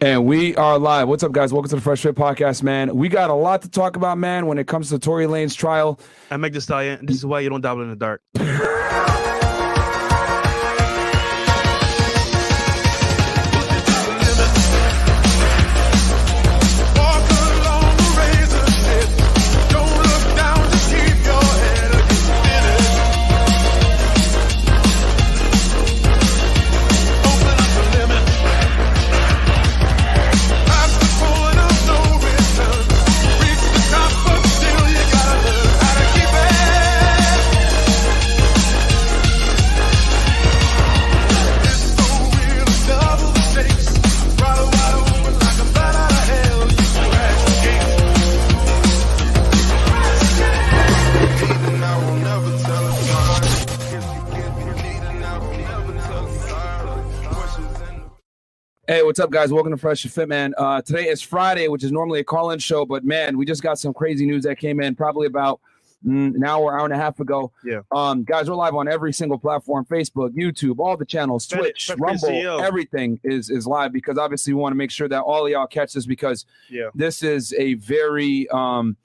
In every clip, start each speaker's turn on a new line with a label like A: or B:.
A: And we are live. What's up, guys? Welcome to the Fresh Fit Podcast, man. We got a lot to talk about, man, when it comes to Tory Lanez trial.
B: I make the stallion. Uh, this is why you don't dabble in the dark.
A: what's up, guys? Welcome to Fresh Fit, man. Uh, today is Friday, which is normally a call-in show, but man, we just got some crazy news that came in probably about mm, an hour, hour and a half ago.
B: Yeah.
A: Um, guys, we're live on every single platform: Facebook, YouTube, all the channels, Twitch,
B: Fed
A: Rumble,
B: CEO.
A: everything is is live because obviously we want to make sure that all of y'all catch this because
B: Yeah.
A: this is a very um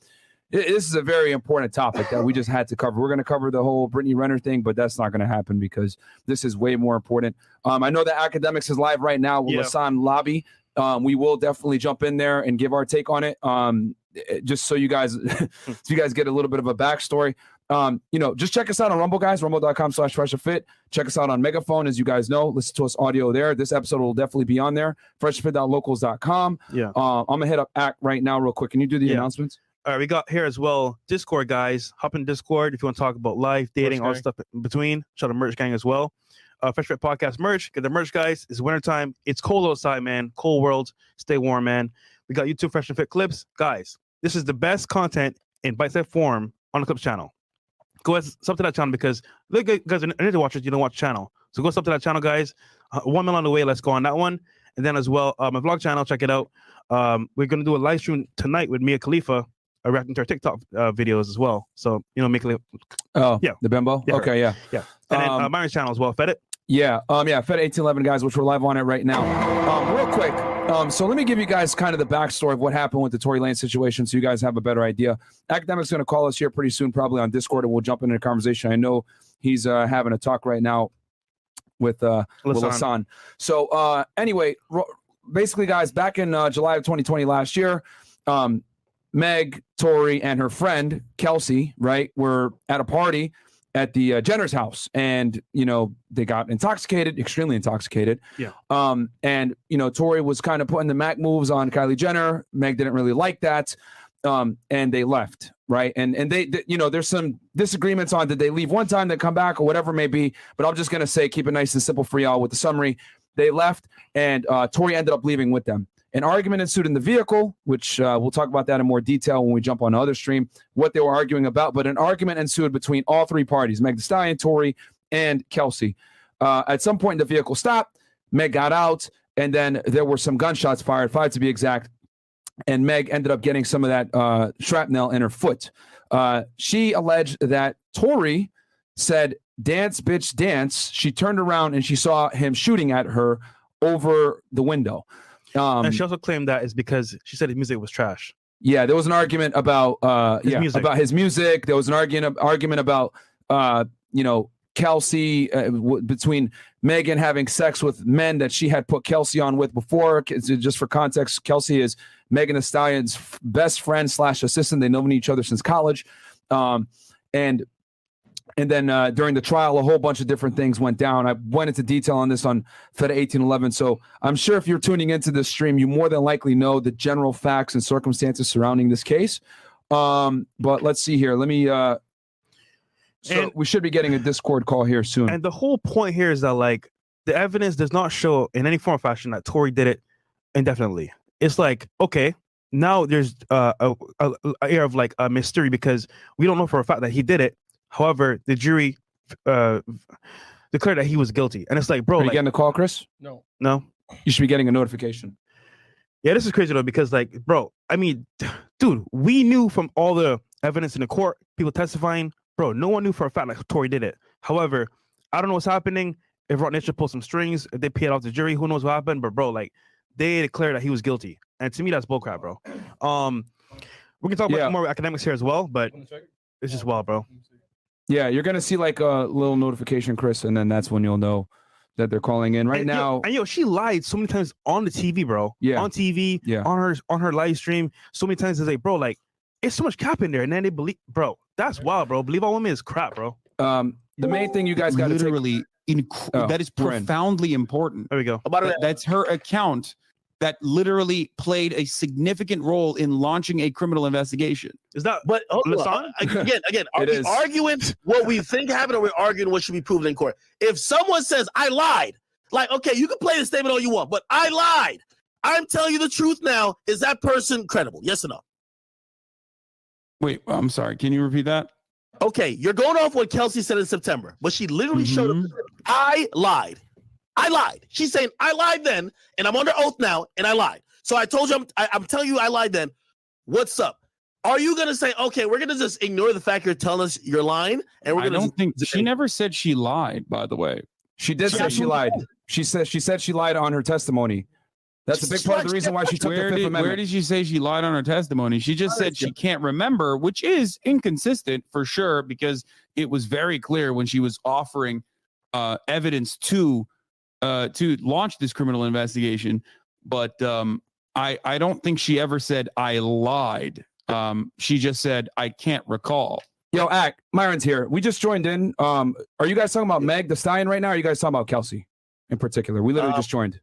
A: this is a very important topic that we just had to cover. We're going to cover the whole Brittany Renner thing, but that's not going to happen because this is way more important. Um, I know that Akademiks is live right now with
B: Yeah.
A: Lobby. Um, we will definitely jump in there and give our take on it. Um, eh, just so you guys, so you guys get a little bit of a backstory. Um, you know, just check us out on Rumble, guys, rumble.com slash fresh fit. Check us out on Megaphone, as you guys know. Listen to us audio there. This episode will definitely be on there. Freshfit.locals.com.
B: Yeah.
A: Uh, I'm gonna hit up Act right now, real quick. Can you do the
B: Yeah.
A: announcements?
B: All right, we got here as well Discord guys. Hop in Discord if you want to talk about life, dating, all
A: gang.
B: stuff in between. Shout out to merch gang as well. Uh, Fresh Fit Podcast merch. Get the merch, guys. It's wintertime. It's cold outside, man. Cold world. Stay warm, man. We got YouTube Fresh and Fit clips, guys. This is the best content in bite-sized form on the Clips channel. Go ahead, sub to that channel because look, guys, I need to watch it. You don't watch the channel, so go sub to that channel, guys. Uh, one mil on the way. Let's go on that one, and then as well, uh, my vlog channel. Check it out. Um, we're gonna do a live stream tonight with Mia Khalifa, uh, reacting to our TikTok uh, videos as well. So you know, make Khalifa,
A: Oh,
B: Yeah.
A: the Bimbo.
B: Yeah,
A: okay, yeah,
B: yeah, and then uh,
A: Um,
B: Myron's channel as well. Fed it.
A: yeah, um, yeah. Fed eighteen eleven guys, which we're live on it right now. Um, real quick. Um, so let me give you guys kind of the backstory of what happened with the Tory Lanez situation, so you guys have a better idea. Akademiks going to call us here pretty soon, probably on Discord, and we'll jump into the conversation. I know he's uh, having a talk right now with uh. Hasan. So uh, anyway, ro- basically, guys, back in uh, July of 2020 last year, um, Meg, Tory, and her friend Kelsey, right, were at a party at the uh, Jenner's house, and you know they got intoxicated, extremely intoxicated.
B: Yeah.
A: Um, and you know Tory was kind of putting the Mac moves on Kylie Jenner. Meg didn't really like that. Um, and they left, right? And and they, th- you know, there's some disagreements on did they leave one time, they come back, or whatever it may be. But I'm just gonna say, keep it nice and simple for y'all with the summary. They left, and uh, Tory ended up leaving with them. An argument ensued in the vehicle, which uh, we'll talk about that in more detail when we jump on the other stream, what they were arguing about. But an argument ensued between all three parties Meg Thee Stallion, Tory, and Kelsey. Uh, at some point, the vehicle stopped. Meg got out, and then there were some gunshots fired, five to be exact. And Meg ended up getting some of that uh, shrapnel in her foot. Uh, she alleged that Tory said, Dance, bitch, dance. She turned around and she saw him shooting at her over the window. Um,
B: and she also claimed that is because she said his music was trash.
A: yeah, there was an argument about uh
B: His
A: yeah,
B: music.
A: about his music. There was an argument argument about uh you know Kelsey uh, w- between Megan having sex with men that she had put Kelsey on with before. Just for context, Kelsey is Megan Thee Stallion's f- best friend slash assistant. They've known each other since college, um, and and then uh, during the trial, a whole bunch of different things went down. I went into detail on this on Fed 1811. So I'm sure if you're tuning into this stream, you more than likely know the general facts and circumstances surrounding this case. Um, but let's see here. Let me. Uh, so
B: And-
A: we should be getting a Discord call here soon.
B: And the whole point here is that like the evidence does not show in any form or fashion that Tory did it indefinitely. It's like okay, now there's uh, a, a, a air of like a mystery because we don't know for a fact that he did it. However, the jury uh, declared that he was guilty, and it's like, bro,
A: Are you
B: like,
A: getting a call, Chris?
C: No.
B: no,
A: You should be getting a notification.
B: Yeah, this is crazy though because like, bro, I mean, dude, we knew from all the evidence in the court, people testifying, bro, no one knew for a fact like Tory did it. However, I don't know what's happening. If Roc Nation pulled some strings, if they paid off the jury, who knows what happened? But bro, like, they declared that he was guilty, and to me, that's bullcrap, bro. Um, we can talk about
A: Yeah.
B: more Akademiks here as well, but it's just wild, bro.
A: Yeah, you're gonna see like a little notification, Chris, and then that's when you'll know that they're calling in. Right
B: And, yo-
A: now,
B: and yo, she lied so many times on the TV, bro.
A: Yeah.
B: on TV,
A: Yeah.
B: on her on her live stream, so many times. It's like, bro, like it's so much cap in there, and then they believe, bro. That's wild, bro. Believe all women is crap, bro.
A: um, the main thing you guys got to take.
C: literally inc-
A: Oh,
C: that is
A: we're in.
C: profoundly important.
B: There we go.
D: About
C: That- that's her account that literally played a significant role in launching a criminal investigation.
B: Is that
D: But hold on. Again, again, are we
A: is.
D: arguing what we think happened, or we're arguing what should be proven in court? If someone says I lied, like okay, you can play the statement all you want, but I lied. I'm telling you the truth now. Is that person credible? Yes or no?
C: Wait, I'm sorry. Can you repeat that?
D: Okay, you're going off what Kelsey said in September, but she literally showed up.
C: Mhm.
D: and said, I lied. I lied. She's saying I lied then, and I'm under oath now, and I lied. So I told you, I'm, I, I'm telling you, I lied then. What's up? Are you gonna say, okay, we're gonna just ignore the fact you're telling us you're lying, and we're gonna?
C: I don't think
D: just-
C: she never said she lied. By the way,
A: She did
D: She
A: say she
D: absolutely
A: lied. She said she said she lied on her testimony. That's a big part of the reason why she took
C: where
A: the Fifth
C: did
A: Amendment.
C: where did she say she lied on her testimony? She just said she can't remember, which is inconsistent for sure because it was very clear when she was offering uh, evidence to uh, to launch this criminal investigation. But um, I I don't think she ever said I lied. Um, she just said I can't recall.
A: Yo, Act, Myron's here. We just joined in. Um, are you guys talking about Meg Thee Stallion right now? Or are you guys talking about Kelsey in particular? We literally
D: Uh,
A: just joined.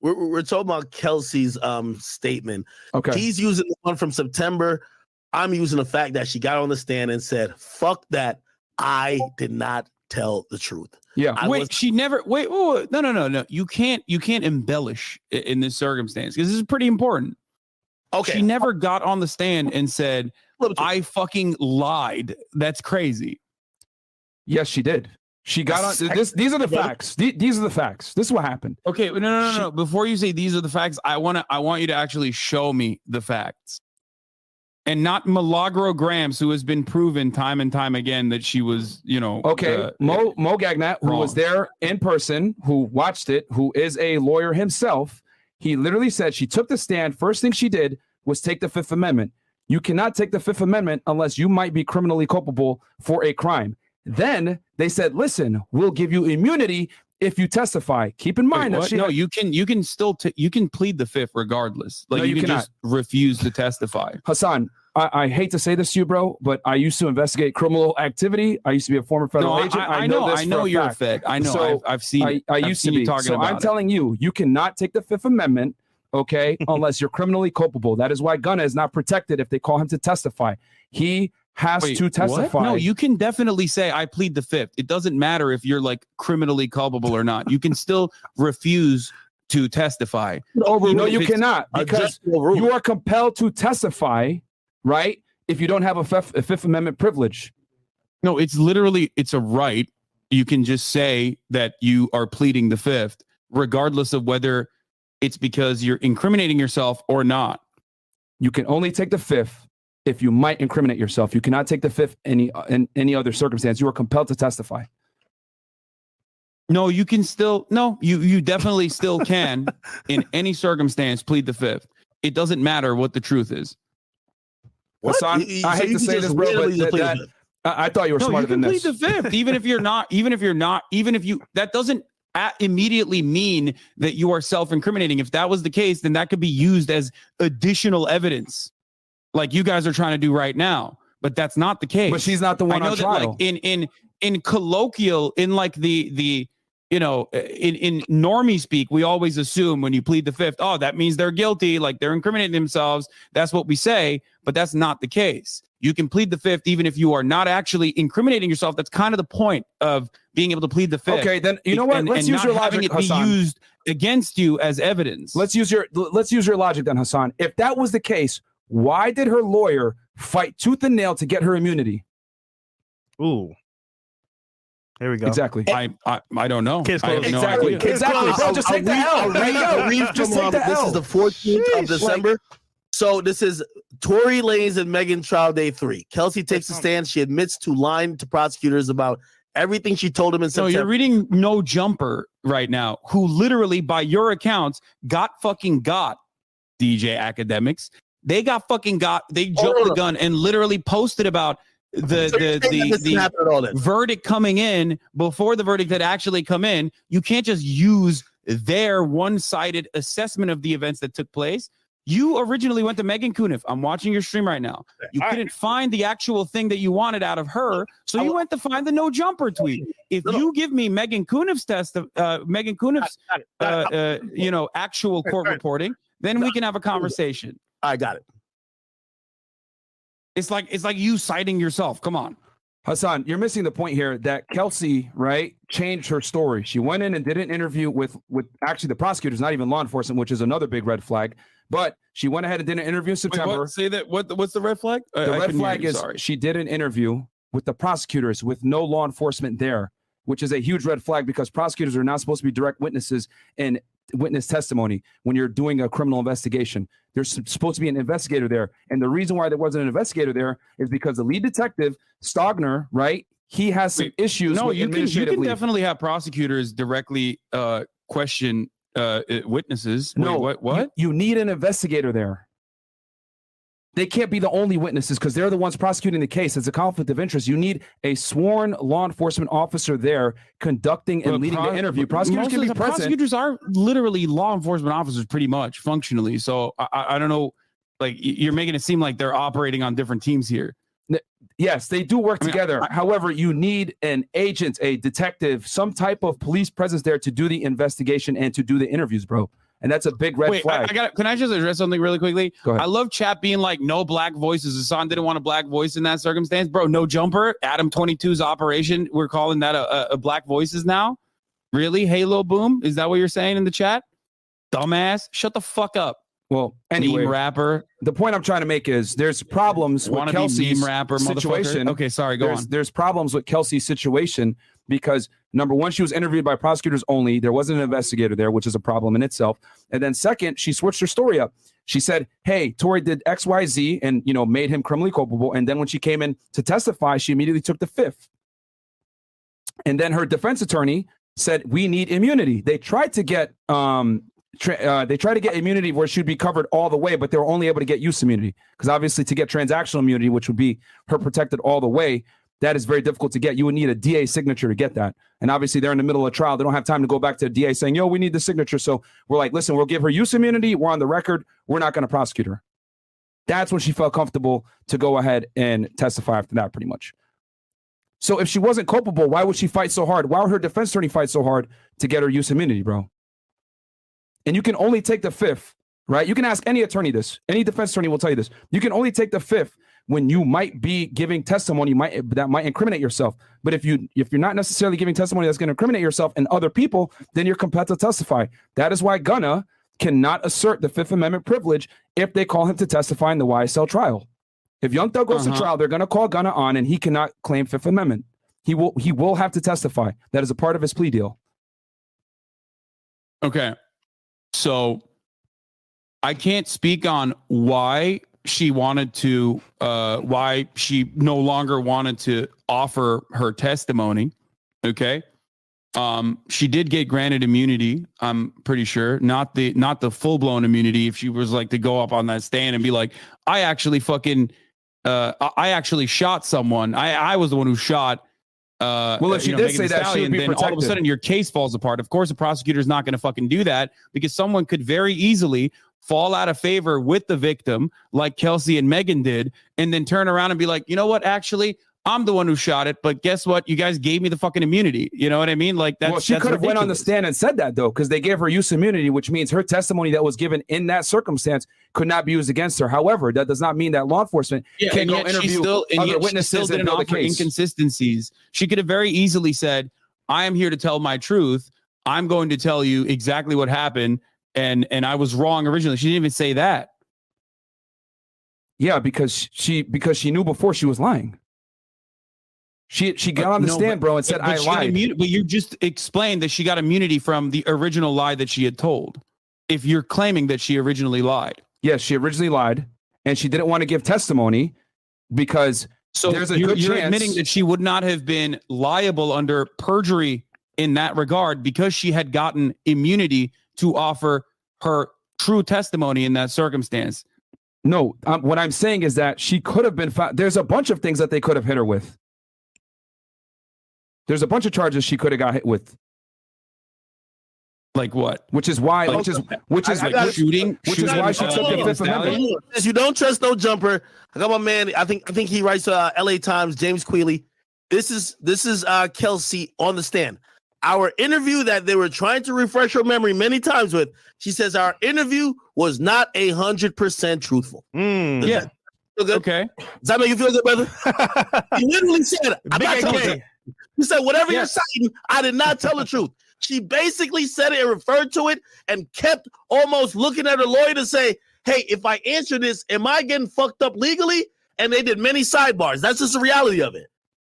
D: We're, we're talking about Kelsey's um statement.
A: Okay.
D: He's using the one from September. I'm using the fact that she got on the stand and said, "Fuck that! I did not tell the truth."
A: Yeah.
D: I
C: wait,
D: was-
C: she never. Wait, oh, no, no, no, no. You can't. You can't embellish in this circumstance because this is pretty important.
D: Okay,
C: She never got on the stand and said,
D: Flip it to-
C: I fucking lied. That's crazy.
A: Yes, she did. She got on. This. These are the facts. These are the facts. This is what happened.
C: Okay, no, no, no, no. Before you say these are the facts, I want to I want you to actually show me the facts. And not Milagro Gramz, who has been proven time and time again that she was, you know,
A: Okay,
C: uh,
A: Mo Mo Gagnat, who was there in person, who watched it, who is a lawyer himself, he literally said she took the stand. First thing she did was take the Fifth Amendment. You cannot take the Fifth Amendment unless you might be criminally culpable for a crime. Then they said, "Listen, we'll give you immunity if you testify." Keep in
C: wait,
A: mind that she
C: no,
A: had-
C: you can you can still t- you can plead the fifth regardless. Like
A: No,
C: you,
A: you
C: can just refuse to testify.
A: Hasan. I, I hate to say this to you, bro, but I used to investigate criminal activity. I used to be a former federal agent.
C: I, I know,
A: this
C: I
A: for
C: know
A: a
C: you're a fed. I know.
A: So,
C: I've, I've seen.
A: I. I
C: I've
A: used to
C: seen you
A: be.
C: talking
A: So
C: about
A: I'm
C: it.
A: telling you, you cannot take the Fifth Amendment, okay, unless you're criminally culpable. That is why Gunna is not protected if they call him to testify. He has
C: Wait,
A: to
C: what?
A: testify.
C: No, you can definitely say I plead the fifth. It doesn't matter if you're like criminally culpable or not. You can still refuse to testify.
A: no, you
C: it's-
A: cannot because
D: judge will rule.
A: you are compelled to testify, right? If you don't have a Fifth, a Fifth Amendment privilege.
C: No, it's literally it's a right. You can just say that you are pleading the fifth, regardless of whether it's because you're incriminating yourself or not.
A: You can only take the Fifth if you might incriminate yourself. You cannot take the Fifth any in any other circumstance. You are compelled to testify.
C: No, you can still no, you you definitely still can in any circumstance plead the fifth. It doesn't matter what the truth is.
D: What?
A: Hasan,
D: You- you-
A: I hate
D: you
A: to say this, bro, but that- that- I, I thought you were
C: No,
A: smarter
C: you can
A: than
C: plead
A: this.
C: the fifth, even if you're not, even if you're not, even if you that doesn't a- immediately mean that you are self-incriminating. If that was the case, then that could be used as additional evidence, like you guys are trying to do right now. But that's not the case.
A: But she's not the
C: I
A: one
C: know
A: on
C: that
A: trial.
C: like in in in colloquial, in like the the you know in in normie speak, we always assume when you plead the fifth, oh, that means they're guilty, like they're incriminating themselves. That's what we say, but that's not the case. You can plead the fifth even if you are not actually incriminating yourself. That's kind of the point of being able to plead the fifth.
A: okay, then you know what?
C: And-
A: let's
C: and
A: use your logic,
C: it be
A: Hasan.
C: used against you as evidence.
A: Let's use your let's use your logic then, Hasan. If that was the case, why did her lawyer fight tooth and nail to get her immunity?
B: Ooh. Here we go.
A: Exactly.
C: I, I I don't know.
B: Case
C: I have no
A: Exactly.
C: idea.
A: Exactly, bro. Just take the L.
D: I'll
A: There
D: read,
A: you go.
D: I'll read
A: Just take the
D: this
A: L.
D: is the 14th
A: Sheesh,
D: of December. So this is Tory Lanez and Megan trial day three. Kelsey takes a stand. She admits to lying to prosecutors about everything she told him in
C: So
D: September.
C: you're reading No Jumper right now, who literally, by your accounts, got fucking got DJ Akademiks. They got fucking got. They
D: Oh,
C: jumped
D: no,
C: the gun and literally posted about the
D: So
C: the the, the verdict coming in before the verdict had actually come in. You can't just use their one-sided assessment of the events that took place. You originally went to Meghann Cuniff. I'm watching your stream right now. You
B: All right.
C: couldn't find the actual thing that you wanted out of her, so you went to find the no jumper tweet. If you give me Meghann Cuniff's test, of, uh,
D: Meghann Cuniff's,
C: uh, uh, you know, actual court reporting, then we can have a conversation.
D: I got it.
C: It's like it's like you citing yourself. Come on.
A: Hasan, you're missing the point here that Kelsey, right, changed her story. She went in and did an interview with with actually the prosecutors, not even law enforcement, which is another big red flag. But she went ahead and did an interview in September.
C: Say that. What? What's the red flag?
A: the red flag is she did an interview with the prosecutors with no law enforcement there, which is a huge red flag because prosecutors are not supposed to be direct witnesses in witness testimony when you're doing a criminal investigation. There's supposed to be an investigator there. And the reason why there wasn't an investigator there is because the lead detective, Stogner, right? He has some
C: Wait,
A: issues
C: no, you can you can definitely have prosecutors directly uh, question uh, witnesses. Wait,
A: no,
C: what?
A: you-
C: What?
A: You, need an investigator there. They can't be the only witnesses because they're the ones prosecuting the case. It's a conflict of interest. You need a sworn law enforcement officer there conducting and leading
C: pro-
A: the interview. Prosecutors can be present.
C: Prosecutors are literally law enforcement officers, pretty much functionally. So I, I, I don't know. Like you're making it seem like they're operating on different teams here.
A: Yes, they do work
C: I mean,
A: together.
C: I-
A: However, you need an agent, a detective, some type of police presence there to do the investigation and to do the interviews, bro. And that's a big red
C: Wait, I,
A: flag.
C: I got. Can I just address something really quickly?
A: Go ahead.
C: I love chat being like no black voices. Hasan didn't want a black voice in that circumstance, bro. No jumper. Adam 22's operation. We're calling that a, a, a black voices now. Really, Halo Boom? Is that what you're saying in the chat? Dumbass. Shut the fuck up.
A: Well, anyway,
C: Meme rapper.
A: the point I'm trying to make is there's problems with
C: Want to be
A: Kelsey's
C: meme rapper
A: situation.
C: Okay, sorry. Go
A: there's,
C: on.
A: there's problems with Kelsey's situation because number one, she was interviewed by prosecutors only. There wasn't an investigator there, which is a problem in itself. And then second, she switched her story up. She said, "Hey, Tory did X, Y, Z, and you know made him criminally culpable." And then when she came in to testify, she immediately took the fifth. And then her defense attorney said, "We need immunity." They tried to get um, uh, they tried to get immunity where she'd be covered all the way, but they were only able to get use immunity because obviously to get transactional immunity, which would be her protected all the way, that is very difficult to get. You would need a DA signature to get that. And obviously they're in the middle of trial. They don't have time to go back to the DA saying, yo, we need the signature. So we're like, listen, we'll give her use immunity. We're on the record. We're not going to prosecute her. That's when she felt comfortable to go ahead and testify after that, pretty much. So if she wasn't culpable, why would she fight so hard? Why would her defense attorney fight so hard to get her use immunity, bro? And you can only take the fifth, right? You can ask any attorney this. Any defense attorney will tell you this. You can only take the fifth when you might be giving testimony might that might incriminate yourself. But if you if you're not necessarily giving testimony that's going to incriminate yourself and other people, then you're compelled to testify. That is why Gunna cannot assert the Fifth Amendment privilege if they call him to testify in the YSL trial. If Young Thug goes
C: Uh-huh.
A: to trial, they're going to call Gunna on, and he cannot claim Fifth Amendment. He will he will have to testify. That is a part of his plea deal.
C: Okay. So I can't speak on why she wanted to uh why she no longer wanted to offer her testimony. Okay. Um she did get granted immunity, I'm pretty sure. Not the not the full-blown immunity if she was like to go up on that stand and be like, I actually fucking uh I- I actually shot someone. I I was the one who shot uh,
A: Well, if she
C: you
A: did
C: Megan
A: say that,
C: Stallion, then all of a sudden your case falls apart. Of course, the prosecutor's not going to fucking do that because someone could very easily fall out of favor with the victim, like Kelsey and Megan did, and then turn around and be like, you know what? Actually, I'm the one who shot it, but guess what? You guys gave me the fucking immunity. You know what I mean? Like that's
A: well, she could have went on the stand and said that though, because they gave her use immunity, which means her testimony that was given in that circumstance could not be used against her. However, that does not mean that law enforcement
C: Yeah,
A: can
C: and
A: go interview
C: still, and
A: other witnesses
C: still
A: and
C: didn't
A: build a
C: offer
A: case.
C: inconsistencies. She could have very easily said, "I am here to tell my truth. I'm going to tell you exactly what happened, and and I was wrong originally." She didn't even say that.
A: Yeah, because she because she knew before she was lying. She she got on the
C: No,
A: stand, bro, and said
C: But
A: I lied.
C: immunity- but you just explained that she got immunity from the original lie that she had told. If you're claiming that she originally lied,
A: Yes, she originally lied, and she didn't want to give testimony because
C: So
A: There's a
C: you're,
A: good
C: you're
A: chance-
C: admitting that she would not have been liable under perjury in that regard because she had gotten immunity to offer her true testimony in that circumstance.
A: No, um, what I'm saying is that she could have been found. There's a bunch of things that they could have hit her with. There's a bunch of charges she could have got hit with,
C: Like what?
A: which is why,
C: Like-
A: which is which is
D: I- I
C: Like
D: gotta-
C: shooting,
A: which is why she
C: uh,
A: took the Fifth Amendment.
D: You don't trust no jumper. I got my man. I think I think he writes uh LA Times, James Queally. This is this is uh Kelsey on the stand. Our interview that they were trying to refresh her memory many times with, she says our interview was not a hundred percent truthful.
B: Mm.
C: Yeah.
D: Feel good?
C: Okay.
D: Does that make you feel good, brother? he literally said, I'm
B: Big
D: not telling you. He said, whatever
C: Yeah.
D: you're saying, I did not tell the truth. She basically said it and referred to it and kept almost looking at her lawyer to say, hey, if I answer this, am I getting fucked up legally? And they did many sidebars. That's just the reality of it.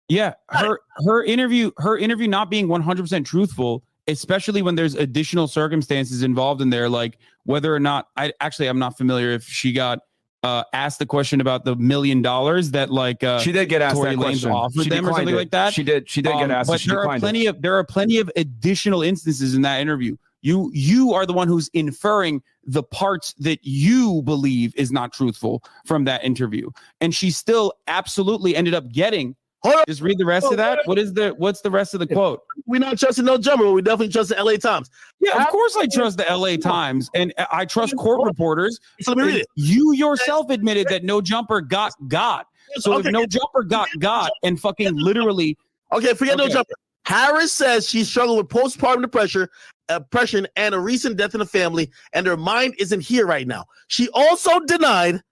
C: Yeah, her her interview her interview not being 100% truthful, especially when there's additional circumstances involved in there like whether or not I actually I'm not familiar if she got uh asked the question about the million dollars that like uh
A: she did get asked
C: Tory
A: that
C: Lanez
A: question.
C: offered
A: She
C: them or something
A: it.
C: like that?
A: She did. She did get
C: Um,
A: asked.
C: But there are plenty
A: it.
C: of there are plenty of additional instances in that interview. You you are the one who's inferring the parts that you believe is not truthful from that interview, and she still absolutely ended up getting.
D: Hold on.
C: Just read the rest of that. What is the what's the rest of the quote?
D: We're not trusting no jumper, but we definitely trust the LA Times.
C: Yeah, of course I trust the LA Times and I trust court reporters.
D: So let me read it.
C: You yourself admitted that no jumper got got. So
D: okay,
C: if no jumper got got and fucking literally
D: okay, forget no jumper. Harris says she's struggling with postpartum depression, uh, depression, and a recent death in the family, and her mind isn't here right now. She also denied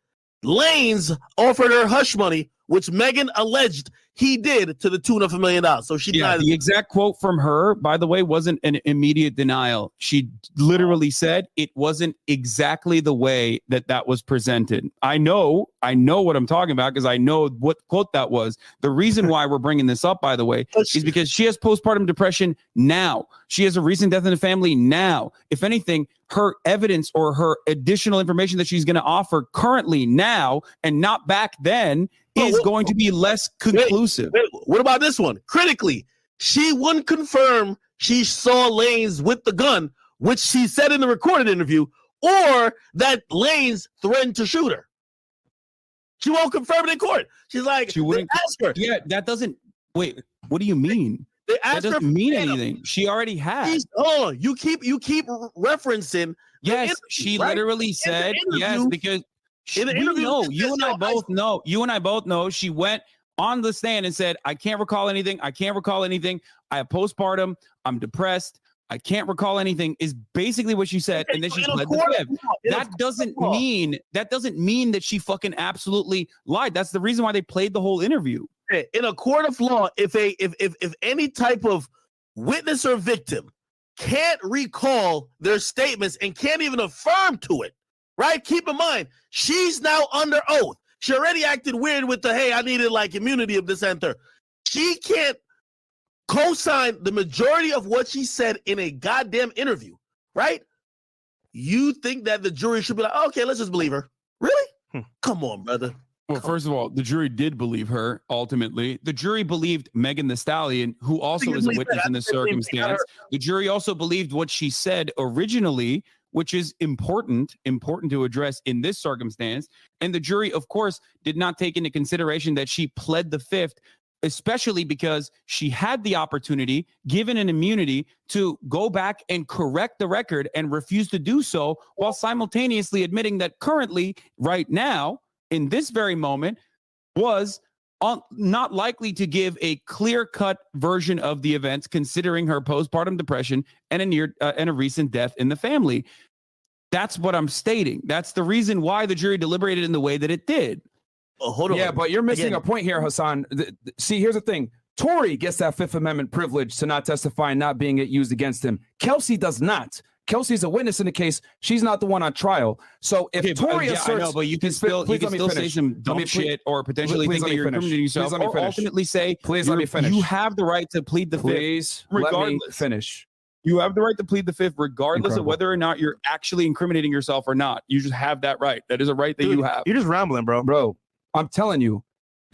D: Lanez offered her hush money, which Megan alleged he did to the tune of a million dollars. So she
C: Yeah,
D: denied.
C: the exact quote from her, by the way, wasn't an immediate denial. She literally said it wasn't exactly the way that that was presented. I know, I know what I'm talking about because I know what quote that was. The reason why we're bringing this up, by the way, is because she has postpartum depression now. She has a recent death in the family now. If anything, her evidence or her additional information that she's going to offer currently now and not back then is
D: well-
C: going to be less conclusive.
D: Wait, what about this one? Critically, she wouldn't confirm she saw Lanez with the gun, which she said in the recorded interview, or that Lanez threatened to shoot her. She won't confirm it in court. She's like,
C: She wouldn't-
D: asked her.
C: Yeah, that doesn't. Wait, what do you mean?
D: They
C: That
D: asked her.
C: doesn't mean
D: verbatim.
C: anything. She already has.
D: Hold. You keep you keep referencing.
C: Yes, she
D: right?
C: literally said yes because she, we know you and I
D: "No, I-
C: both know. You and I both know she went on the stand and said, "I can't recall anything. I can't recall anything. I have postpartum. I'm depressed. I can't recall anything." Is basically what she said, and then she
D: In
C: the fifth.
D: law- in a
C: That doesn't mean that doesn't mean that she fucking absolutely lied. That's the reason why they played the whole interview.
D: in a court of law, if a if if if any type of witness or victim can't recall their statements and can't even affirm to it, right? Keep in mind, she's now under oath. She already acted weird with the hey, I needed like immunity of this and third. She can't co-sign the majority of what she said in a goddamn interview, right? You think that the jury should be like, okay, let's just believe her. Really?
B: Hmm.
D: Come on, brother.
C: Well, first of all, the jury did believe her ultimately. The jury believed Megan Thee Stallion, who also is a witness in
D: I
C: this
D: think they believe her.
C: circumstance. The jury also believed what she said originally, which is important, important to address in this circumstance. And the jury, of course, did not take into consideration that she pled the fifth, especially because she had the opportunity, given an immunity, to go back and correct the record and refused to do so while simultaneously admitting that currently, right now, in this very moment, was not likely to give a clear cut version of the events, considering her postpartum depression and a near uh, and a recent death in the family. That's what I'm stating. That's the reason why the jury deliberated in the way that it did.
D: Oh, hold on.
A: Yeah, but you're missing
D: Again-
A: a point here, Hasan. Th- th- See, here's the thing. Tory gets that Fifth Amendment privilege to not testify and not being it used against him. Kelsey does not. Kelsey's a witness in the case. She's not the one on trial. So if
C: Okay, but-
A: Tory
C: yeah, I
A: asserts,
C: know, but you can
A: his fi-
C: still you can still say some dumb
A: me-
C: shit or potentially
A: please
C: think
A: let
C: that you're
A: finish.
C: incriminating yourself,
A: Please let me
C: or
A: finish.
C: ultimately say,
A: Please let
C: you're-
A: me finish.
C: You have the right to plead the fifth.
A: please let me
C: regardless.
A: finish.
C: You have the right to plead the fifth, regardless
A: Incredible.
C: of whether or not you're actually incriminating yourself or not. You just have that right. That is a right that
B: Dude,
C: you have.
B: You're just rambling, bro.
A: Bro, I'm telling you,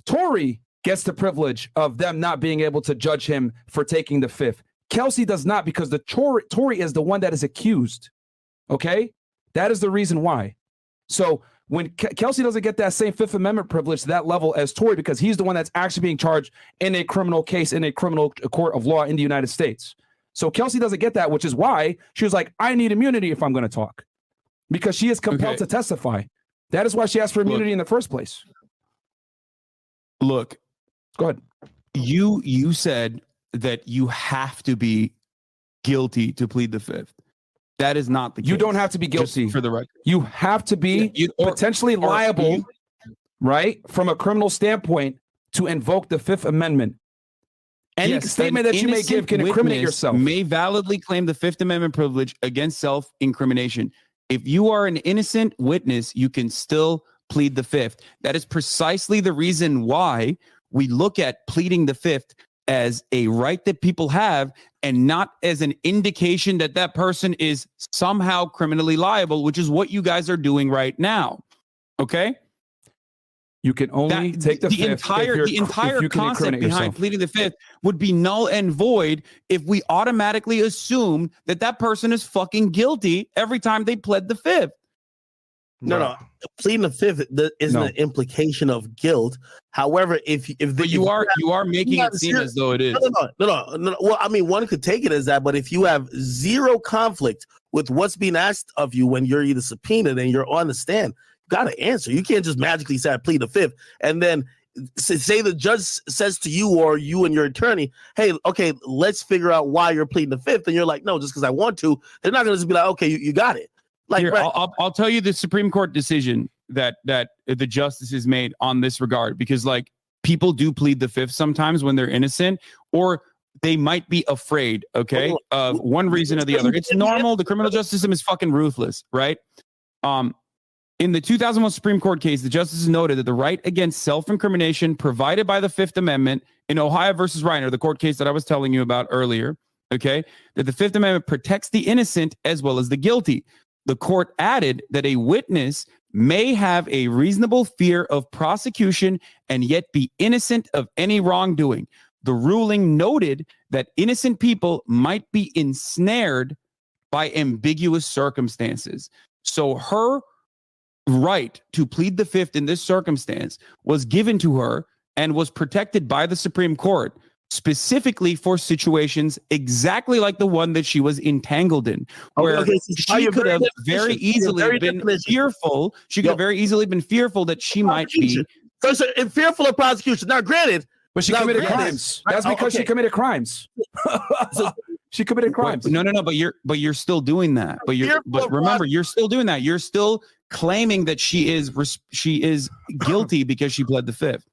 A: Tory gets the privilege of them not being able to judge him for taking the fifth. Kelsey does not because the Tory, Tory is the one that is accused. Okay, that is the reason why. So when Ke- Kelsey doesn't get that same Fifth Amendment privilege to that level as Tory because he's the one that's actually being charged in a criminal case in a criminal court of law in the United States. So Kelsey doesn't get that, which is why she was like, I need immunity if I'm going to talk because she is compelled
C: Okay.
A: to testify. That is why she asked for
C: Look.
A: immunity in the first place.
C: Look,
A: Go ahead.
C: you you said that you have to be guilty to plead the fifth. That is not the case.
A: You don't have to be guilty.
C: for the record.
A: You have to be
C: You- or-
A: potentially
C: or
A: liable,
C: you-
A: right, from a criminal standpoint to invoke the Fifth Amendment. Any
C: Yes,
A: statement that you may give can incriminate yourself.
C: May validly claim the Fifth Amendment privilege against self incrimination. If you are an innocent witness, you can still plead the Fifth. That is precisely the reason why we look at pleading the Fifth as a right that people have and not as an indication that that person is somehow criminally liable, which is what you guys are doing right now. Okay?
A: You can only
C: that
A: take the, fifth
C: entire the entire concept behind
A: yourself.
C: pleading the fifth would be null and void if we automatically assume that that person is fucking guilty every time they pled the fifth.
D: No, no. Pleading the fifth the, isn't
A: No.
D: an implication of guilt. However, if if the,
C: But you
D: if
C: are you are making
D: have
C: it seem
D: zero-
C: as though it is.
D: No, no, no, no, no, no. Well, I mean, one could take it as that, but if you have zero conflict with what's being asked of you when you're either subpoenaed and you're on the stand, you got to answer. You can't just magically say I plead the fifth and then say the judge says to you or you and your attorney, "Hey, okay, let's figure out why you're pleading the fifth. And you're like, "No, just because I want to." They're not going to just be like, "Okay, you, you got it." Like,
C: Here,
D: right,
C: I'll, I'll, I'll tell you the Supreme Court decision that that the justices made on this regard because like people do plead the fifth sometimes when they're innocent or they might be afraid okay of one reason or the other. It's normal. The criminal justice system is fucking ruthless right? Um in the 2001 Supreme Court case, the justices noted that the right against self-incrimination provided by the Fifth Amendment in Ohio versus Reiner, the court case that I was telling you about earlier, okay, that the Fifth Amendment protects the innocent as well as the guilty. The court added that a witness may have a reasonable fear of prosecution and yet be innocent of any wrongdoing. The ruling noted that innocent people might be ensnared by ambiguous circumstances. So her right to plead the fifth in this circumstance was given to her and was protected by the Supreme Court specifically for situations exactly like the one that she was entangled in, where
D: okay, so
C: she could
D: very
C: have very easily
D: very
C: been
D: definition.
C: fearful. She could
D: Yo.
C: have very easily been fearful that she might be.
D: Prosecution. So, so fearful of prosecution. Now, granted,
A: But she
D: Now,
A: committed
D: granted-
A: crimes. That's
D: Oh,
A: because she committed crimes. she committed crimes.
C: No, no, no. But you're, but you're still doing that. But you're,
D: Fearful
C: but remember, you're still doing that. You're still claiming that she is, she is guilty because she pled the fifth.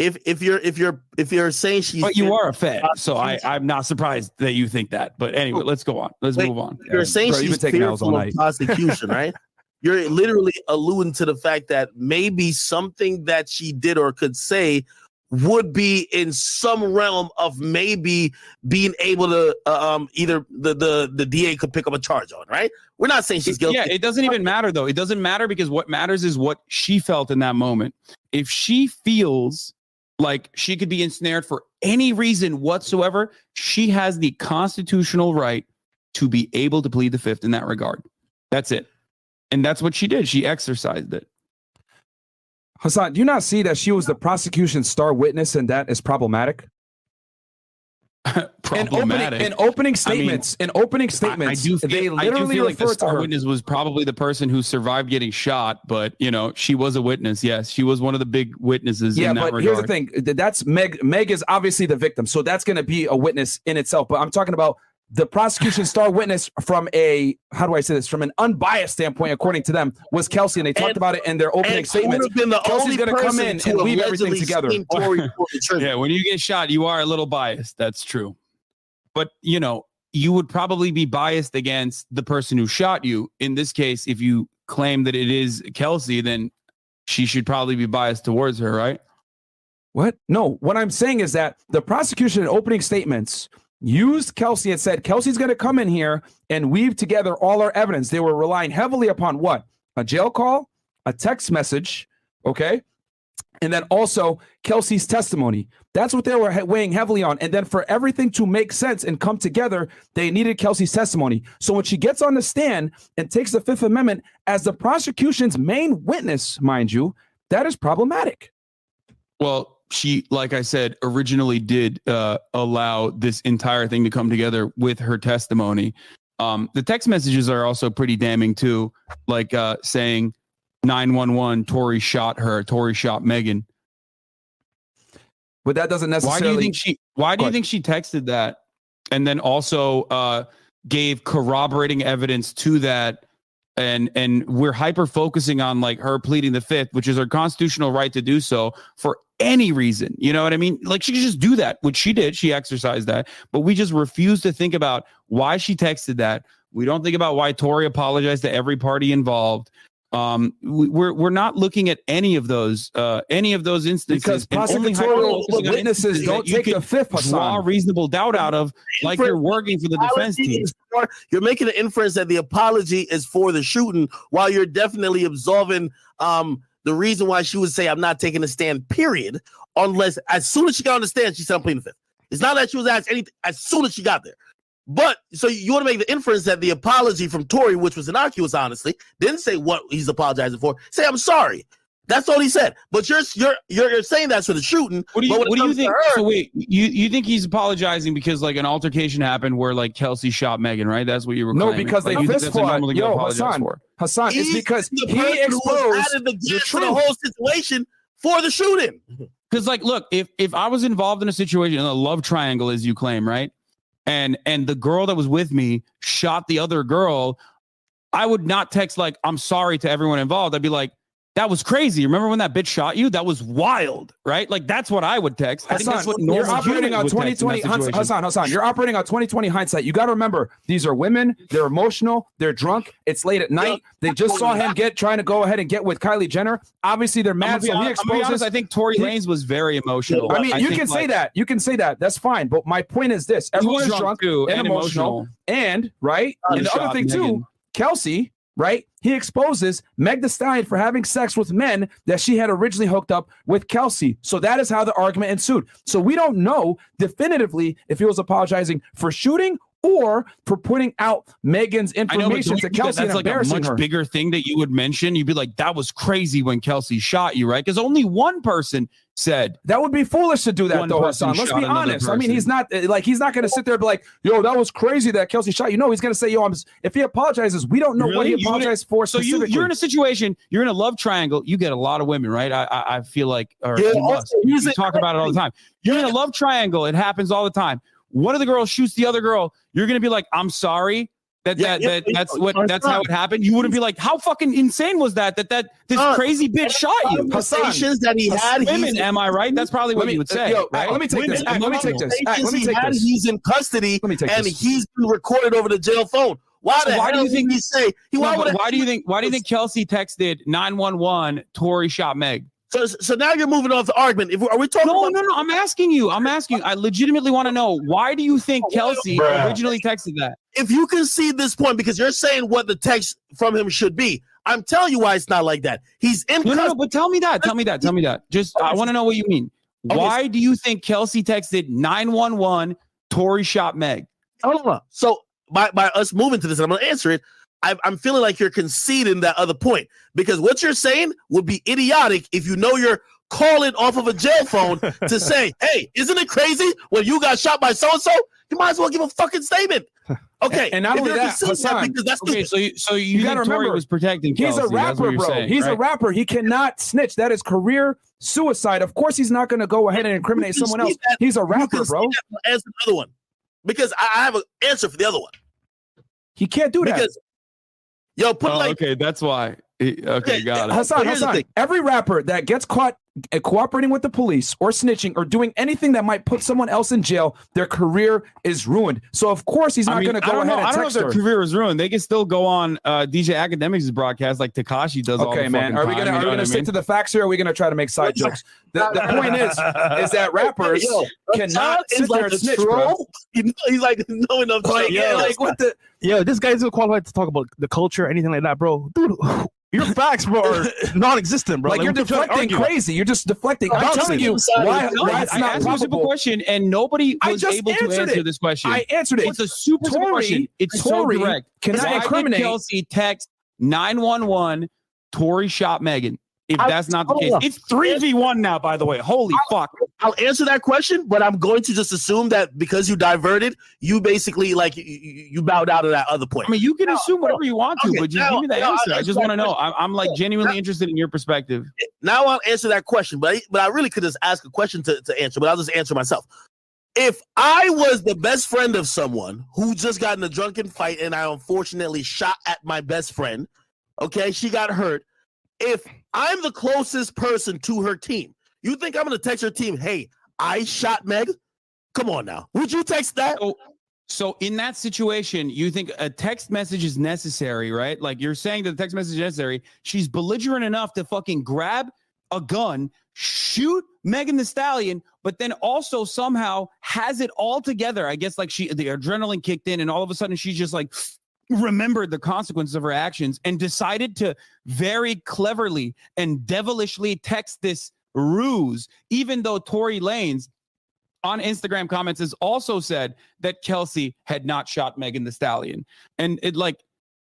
D: If if you're if you're if you're saying she's
C: But you are a fed, so I, I'm not surprised that you think that. But anyway, let's go on. Let's
D: Wait,
C: move on.
D: you're saying
A: Bro,
D: she's
A: been taking L's all
D: fearful of prosecution, right? You're literally alluding to the fact that maybe something that she did or could say would be in some realm of maybe being able to uh, um either the the the DA could pick up a charge on, right? We're not saying she's guilty.
C: Yeah, it doesn't even matter though. It doesn't matter because what matters is what she felt in that moment. If she feels like she could be ensnared for any reason whatsoever, she has the constitutional right to be able to plead the fifth in that regard. That's it. And that's what she did. She exercised it.
A: Hasan, do you not see that she was the prosecution's star witness and that is problematic? In opening,
C: Problematic.
A: in opening statements, in opening statements,
C: I, I do feel,
A: they
C: I do
A: literally
C: feel like the star witness was probably the person who survived getting shot, but you know, she was a witness. Yes, she was one of the big witnesses
A: Yeah,
C: in that
A: but
C: regard.
A: here's the thing. That's Meg. Meg is obviously the victim, so that's going to be a witness in itself. But I'm talking about the prosecution star witness from a how do I say this? From an unbiased standpoint, according to them, was Kelsey, and they talked
D: And-
A: about it in their opening
D: and
A: statements.
D: would been the
A: Kelsey's gonna come in
D: to
A: and
D: have
A: weave everything together.
D: seen Tory before the church.
C: Yeah, when you get shot, you are a little biased. That's true. But, you know, you would probably be biased against the person who shot you. In this case, if you claim that it is Kelsey, then she should probably be biased towards her, right?
A: What? No, what I'm saying is that the prosecution in opening statements used Kelsey and said Kelsey's going to come in here and weave together all our evidence. They were relying heavily upon what? A jail call, a text message, okay, and then also Kelsey's testimony. That's what they were weighing heavily on. And then for everything to make sense and come together, they needed Kelsey's testimony. So when she gets on the stand and takes the Fifth Amendment as the prosecution's main witness, mind you, that is problematic.
C: Well, she, like I said, originally did uh, allow this entire thing to come together with her testimony. Um, the text messages are also pretty damning too, like uh, saying 911, Tory shot her, Tory shot Megan.
A: But that doesn't necessarily.
C: Why do you think she? Why do you think she texted that, and then also uh, gave corroborating evidence to that? And and we're hyper focusing on like her pleading the fifth, which is her constitutional right to do so for any reason. You know what I mean? Like she could just do that, which she did. She exercised that, but we just refuse to think about why she texted that. We don't think about why Tory apologized to every party involved. Um, we, we're we're not looking at any of those uh any of those instances
A: because
C: and
A: prosecutorial witnesses don't take the fifth,
C: draw reasonable doubt out of, like you're working for the defense team.
D: for- you're making an inference that the apology is for the shooting, while you're definitely absolving um the reason why she would say I'm not taking a stand. Period. Unless as soon as she got on the stand, she said I'm pleading the fifth. It's not that she was asked anything as soon as she got there. But so you want to make the inference that the apology from Tory, which was innocuous, honestly, didn't say what he's apologizing for. Say I'm sorry. That's all he said. But you're you're you're, you're saying that's for the shooting.
C: What do you
D: but when it
C: What do you think?
D: her-
C: so wait, you you think he's apologizing because like an altercation happened where like Kelsey shot Megan, right? That's what you were.
A: No,
C: claiming.
A: because
C: Like,
A: they
C: you think
A: fist
C: that's
A: fought. Yo,
C: apologize
A: Hasan,
C: for?
A: Hasan, it's because
D: the
A: he
D: person
A: exposed
D: added the
A: the
D: gas the whole situation for the shooting.
C: Because like, look, if if I was involved in a situation, in a love triangle, as you claim, right, and and the girl that was with me shot the other girl, I would not text like I'm sorry to everyone involved. I'd be like. That was crazy. Remember when that bitch shot you? That was wild, right? Like that's what I would text. I think that's what
A: you're
C: normal
A: operating on
C: would text in that
A: 2020
C: Hasan.
A: Hasan, Hasan, you're operating on 2020 hindsight. You got to remember, these are women. They're emotional. They're drunk. It's late at night. They just saw him get trying to go ahead and get with Kylie Jenner. Obviously, they're mad, so he
C: honest- I'm gonna
A: exposes.
C: I think Tory Lanez was very emotional.
A: I mean, you
C: think,
A: can say
C: like,
A: that. You can say that. That's fine. But my point is this:
C: everyone's
A: is drunk
C: too
A: and emotional. and right.
C: He
A: and the other thing too, Kelsey, right? He exposes Meg Thee Stallion for having sex with men that she had originally hooked up with Kelsey. So that is how the argument ensued. So we don't know definitively if he was apologizing for shooting or for putting out Megan's
C: know,
A: information
C: don't
A: to
C: you think that
A: Kelsey and
C: that's like a
A: embarrassing
C: much
A: her.
C: bigger thing that you would mention. You'd be like, "That was crazy when Kelsey shot you," right? Because only one person said.
A: That would be foolish to do that, though,
C: person
A: Hasan. Let's be honest. I mean, he's not uh, like he's not going to sit there and be like, "Yo, that was crazy that Kelsey shot you." No, he's going to say, "Yo, I'm." If he apologizes, we don't know what he apologized for
C: So you, you're in a situation. You're in a love triangle. You get a lot of women, right? I I, I feel like, or
D: Yeah,
C: you must. You talk about it all the time. You're in a love triangle. It happens all the time. One of the girls shoots the other girl. You're gonna be like, "I'm sorry." That,
D: Yeah,
C: that,
D: yeah,
C: that that's
D: yeah,
C: what
D: it's
C: that's how it happened. You wouldn't be like, how fucking insane was that? That that this
D: Uh,
C: crazy bitch shot you.
D: Conversations that he had,
C: Women, am I right? That's probably what
A: me-
C: you would
A: uh,
C: say.
A: yo,
C: right?
A: let me take this.
C: Women,
A: Let me take this. Act, let me
D: conversations he
A: take
D: had,
A: this.
D: he's in custody,
A: Let me take
D: and
A: this.
D: he's been recorded over the jail phone. Why
C: So why
D: hell
C: do you think-
D: he say? He,
C: No,
D: why,
C: why do you think why do you think Kelsey texted 911 Tory shot Meg?
D: So, so now you're moving off the argument. If we, are we talking
C: No,
D: about
C: no, no. I'm asking you. I'm asking you. I legitimately want to know why do you think Kelsey
D: Bruh.
C: originally texted that?
D: if you concede this point because you're saying what the text from him should be? I'm telling you why it's not like that. He's in
C: No, no, no. But tell me that. Tell me that. Tell me that. Just I want to know what you mean. Why do you think Kelsey texted 911 Tory shot Meg?
D: Hold on. So by by us moving to this, and I'm going to answer it. I, I'm feeling like you're conceding that other point because what you're saying would be idiotic if you know you're calling off of a jail phone to say, "Hey, isn't it crazy when you got shot by so and so?" You might as well give a fucking statement. Okay,
A: And not
D: if
A: only
D: you're
A: that,
D: conceding
A: Hasan,
D: because that's
C: Okay, so you so you,
A: You gotta
C: Tory
A: remember,
C: was protecting
A: He's a rapper, bro.
C: saying,
A: he's a rapper. He cannot snitch. That is career suicide. Of course, he's not going to go ahead and incriminate someone else.
D: that-
A: He's a rapper, bro.
D: see that, but Answer the other one because I, I have an answer for the other one.
A: He can't do that.
D: Because yo, put
C: Oh,
D: like
C: okay, that's why. He- Okay, got it.
A: Hasan,
D: But here's the Hasan,
A: every rapper that gets caught uh, cooperating with the police or snitching or doing anything that might put someone else in jail, their career is ruined. So of course he's not
C: I mean,
A: going to
C: I
A: go
C: don't
A: ahead
C: know.
A: and
C: I don't know if their
A: her.
C: career is ruined. They can still go on uh, DJ Akademiks' broadcast like Tekashi does. all
A: Okay,
C: the
A: man. Are we gonna
C: you
A: are we gonna stick
C: mean?
A: to the facts here? Or are we gonna try to make side jokes? The, the point is, is that rappers
D: Yo,
A: cannot
D: Hasan
A: sit
D: is
A: there
D: like
A: and snitch, bro.
D: troll. You he's like no enough. to
A: Like, yeah, like what the
B: Yeah, this guy's not qualified to talk about the culture or anything like that, bro. Dude, your facts, bro, are non-existent, bro.
A: like, you're
B: what you
A: deflecting crazy. You're just deflecting. I'm telling you why, why
C: I,
A: it's
C: I
A: not
C: asked you a simple question, and nobody
A: I
C: was able to answer
A: it.
C: this question.
A: I answered it.
C: it's a super
A: Tory-
C: question. It's
A: Tory
C: so direct. Why did
A: incriminate-
C: Kelsey text 911 Tory shot Megan? If
D: I-
C: that's not the case, it's 3v1 now, by the way. Holy fuck.
D: I'll answer that question, but I'm going to just assume that because you diverted, you basically like you, you bowed out of that other point.
C: I mean, you can
D: No,
C: assume whatever you want to,
D: okay,
C: but just
D: now-
C: give me
D: now
C: answer. I just want to know. I'm, I'm like genuinely
D: now-
C: interested in your perspective.
D: now I'll answer that question, but I, but I really could just ask a question to, to answer, but I'll just answer myself. If I was the best friend of someone who just got in a drunken fight and I unfortunately shot at my best friend, okay, she got hurt. If I'm the closest person to her team, you think I'm gonna text her team, hey, I shot Meg? Come on now. Would you text that?
C: So, so in that situation, you think a text message is necessary, right? Like you're saying that the text message is necessary. She's belligerent enough to fucking grab a gun, shoot Megan Thee Stallion, but then also somehow has it all together. I guess like she the adrenaline kicked in, and all of a sudden she's just like remembered the consequences of her actions and decided to very cleverly and devilishly text this ruse, even though Tory Lanez on Instagram comments has also said that Kelsey had not shot Megan Thee Stallion. And it like,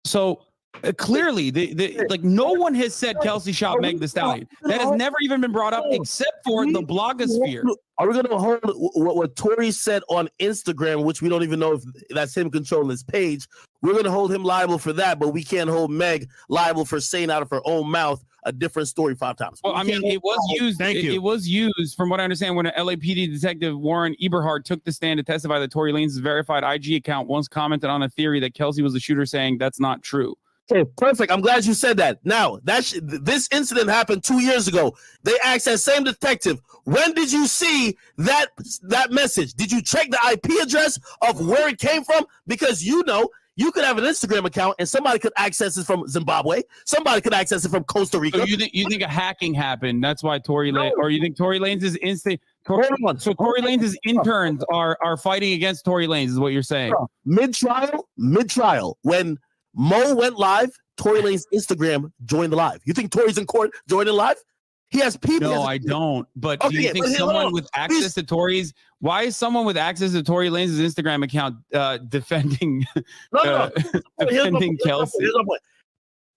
C: so uh, clearly, the, the like no one has said Kelsey shot Meg Thee Stallion. That has never even been brought up except for the blogosphere.
D: Are we going to hold what, what Tory said on Instagram, which we don't even know if that's him controlling his page? We're going to hold him liable for that, but we can't hold Meg liable for saying out of her own mouth a different story five times.
C: Well, I mean, it was
D: hold-
C: used.
B: Thank
C: it,
B: you.
C: it was used, from what I understand, when an LAPD detective Warren Eberhard took the stand to testify that Tory Lanez verified IG account once commented on a theory that Kelsey was the shooter, saying that's not true.
D: Okay, perfect. I'm glad you said that. Now, that sh- this incident happened two years ago. They asked that same detective, "When did you see that that message? Did you check the IP address of where it came from? Because you know you could have an Instagram account and somebody could access it from Zimbabwe. Somebody could access it from Costa Rica.
C: So you think you think a hacking happened? That's why Tory Lane, or you think Tory Lanez is instant? Tory, so Tory Lanez's interns are are fighting against Tory Lanez, is what you're saying?
D: mid trial, mid trial, when Mo went live, Tory Lanez Instagram joined the live. You think Tory's in court joining live? He has people.
C: No, I don't. But do
D: Okay,
C: you think someone with access to Tory's? Why is someone with access to Tory Lanez's Instagram account uh, defending
D: No, no, no.
C: uh,
D: Here's
C: defending Kelsey?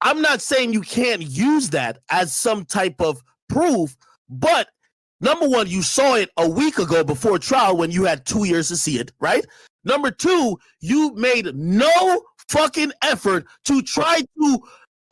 D: I'm not saying you can't use that as some type of proof, but number one, you saw it a week ago before trial when you had two years to see it, right? Number two, you made no fucking effort to try to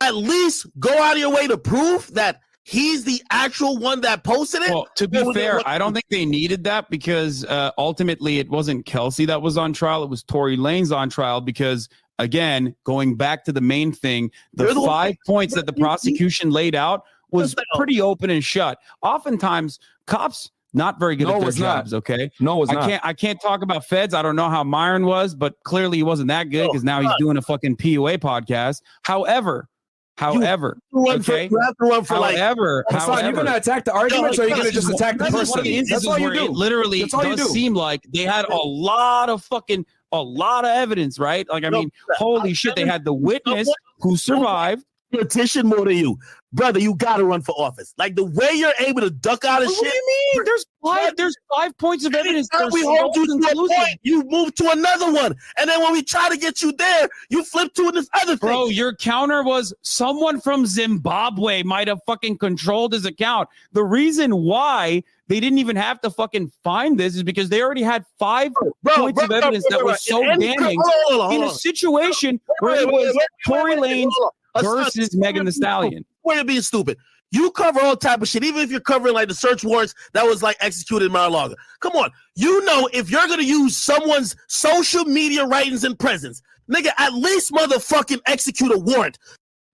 D: at least go out of your way to prove that he's the actual one that posted it.
C: Well, to be fair,
D: what-
C: I don't think they needed that because uh, ultimately it wasn't Kelsey that was on trial. It was Tory Lanez on trial because, again, going back to the main thing, the
D: the
C: five points that the prosecution laid out was
D: Yes, I know.
C: pretty open and shut. Oftentimes, cops not very good
A: No,
C: at their
A: it's not.
C: jobs. Okay,
A: No, it's
C: I
A: not.
C: can't I can't talk about feds. I don't know how Myron was, but clearly he wasn't that good
D: No,
C: because now he's doing a fucking PUA podcast. However, however,
D: Run for-
C: okay.
D: you have to run for like
C: however,
A: you're going to attack the arguments, or are you going to just attack the person?
C: one of the
A: That's all you do.
C: literally
A: That's all you
C: does
A: do.
C: seem like they had a lot of fucking a lot of evidence, right? Like I
D: No,
C: mean, holy shit, they had the witness who survived.
D: Petition more than you, brother. You got to run for office. Like the way you're able to duck out of
C: What do
D: shit.
C: you mean? There's five. There's five points of evidence.
D: We hold you to a point, you move to another one, and then when we try to get you there, you flip to this other thing.
C: Bro, your counter was someone from Zimbabwe might have fucking controlled his account. The reason why they didn't even have to fucking find this is because they already had five
D: bro,
C: points of evidence that was so
D: And-
C: damning
D: hold on, hold on,
C: in a situation where it was Tory
D: wait, wait,
C: Lanez
D: hold on. Hasan,
C: versus Megan Thee Stallion.
D: Where you're being stupid. You cover all type of shit, even if you're covering like the search warrants that was like executed in Mar-a-Lago. Come on, you know if you're gonna use someone's social media writings and presence, nigga, at least motherfucking execute a warrant.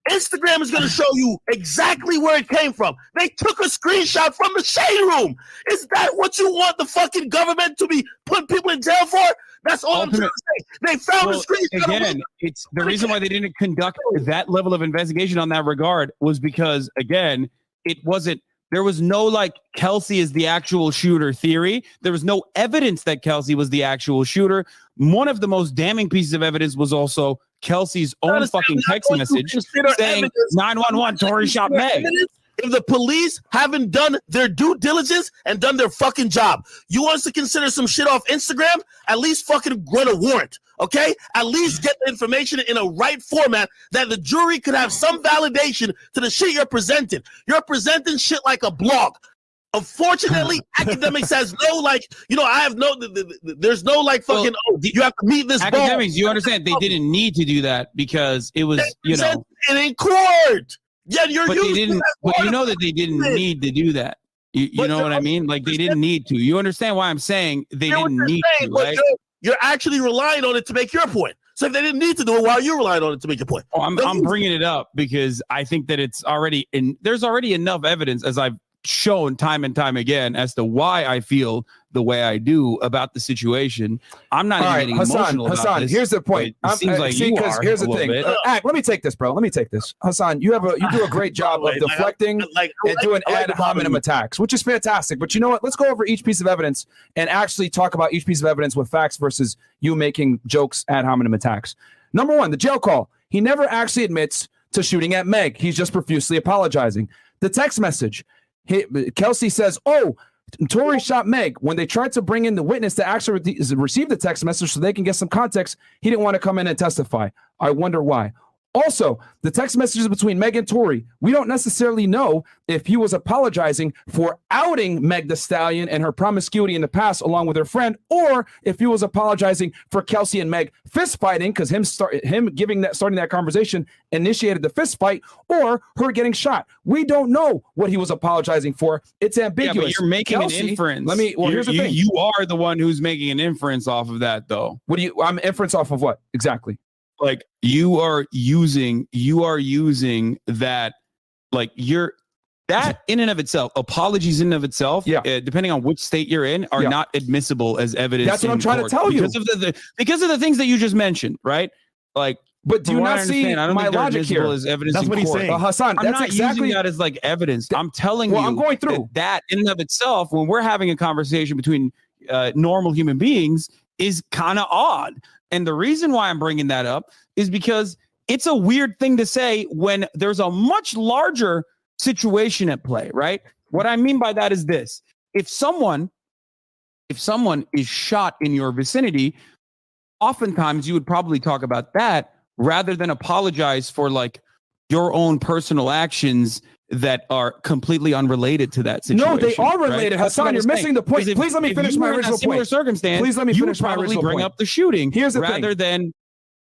D: Instagram is gonna show you exactly where it came from. They took a screenshot from the shade room. Is that what you want the fucking government to be putting people in jail for? That's all I'm trying to say. They found
C: Well,
D: the screenshot.
C: Again, it's the reason why they didn't conduct that level of investigation on that regard was because again, it wasn't there was no like Kelsey is the actual shooter theory. There was no evidence that Kelsey was the actual shooter. One of the most damning pieces of evidence was also Kelsey's own fucking text message saying 911 Tory shot Meg.
D: if the police haven't done their due diligence and done their fucking job. You want us to consider some shit off Instagram? At least fucking run a warrant, okay? At least get the information in a right format that the jury could have some validation to the shit you're presenting. You're presenting shit like a blog. Unfortunately, Akademiks has no like, you know, I have no, th- th- th- there's no like
C: Well,
D: fucking, oh, you have to meet this.
C: Akademiks, you understand they oh. didn't need to do that because it was, you know,
D: and in court. Yeah, you're
C: but they
D: using
C: didn't. But you know that they didn't need to do that. You, you know what I mean? Like they didn't need to. You understand why I'm saying they didn't need
D: saying,
C: to, right?
D: You're, you're actually relying on it to make your point. So if they didn't need to do it, why are you relying on it to make your point?
C: Oh, I'm, I'm bringing it up because I think that it's already in. There's already enough evidence, as I've shown time and time again, as to why I feel the way I do about the situation. I'm not
A: All
C: even
A: right,
C: getting
A: Hasan.
C: emotional about
A: Hasan,
C: this.
A: here's the point.
C: but It
A: I'm-
C: seems
A: uh,
C: like
A: see,
C: you
A: 'cause
C: are
A: here's
C: a
A: the thing.
C: bit.
A: Uh, Ack, let me take this, bro. Let me take this. Hasan, you have a you do a great job of
D: Like, I-
A: deflecting
D: Like, I
A: and doing
D: like
A: ad hominem attacks, which is fantastic. But you know what? Let's go over each piece of evidence and actually talk about each piece of evidence with facts versus you making jokes ad hominem attacks. Number one, the jail call. He never actually admits to shooting at Meg. He's just profusely apologizing. The text message. Kelsey says, "Oh." Tory shot Meg when they tried to bring in the witness to actually re- receive the text message so they can get some context. He didn't want to come in and testify. I wonder why. Also, the text messages between Meg and Tory, we don't necessarily know if he was apologizing for outing Meg Thee Stallion and her promiscuity in the past along with her friend, or if he was apologizing for Kelsey and Meg fist fighting because him start him giving that starting that conversation initiated the fist fight, or her getting shot. We don't know what he was apologizing for. It's
C: Yeah,
A: ambiguous.
C: but you're making
A: Kelsey-
C: an inference.
A: Let me. Well,
C: You're-
A: here's the
C: you,
A: thing.
C: You are the one who's making an inference off of that, though.
A: what do you? I'm inference off of what exactly?
C: Like you are using you are using that like you're that in and of itself apologies in and of itself
A: Yeah.
C: uh, depending on which state you're in are
A: Yeah.
C: not admissible as evidence
A: That's what I'm trying to tell you.
C: because of the, the because of the things that you just mentioned right like
A: But do you
C: what I
A: not see
C: I don't
A: my logic here?
C: as evidence
B: That's what he's
C: court.
B: saying.
A: Uh, Hasan,
C: I'm
A: that's
C: not
A: exactly.
C: using that as like evidence. I'm telling
A: well,
C: you
A: I'm going through.
C: that, that in and of itself, when we're having a conversation between uh, normal human beings, is kind of odd. And the reason why I'm bringing that up is because it's a weird thing to say when there's a much larger situation at play, right? What I mean by that is this: if someone, if someone is shot in your vicinity, oftentimes you would probably talk about that rather than apologize for like your own personal actions that are completely unrelated to that situation.
A: No, they are related,
C: what Hasan.
A: You're missing the point.
C: If-
A: Please let me finish my original point.
C: circumstance.
A: Please let me
C: you
A: finish my
C: probably
A: original
C: bring
A: point.
C: up the shooting
A: Here's the
C: rather
A: thing.
C: than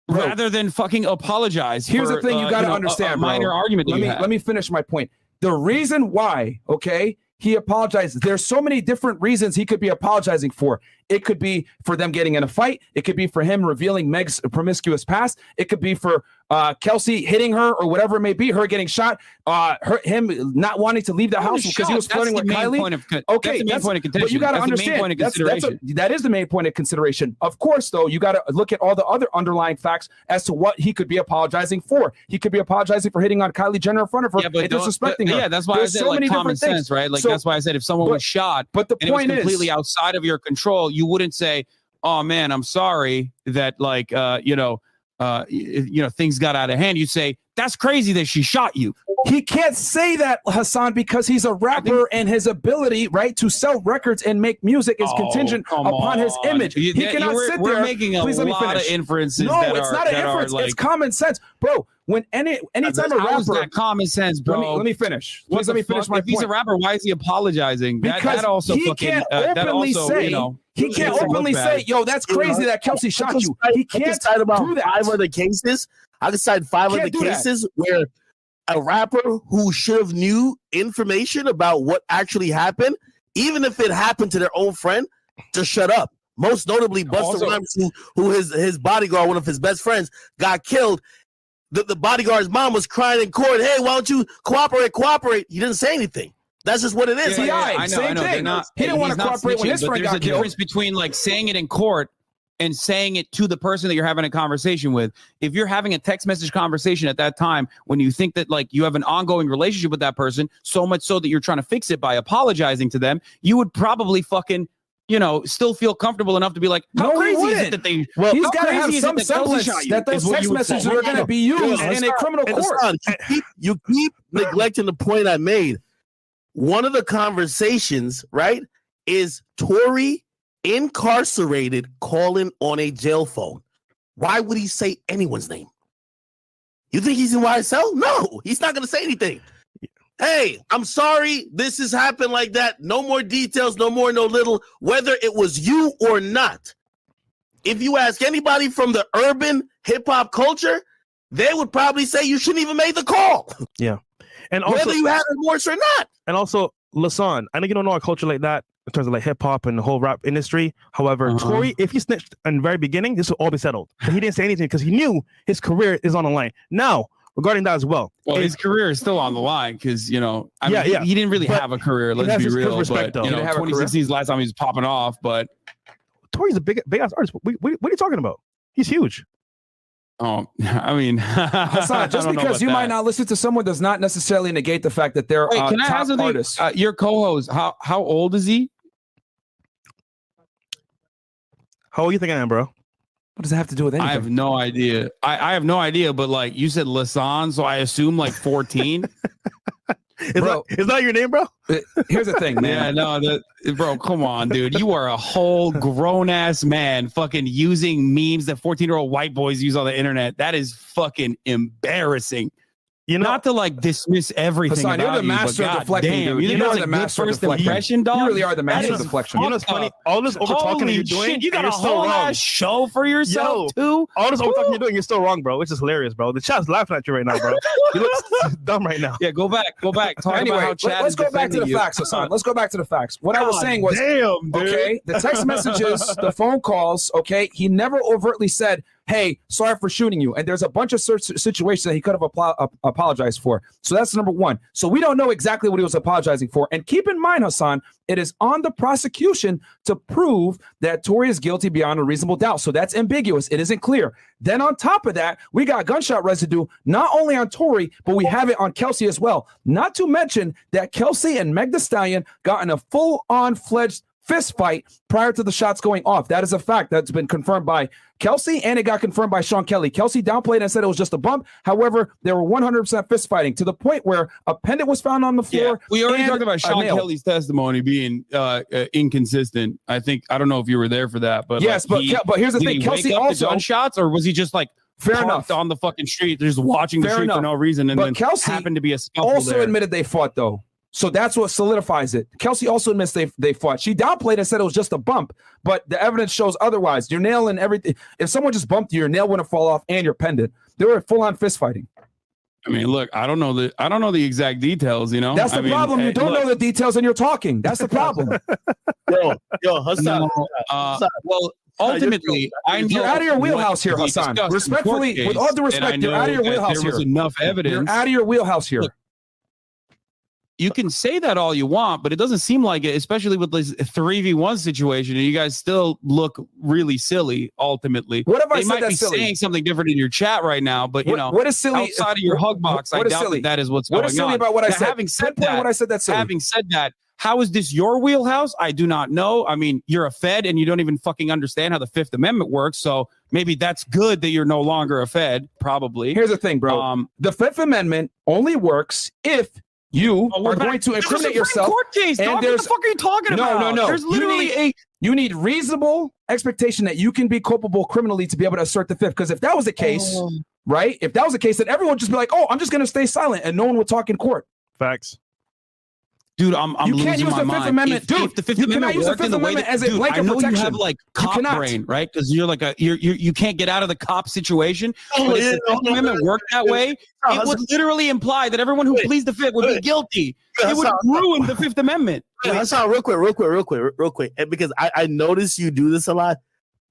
A: Bro.
C: rather than fucking apologize.
A: Here's the thing you
C: uh,
A: gotta
C: know,
A: understand,
C: A,
A: bro.
C: minor argument.
A: Let me
C: had.
A: let me finish my point. The reason why, okay, he apologized. There's so many different reasons he could be apologizing for. It could be for them getting in a fight. It could be for him revealing Meg's promiscuous past. It could be for uh, Kelsey hitting her or whatever it may be, her getting shot, uh, her, him not wanting to leave the house because he was flirting with Kylie.
C: Point of,
A: Okay,
C: that's the main
A: that's-
C: point of contention.
A: But you got to understand that's, that's a, that is the main point of consideration. Of course, though, you got to look at all the other underlying facts as to what he could be apologizing for. He could be apologizing for hitting on Kylie Jenner in front of her
C: yeah, but
A: and disrespecting her.
C: Yeah, that's why
A: There's
C: I said
A: so
C: like
A: many
C: common
A: different things.
C: right? Like
A: So-
C: that's why I said if someone
A: but-
C: was shot
A: But the
C: and it was
A: point
C: completely
A: is,
C: outside of your control, you wouldn't say, "Oh man, I'm sorry that like uh, you know, uh, you know, things got out of hand." You say, "That's crazy that she shot you."
A: he can't say that, Hasan, because he's a rapper and his ability, right, to sell records and make music is
C: Oh,
A: contingent upon his image.
C: You-
A: he
C: that-
A: cannot sit
C: we're
A: there.
C: making a
A: Please let me
C: lot
A: finish.
C: of inferences.
A: no,
C: that
A: it's
C: are,
A: not an inference.
C: like,
A: it's common sense, bro. When any anytime a rapper,
C: that common sense, bro?
A: let me let me finish. Please let me finish
C: fuck?
A: my
C: if he's a rapper, why is he apologizing?
A: Because
C: that also
A: he
C: fucking,
A: can't
C: uh,
A: openly
C: also,
A: say-
C: you know,
A: He can't
C: makes him look
A: openly say, "Yo, that's
D: You know,
A: crazy that
D: I
A: Kelsey shot
D: could
A: you."
D: cite-
A: He can't
D: cite about
A: do that.
D: five other cases. I could cite five other
A: do that.
D: cases where a rapper who should have knew information about what actually happened, even if it happened to their own friend, to shut up. Most notably, Busta Rhymes, who, who his his bodyguard, one of his best friends, got killed. The, the bodyguard's mom was crying in court. Hey, why don't you cooperate? Cooperate. He didn't say anything. That's just what it is.
A: Yeah,
D: Like,
A: yeah,
C: I know,
A: same
C: I know.
A: Thing.
C: not-
A: He didn't wanna cooperate when his
C: but
A: friend
C: there's
A: got
C: a
A: killed.
C: difference between like saying it in court and saying it to the person that you're having a conversation with. If you're having a text message conversation at that time when you think that like you have an ongoing relationship with that person, so much so that you're trying to fix it by apologizing to them, you would probably fucking you know, still feel comfortable enough to be like, how
A: No,
C: crazy is it that they?
D: well,
A: He's
C: how
A: got to
C: crazy
A: have some
C: that
A: semblance
C: shot
A: that those text messages are going to be used
D: Yo,
A: in a criminal court.
D: Hasan, you keep, you keep neglecting the point I made. one of the conversations, right, is Tory incarcerated calling on a jail phone. Why would he say anyone's name? You think he's in YSL? No, he's not going to say anything. Hey, I'm sorry this has happened like that. No more details, no more, no little, whether it was you or not. If you ask anybody from the urban hip hop culture, they would probably say you shouldn't even make the call, Yeah.
B: And also,
D: whether you had remorse or not.
B: and also, Lasan, I know you don't know our culture like that in terms of like hip hop and the whole rap industry. However,
C: Uh-huh.
B: Tory, if he snitched in the very beginning, this will all be settled. But he didn't say anything because he knew his career is on the line. Now, regarding that as well,
C: Well,
B: is-
C: his career is still on the line because you know, I
B: Yeah,
C: mean, he-
B: yeah.
C: he, didn't really
B: But
C: have a career. Let's be
B: his- his
C: real.
B: respect,
C: but
B: though.
C: you know,
A: didn't have a career?
C: 2016 is the last time he was popping off. But
B: Tory's a big, big ass artist. What, what, what are you talking about? He's huge.
C: oh, I mean,
A: Hasan, just because you might not listen to someone does not necessarily negate the fact that they're
C: Wait,
A: uh,
C: can I
A: top
C: ask something?
A: artists.
C: Uh, your co-host, how how old is he?
B: How old you think I am, bro?
A: What does that have to do with anything?
C: I have no idea. I, I have no idea. But like you said, Lasan, so I assume like 14.
B: Is,
A: Bro.
B: that, is that your name, bro?
A: Uh, here's the thing,
C: yeah,
A: man.
C: no, the, bro, come on, dude. You are a whole grown ass man, fucking using memes that 14 year old white boys use on the internet. That is fucking embarrassing.
B: You know,
C: Not to like dismiss everything
A: Hasan, you're
C: about
A: the
C: you,
A: master of
C: God
A: deflecting,
C: damn,
A: dude.
C: You,
A: You
C: think
A: know the master of
C: first
A: deflecting.
C: impression, dog?
A: You really are the master
C: That
A: of
C: is
A: deflection.
B: you know what's
C: fucked
B: funny? All this over talking you're doing,
C: shit, you got
B: and
C: a
B: you're still
C: whole
B: wrong.
C: ass show for yourself too.
B: All this over talking you're doing, you're still wrong, bro. It's is hilarious, bro. The chat's laughing at you right now, bro. You look dumb right now.
C: Yeah, go back, go back. Talk
A: anyway,
C: about how
A: let, us go back to the
C: you.
A: facts, Hasan. Let's go back to the facts. What I was saying was
B: damn, dude.
A: okay the text messages the phone calls okay he never overtly said hey sorry for shooting you and there's a bunch of situations that he could have apolo- ap- apologized for so that's number one so we don't know exactly what he was apologizing for and keep in mind hasan it is on the prosecution to prove that Tory is guilty beyond a reasonable doubt. So that's ambiguous. It isn't clear. Then on top of that, we got gunshot residue not only on Tory, but we have it on Kelsey as well. Not to mention that Kelsey and Meg Thee Stallion got in a full-on fledged fist fight prior to the shots going off. That is a fact that's been confirmed by Kelsey and it got confirmed by Sean Kelly. Kelsey downplayed and said it was just a bump. However, they were 100% fist fighting to the point where a pendant was found on the
C: Yeah,
A: floor.
C: we already talked about Sean. Kelly's testimony being uh, uh, inconsistent. I think I don't know if you were there for that, but
A: yes,
C: like,
A: but
C: he-
A: but here's the thing. Kelsey also
C: gunshots, or was he just like
A: fair enough.
C: on the fucking street, just watching the
A: Fair
C: street
A: enough.
C: for no reason, and
A: But
C: then
A: Kelsey
C: happened to be a
A: also
C: there.
A: admitted they fought though. So that's what solidifies it. Kelsey also admits they they fought. She downplayed and said it was just a bump, but the evidence shows otherwise. Your nail and everything. If someone just bumped you, your nail wouldn't fall off and your pendant. They were full on fist fighting.
C: I mean, look, I don't know the I don't know the exact details. You know,
A: That's the
C: I
A: problem.
C: eh,
A: You don't
C: look,
A: know the details and you're talking. That's the problem.
D: Yo, yo, Hasan.
C: no, uh,
D: Hasan.
C: well, ultimately, I know
A: You're out of your wheelhouse here,
C: we Hasan.
A: Respectfully,
C: court
A: with all due
C: case, and I
A: respect, you're out of your
C: know that
A: wheelhouse
C: There was
A: here.
C: enough
A: You're
C: evidence.
A: out of your wheelhouse here.
C: Look, you can say that all you want, but it doesn't seem like it, especially with this three v one situation, and you guys still look really silly. Ultimately,
A: What if I
C: they might be
A: silly?
C: saying something different in your chat right now, but you
A: What-
C: know,
A: what is silly?
C: outside of your hug box, I doubt
A: silly?
C: that that is what's
A: What
C: going
A: is silly
C: on.
A: about what I
C: Now,
A: said?
C: Having said that,
A: what I said that's silly.
C: having said that, how is this your wheelhouse? I do not know. I mean, you're a Fed and you don't even fucking understand how the Fifth Amendment works. So maybe that's good that you're no longer a Fed. Probably.
A: Here's the thing, bro.
C: Um,
A: the Fifth Amendment only works if you
C: oh, we're back-
A: going to incriminate yourself.
C: Court case.
A: and
C: dog. What the fuck are you talking
A: No,
C: about?
A: no, no. no.
C: There's
A: You
C: literally
A: need-
C: a
A: You need reasonable expectation that you can be culpable criminally to be able to assert the fifth. Because if that was the case,
C: Oh.
A: right? If that was the case, then everyone would just be like, "Oh, I'm just going to stay silent," and no one would talk in court.
B: Facts.
C: Dude. I'm, I'm
A: You can't
C: losing
A: use
C: my
A: the Fifth
C: mind.
A: Amendment.
C: If,
A: Dude,
C: if the Fifth
A: you cannot
C: Amendment
A: use the
C: worked in
A: Fifth
C: the way
A: Amendment
C: that,
A: as a
C: dude,
A: blanket
C: I know
A: protection.
C: you have like cop brain, right? Because you're like a you're, you're you can't get out of the cop situation.
D: Oh,
C: But if the Fifth
D: no,
C: Amendment
D: no,
C: worked that way,
D: no,
C: it would literally imply that everyone who
D: Wait,
C: pleads the Fifth would be
D: wait.
C: guilty. It
D: Hasan,
C: would ruin the Fifth Amendment.
D: Wait, Hasan, real quick, real quick, real quick, real quick, and because I, I notice you do this a lot.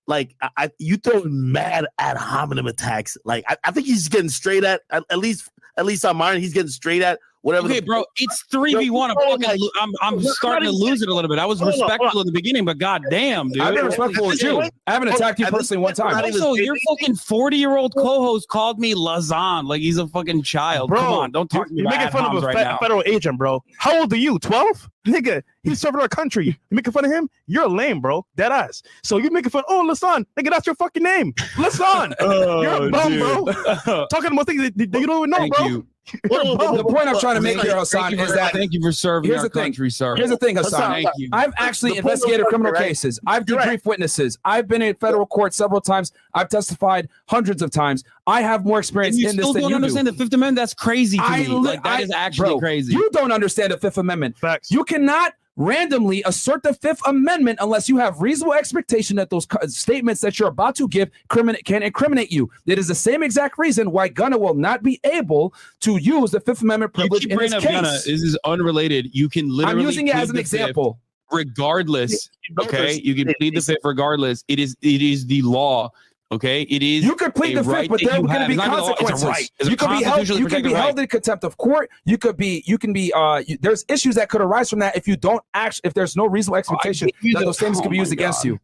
D: Like I, I you throw mad ad hominem attacks. Like I, I think he's getting straight at, at at least at least on mine. He's getting straight at whatever.
C: Okay,
D: the-
C: bro, it's three v one. I'm
D: Oh
C: fucking, I'm I'm
D: I'm
C: starting to lose it a little bit. I was
D: Hold on, hold
C: respectful in the beginning, but goddamn, dude.
A: I've been respectful with you. I haven't
D: Oh,
A: attacked you personally one time.
D: not
C: Also, your fucking 40 year old co host called me Lazan like he's a fucking child.
B: Bro,
C: Come on, don't talk to me
B: You're making fun of a
C: right
B: fe- federal agent, bro. How old are you? 12? Nigga, he's serving our country. You making fun of him? You're lame, bro. Dead ass. So you making fun, oh, Lasan. Nigga, that's your fucking name. Lasan. You're a bum, bro. Talking about things that, that you don't even know,
C: Thank
B: bro.
C: you.
D: Whoa, whoa, whoa,
A: The point I'm trying to make
D: Thank
A: here.
C: Hasan,
A: is that
C: thank you for serving
A: here's
C: our
A: the thing.
C: country, sir.
A: here's the thing, Hasan.
D: Hasan,
C: Thank you.
A: I've actually
D: The
A: investigated criminal
D: right?
A: cases. I've
D: You're
A: debriefed witnesses. I've been in federal court several times. I've testified hundreds of times. I have more experience
C: And you
A: in this
C: still
A: than
C: don't understand
A: do.
C: the Fifth Amendment? That's crazy to
A: I
C: me.
A: li-
C: Like that
A: I-
C: is actually
A: bro,
C: crazy.
A: You don't understand the Fifth Amendment.
B: Facts.
A: You cannot randomly assert the Fifth Amendment unless you have reasonable expectation that those statements that you're about to give crimin- can incriminate you. It is the same exact reason why Gunna will not be able to use the Fifth Amendment
C: you
A: privilege
C: keep
A: in his
C: bringing up Gunna.
A: case.
C: This is unrelated. You can literally.
A: I'm using it as an
C: the Fifth
A: example.
C: regardless. Okay, you can plead the fifth regardless. It is it is the law. Okay, it is.
A: You could plead
C: a
A: the fifth, but
C: that
A: there are going to be
C: It's not even a law, it's a
A: consequences.
C: right.
A: You could be held. You could be
C: protected
A: held
C: right.
A: in contempt of court. You could be. You can be. Uh, you, there's issues that could arise from that if you don't act. If there's no reasonable expectation
C: give you
A: that
C: the-
A: those things
C: oh
A: could be
C: my
A: used against you.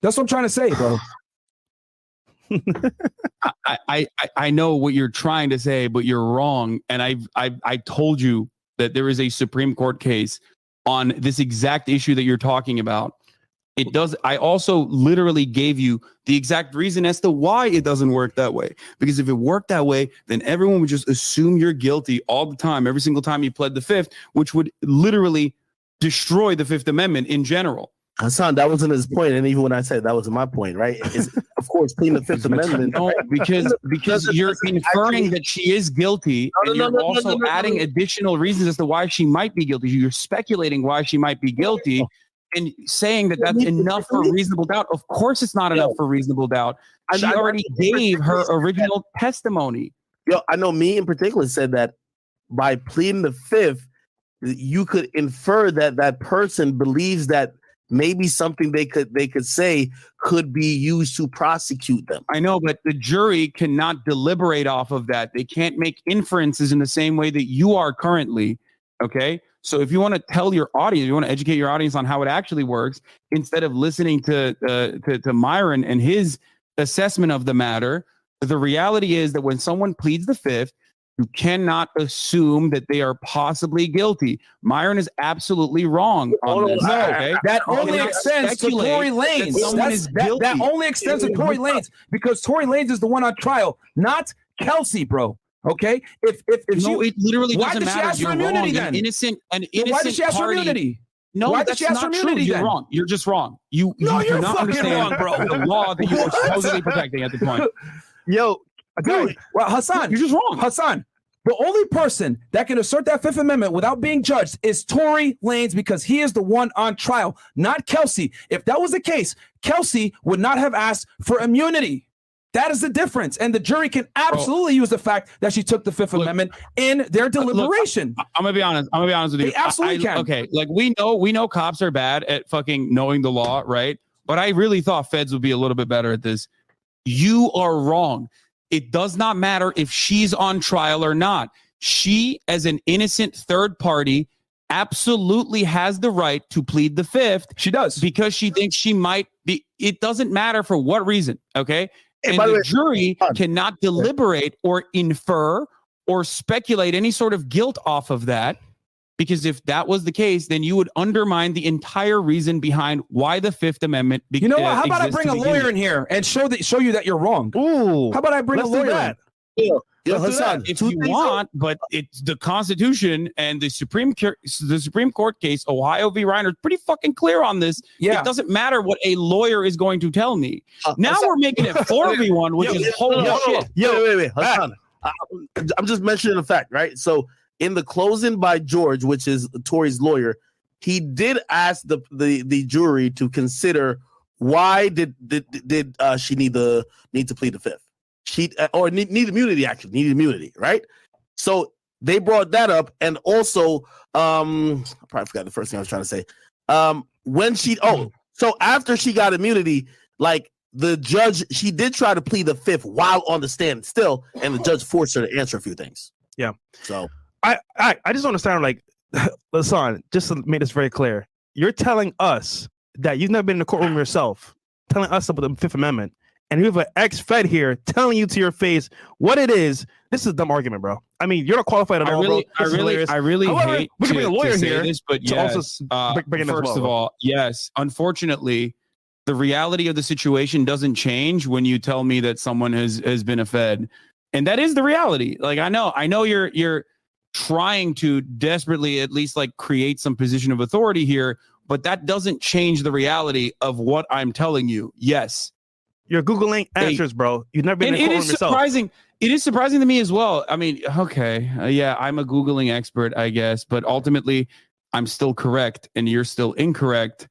A: That's what I'm trying to say, bro.
C: I, I I- I know what you're trying to say, but you're wrong. And I've I I told you that there is a Supreme Court case on this exact issue that you're talking about. It does. I also literally gave you the exact reason as to why it doesn't work that way. Because if it worked that way, then everyone would just assume you're guilty all the time, every single time you pled the fifth, which would literally destroy the Fifth Amendment in general.
D: Hasan, that wasn't his point, and even when I said that wasn't my point, right? Is of course pleading the Fifth Amendment.
C: No, because because you're
D: doesn't
C: inferring
D: actually-
C: that she is guilty,
D: No,
C: and
D: no,
C: you're
D: no, no,
C: also
D: no, no, no,
C: adding
D: no.
C: additional reasons as to why she might be guilty. You're speculating why she might be guilty, and saying that that's enough for reasonable doubt. Of course, it's not enough for reasonable doubt.
D: I-
C: She already gave her original testimony.
D: Yo, I know me in particular said that by pleading the Fifth, you could infer that that person believes that maybe something they could they could say could be used to prosecute them.
C: I know, but the jury cannot deliberate off of that. They can't make inferences in the same way that you are currently. Okay. So if you want to tell your audience, you want to educate your audience on how it actually works, instead of listening to uh, to, to Myron and his assessment of the matter, the reality is that when someone pleads the fifth, you cannot assume that they are possibly guilty. Myron is absolutely wrong on this.
A: No,
C: okay?
A: that only extends to Tory
C: that
A: Lanez.
C: someone
A: that, that only extends to Tory Lanez because Tory Lanez is the one on trial, not Kelsey, bro. Okay, if if if
C: no,
A: she,
C: it literally
A: why
C: doesn't
A: did she
C: matter.
A: ask for
C: You're
A: immunity
C: wrong.
A: then?
C: An innocent, an
A: then
C: innocent
A: why did she ask for immunity?
C: No,
A: Why
C: that's not true.
A: immunity
C: You're wrong. You're just wrong. You,
A: No,
C: you
A: you're
C: do not
A: fucking
C: understand
A: wrong, bro.
C: the law that you are supposedly protecting at the point.
B: Yo,
A: Dude, well, Hasan,
C: You're just wrong.
A: Hasan, the only person that can assert that Fifth Amendment without being judged is Tory Lanez because he is the one on trial, not Kelsey. If that was the case, Kelsey would not have asked for immunity. That is the difference. And the jury can absolutely use the fact that she took the Fifth
C: Look,
A: Amendment in their
C: look,
A: deliberation.
C: I- I'm gonna be honest. I'm gonna be honest with you.
A: They absolutely
C: I- I-
A: can.
C: Okay, like we know, we know cops are bad at fucking knowing the law, right? But I really thought feds would be a little bit better at this. You are wrong. It does not matter if she's on trial or not. She, as an innocent third party, absolutely has the right to plead the fifth
A: she does.
C: because she thinks she might be. It doesn't matter for what reason. Okay.
D: Hey,
C: and the
D: the way,
C: jury cannot deliberate or infer or speculate any sort of guilt off of that. Because if that was the case, then you would undermine the entire reason behind why the Fifth Amendment. Be-
A: You know what?
C: uh,
A: How about I bring a lawyer in here and show that show you that you're wrong?
B: ooh,
A: How about I bring a lawyer
B: that.
A: in?
D: Yo,
B: Do
D: Hasan,
C: if you want, but it's the Constitution and the Supreme Court, the Supreme Court case, Ohio v. Reiner, is pretty fucking clear on this.
A: Yeah.
C: It doesn't matter what a lawyer is going to tell me.
D: Uh,
C: Now
D: Hasan,
C: we're making it four v one, which
D: Yo,
C: is
D: yo,
C: holy
D: no,
C: shit.
D: Yo, wait, wait, wait. Hasan, I, I'm just mentioning the fact, right? So in the closing by George, which is Tory's lawyer, he did ask the the, the jury to consider why did did, did uh, she need the need to plead the fifth? She uh, or need, need immunity actually need immunity, right? So they brought that up, and also um, I probably forgot the first thing I was trying to say. Um, when she oh, so after she got immunity, like the judge, she did try to plead the fifth while on the stand still, and the judge forced her to answer a few things.
B: Yeah.
D: So
B: I, I, I just don't understand. Like, Lasan, just to make this very clear, you're telling us that you've never been in the courtroom yourself, telling us about the Fifth Amendment, and you have an ex-Fed here telling you to your face what it is. This is a dumb argument, bro. I mean, you're not qualified at
C: I
B: all,
C: really,
B: bro.
C: I
B: This
C: really. I really
B: However,
C: hate
B: we
C: to,
B: can bring a lawyer
C: to say
B: here
C: this, but
B: to also
C: yes, uh,
B: bring- bring it as
C: first
B: well,
C: of all, yes. Unfortunately, the reality of the situation doesn't change when you tell me that someone has has been a Fed. and that is the reality. Like I know, I know you're you're trying to desperately at least like create some position of authority here, but that doesn't change the reality of what I'm telling you. Yes,
B: You're googling answers, bro. You've never been
C: and it
B: yourself.
C: surprising. It is surprising to me as well. I mean, okay, uh, yeah, I'm a googling expert, I guess, but ultimately, I'm still correct, and you're still incorrect.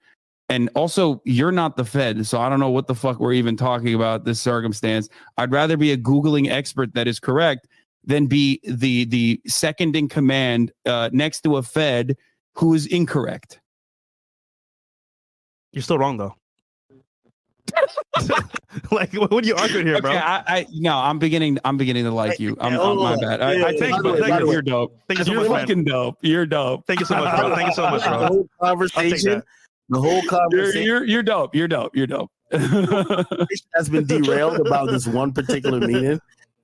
C: And also, you're not the Fed, so I don't know what the fuck we're even talking about this circumstance. I'd rather be a googling expert that is correct than be the the second in command uh, next to a Fed who is incorrect.
B: You're still wrong though. like, what what are you arguing here, bro?
C: Okay, I, I no, I'm beginning. I'm beginning to like you. I'm,
D: Hey,
C: I'm my
D: oh,
C: bad. I,
D: Yeah,
C: I
D: yeah,
C: take
B: by way,
C: back.
B: by the way.
C: You're dope.
B: Thank you so
C: You're
B: much, man.
C: dope. You're dope.
B: Thank you so much, bro. Thank you so much, bro. The whole
D: conversation, the whole
C: You're,
D: conversation
C: you're you're dope. You're dope. You're dope.
D: has been derailed about this one particular meeting,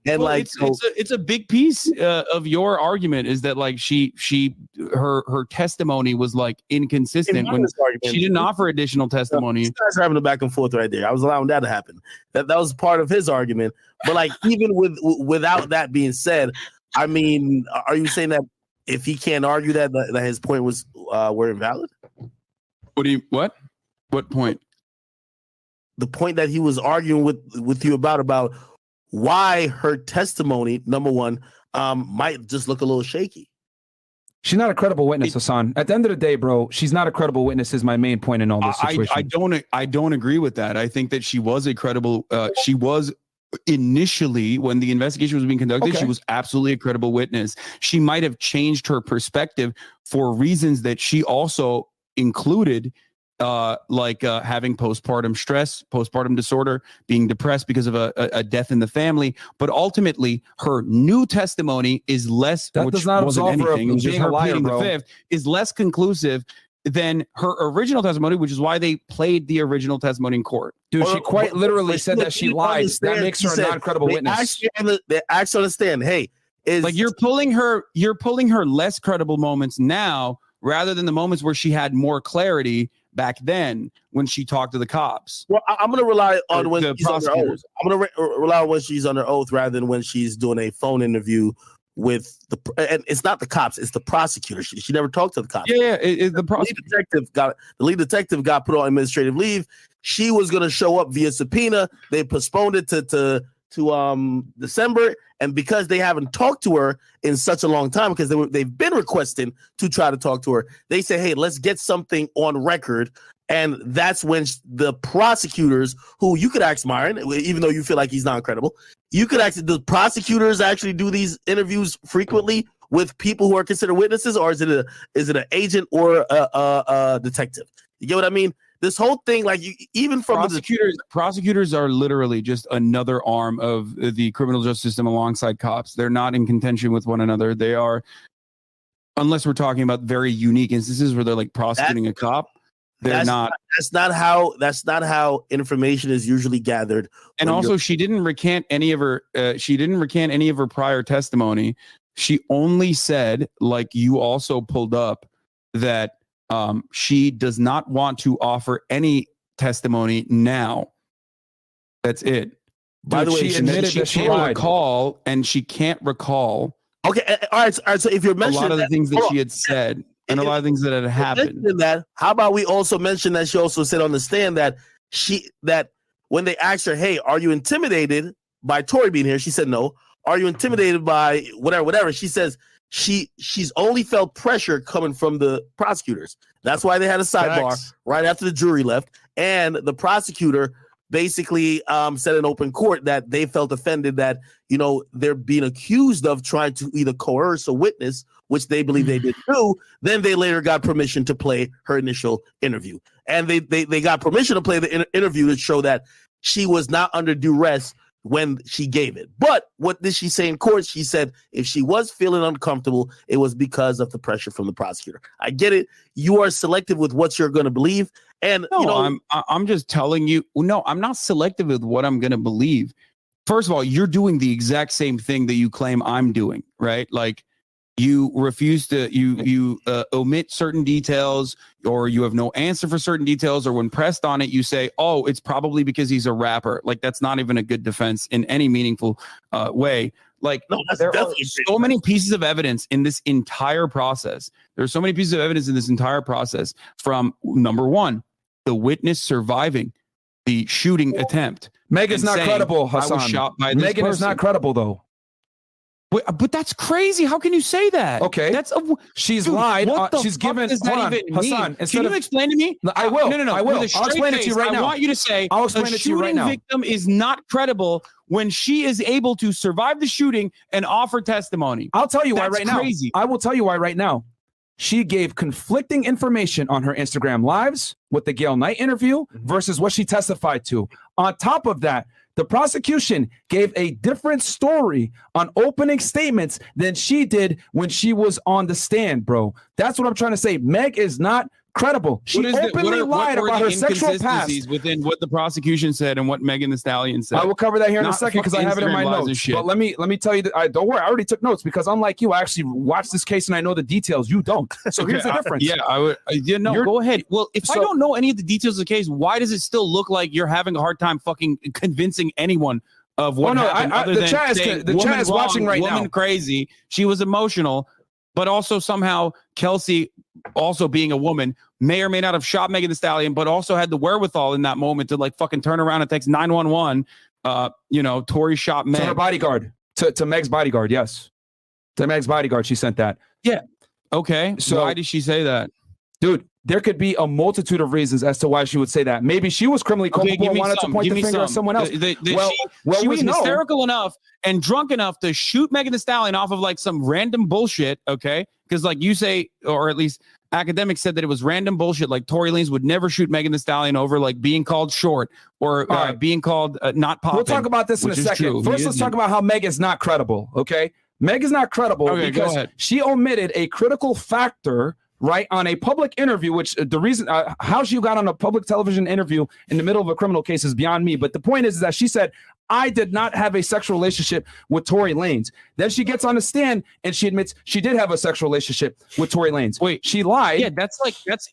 D: and
C: Well,
D: like
C: it's,
D: so,
C: it's a it's a big piece uh, of your argument is that like she she her her testimony was like
D: in
C: inconsistent when she didn't offer additional testimony.
D: Are having a back and forth right there. I was allowing that to happen. That that was part of his argument. But like even with without that being said, I mean, are you saying that if he can't argue that that, that his point was uh, were invalid?
C: What do you what? What point?
D: The point that he was arguing with with you about about why her testimony number one um, might just look a little shaky.
A: She's not a credible witness, Hasan. At the end of the day, bro, she's not a credible witness. Is my main point in all this
C: I,
A: situation.
C: I don't I don't agree with that. I think that she was a credible. Uh, she was initially when the investigation was being conducted.
A: Okay.
C: She was absolutely a credible witness. She might have changed her perspective for reasons that she also included. Uh, like uh, having postpartum stress, postpartum disorder, being depressed because of a, a, a death in the family. But ultimately, her new testimony is less.
A: That
C: which
A: does not
C: wasn't
A: absolve her of
C: it was just
A: being
C: her
A: liar,
C: pleading the fifth is less conclusive than her original testimony, which is why they played the original testimony in court.
A: Dude,
D: Or-
A: she quite
D: or-
A: literally
D: or-
A: said that she
D: he
A: lied. That makes
D: he
A: her a
D: said
A: non-credible
D: they
A: witness.
D: Asked you on the, they asked you to understand. Hey, is
C: Like you're pulling her, you're pulling her less credible moments now rather than the moments where she had more clarity back then when she talked to the cops.
D: Well, I- I'm going to rely on when she's under oath.
C: prosecutors.
D: I'm going to re- rely on when she's under oath rather than when she's doing a phone interview with the. And it's not the cops; it's the prosecutor. She, she never talked to the cops.
C: Yeah, yeah. It, it- the
D: The lead detective got the lead detective got put on administrative leave. She was going to show up via subpoena. They postponed it to to to um December, and because they haven't talked to her in such a long time, because they were they've been requesting to try to talk to her, they say, "Hey, let's get something on record." And that's when the prosecutors, who you could ask Myron, even though you feel like he's not credible, you could ask the prosecutors actually do these interviews frequently with people who are considered witnesses, or is it a is it an agent or a, a, a detective? You get what I mean? This whole thing, like you, even from the
C: prosecutors prosecutors are literally just another arm of the criminal justice system alongside cops. They're not in contention with one another. They are unless we're talking about very unique instances where they're like prosecuting a cop they're
D: that's
C: not.
D: that's not how that's not how information is usually gathered.
C: and also she didn't recant any of her uh, she didn't recant any of her prior testimony. She only said like you also pulled up that um, she does not want to offer any testimony now that's it
D: By the way,
A: she admitted
C: she
A: that she
C: can't recall and she can't recall
D: Okay, all right, so- all right. So if you're mentioning a
C: lot of the
D: that,
C: things that she had said and a lot of things that had happened
D: that, how about we also mention that she also said on the stand that she that when they asked her, "Hey, are you intimidated by Tory being here?" She said, "No." Are you intimidated by whatever, whatever? She says she she's only felt pressure coming from the prosecutors. That's why they had a sidebar
B: Facts.
D: right after the jury left, and the prosecutor basically um, said in open court that they felt offended that you know they're being accused of trying to either coerce a witness, which they believe they did do. Then they later got permission to play her initial interview, and they they they got permission to play the inter- interview to show that she was not under duress when she gave it. But what did she say in court? She said if she was feeling uncomfortable, it was because of the pressure from the prosecutor. I get it. You are selective with what you're going to believe, and
C: no
D: you know
C: i'm i'm just telling you no i'm not selective with what i'm going to believe first of all you're doing the exact same thing that you claim i'm doing right like you refuse to you you uh, omit certain details or you have no answer for certain details or when pressed on it you say oh it's probably because he's a rapper like that's not even a good defense in any meaningful uh, way Like
D: No, that's
C: there are so many pieces of evidence in this entire process. There's so many pieces of evidence in this entire process from number one, the witness surviving the shooting attempt.
A: Meg is not
C: saying,
A: credible,
C: I was
A: Hasan.
C: shot by this
A: Megan is not credible though.
C: But, but that's crazy. How can you say that?
A: Okay.
C: That's a,
A: She's
C: Dude,
A: lied.
C: What
A: uh,
C: the
A: she's
C: fuck
A: given
C: does that
A: hold on,
C: even
A: Hasan.
C: mean?
A: Instead
C: Can
A: of
C: you explain to me?
A: No, I will.
C: No, no, no.
A: I will.
C: With a
A: I'll
C: straight
A: explain it to you right
C: I
A: now.
C: I want you to say
A: I'll explain
C: a
A: it to
C: shooting
A: you right now.
C: victim is not credible when she is able to survive the shooting and offer testimony.
A: I'll tell you why
C: That's
A: right
C: crazy.
A: now. I will tell you why right now. She gave conflicting information on her Instagram lives with the Gayle King interview
C: Mm-hmm.
A: versus what she testified to. On top of that, the prosecution gave a different story on opening statements than she did when she was on the stand, bro. That's what I'm trying to say. Meg is not credible. She
C: the-
A: openly
C: what are-
A: lied about her sexual past.
C: within what the prosecution said and what Megan Thee Stallion said.
A: I will cover that here in a second because I have it in my
C: Instagram lives and
A: notes. But let me let me tell you that I don't worry. I already took notes because unlike you, I actually watched this case and I know the details. You don't. So here's the
C: Okay, I-
A: difference.
C: yeah, I would. Uh, yeah, no,
A: You're-
C: go ahead. Well, if I don't know any of the details of the case, why does it still look like you're having a hard time fucking convincing anyone of what
A: Oh, no,
C: happened?
A: I- I-
C: other
A: the
C: than
A: chat is- the chat
C: "Woman
A: is watching right
C: woman
A: now."
C: crazy. She was emotional, but also somehow Kelsey, also being a woman, may or may not have shot Megan Thee Stallion, but also had the wherewithal in that moment to like fucking turn around and text nine one one. Uh, you know, Tory shot
A: To her bodyguard. To, to Meg's bodyguard, yes. To Meg's bodyguard, she sent that. Yeah.
C: Okay,
A: So-
C: why did she say that?
A: Dude, there could be a multitude of reasons as to why she would say that. Maybe she was criminally
C: Okay,
A: culpable and wanted to point
C: give
A: the finger at someone else.
C: The- the- the-
A: well,
C: she,
A: well,
C: she
A: we
C: was
A: know.
C: hysterical enough and drunk enough to shoot Megan Thee Stallion off of like some random bullshit. Okay, because like you say, or at least Akademiks said that it was random bullshit. Like Tory Lanez would never shoot Megan Thee Stallion over like being called short or uh,
A: right.
C: being called uh, not popping.
A: We'll talk about this in a second.
C: true.
A: First, let's talk about how Meg is not credible. Okay, Meg is not credible
C: Okay,
A: because she omitted a critical factor. Right on a public interview, which uh, the reason uh, how she got on a public television interview in the middle of a criminal case is beyond me. But the point is, is that she said, "I did not have a sexual relationship with Tory Lanez." Then she gets on the stand and she admits she did have a sexual relationship with Tory Lanez.
C: Wait.
A: she lied.
C: Yeah, that's like that's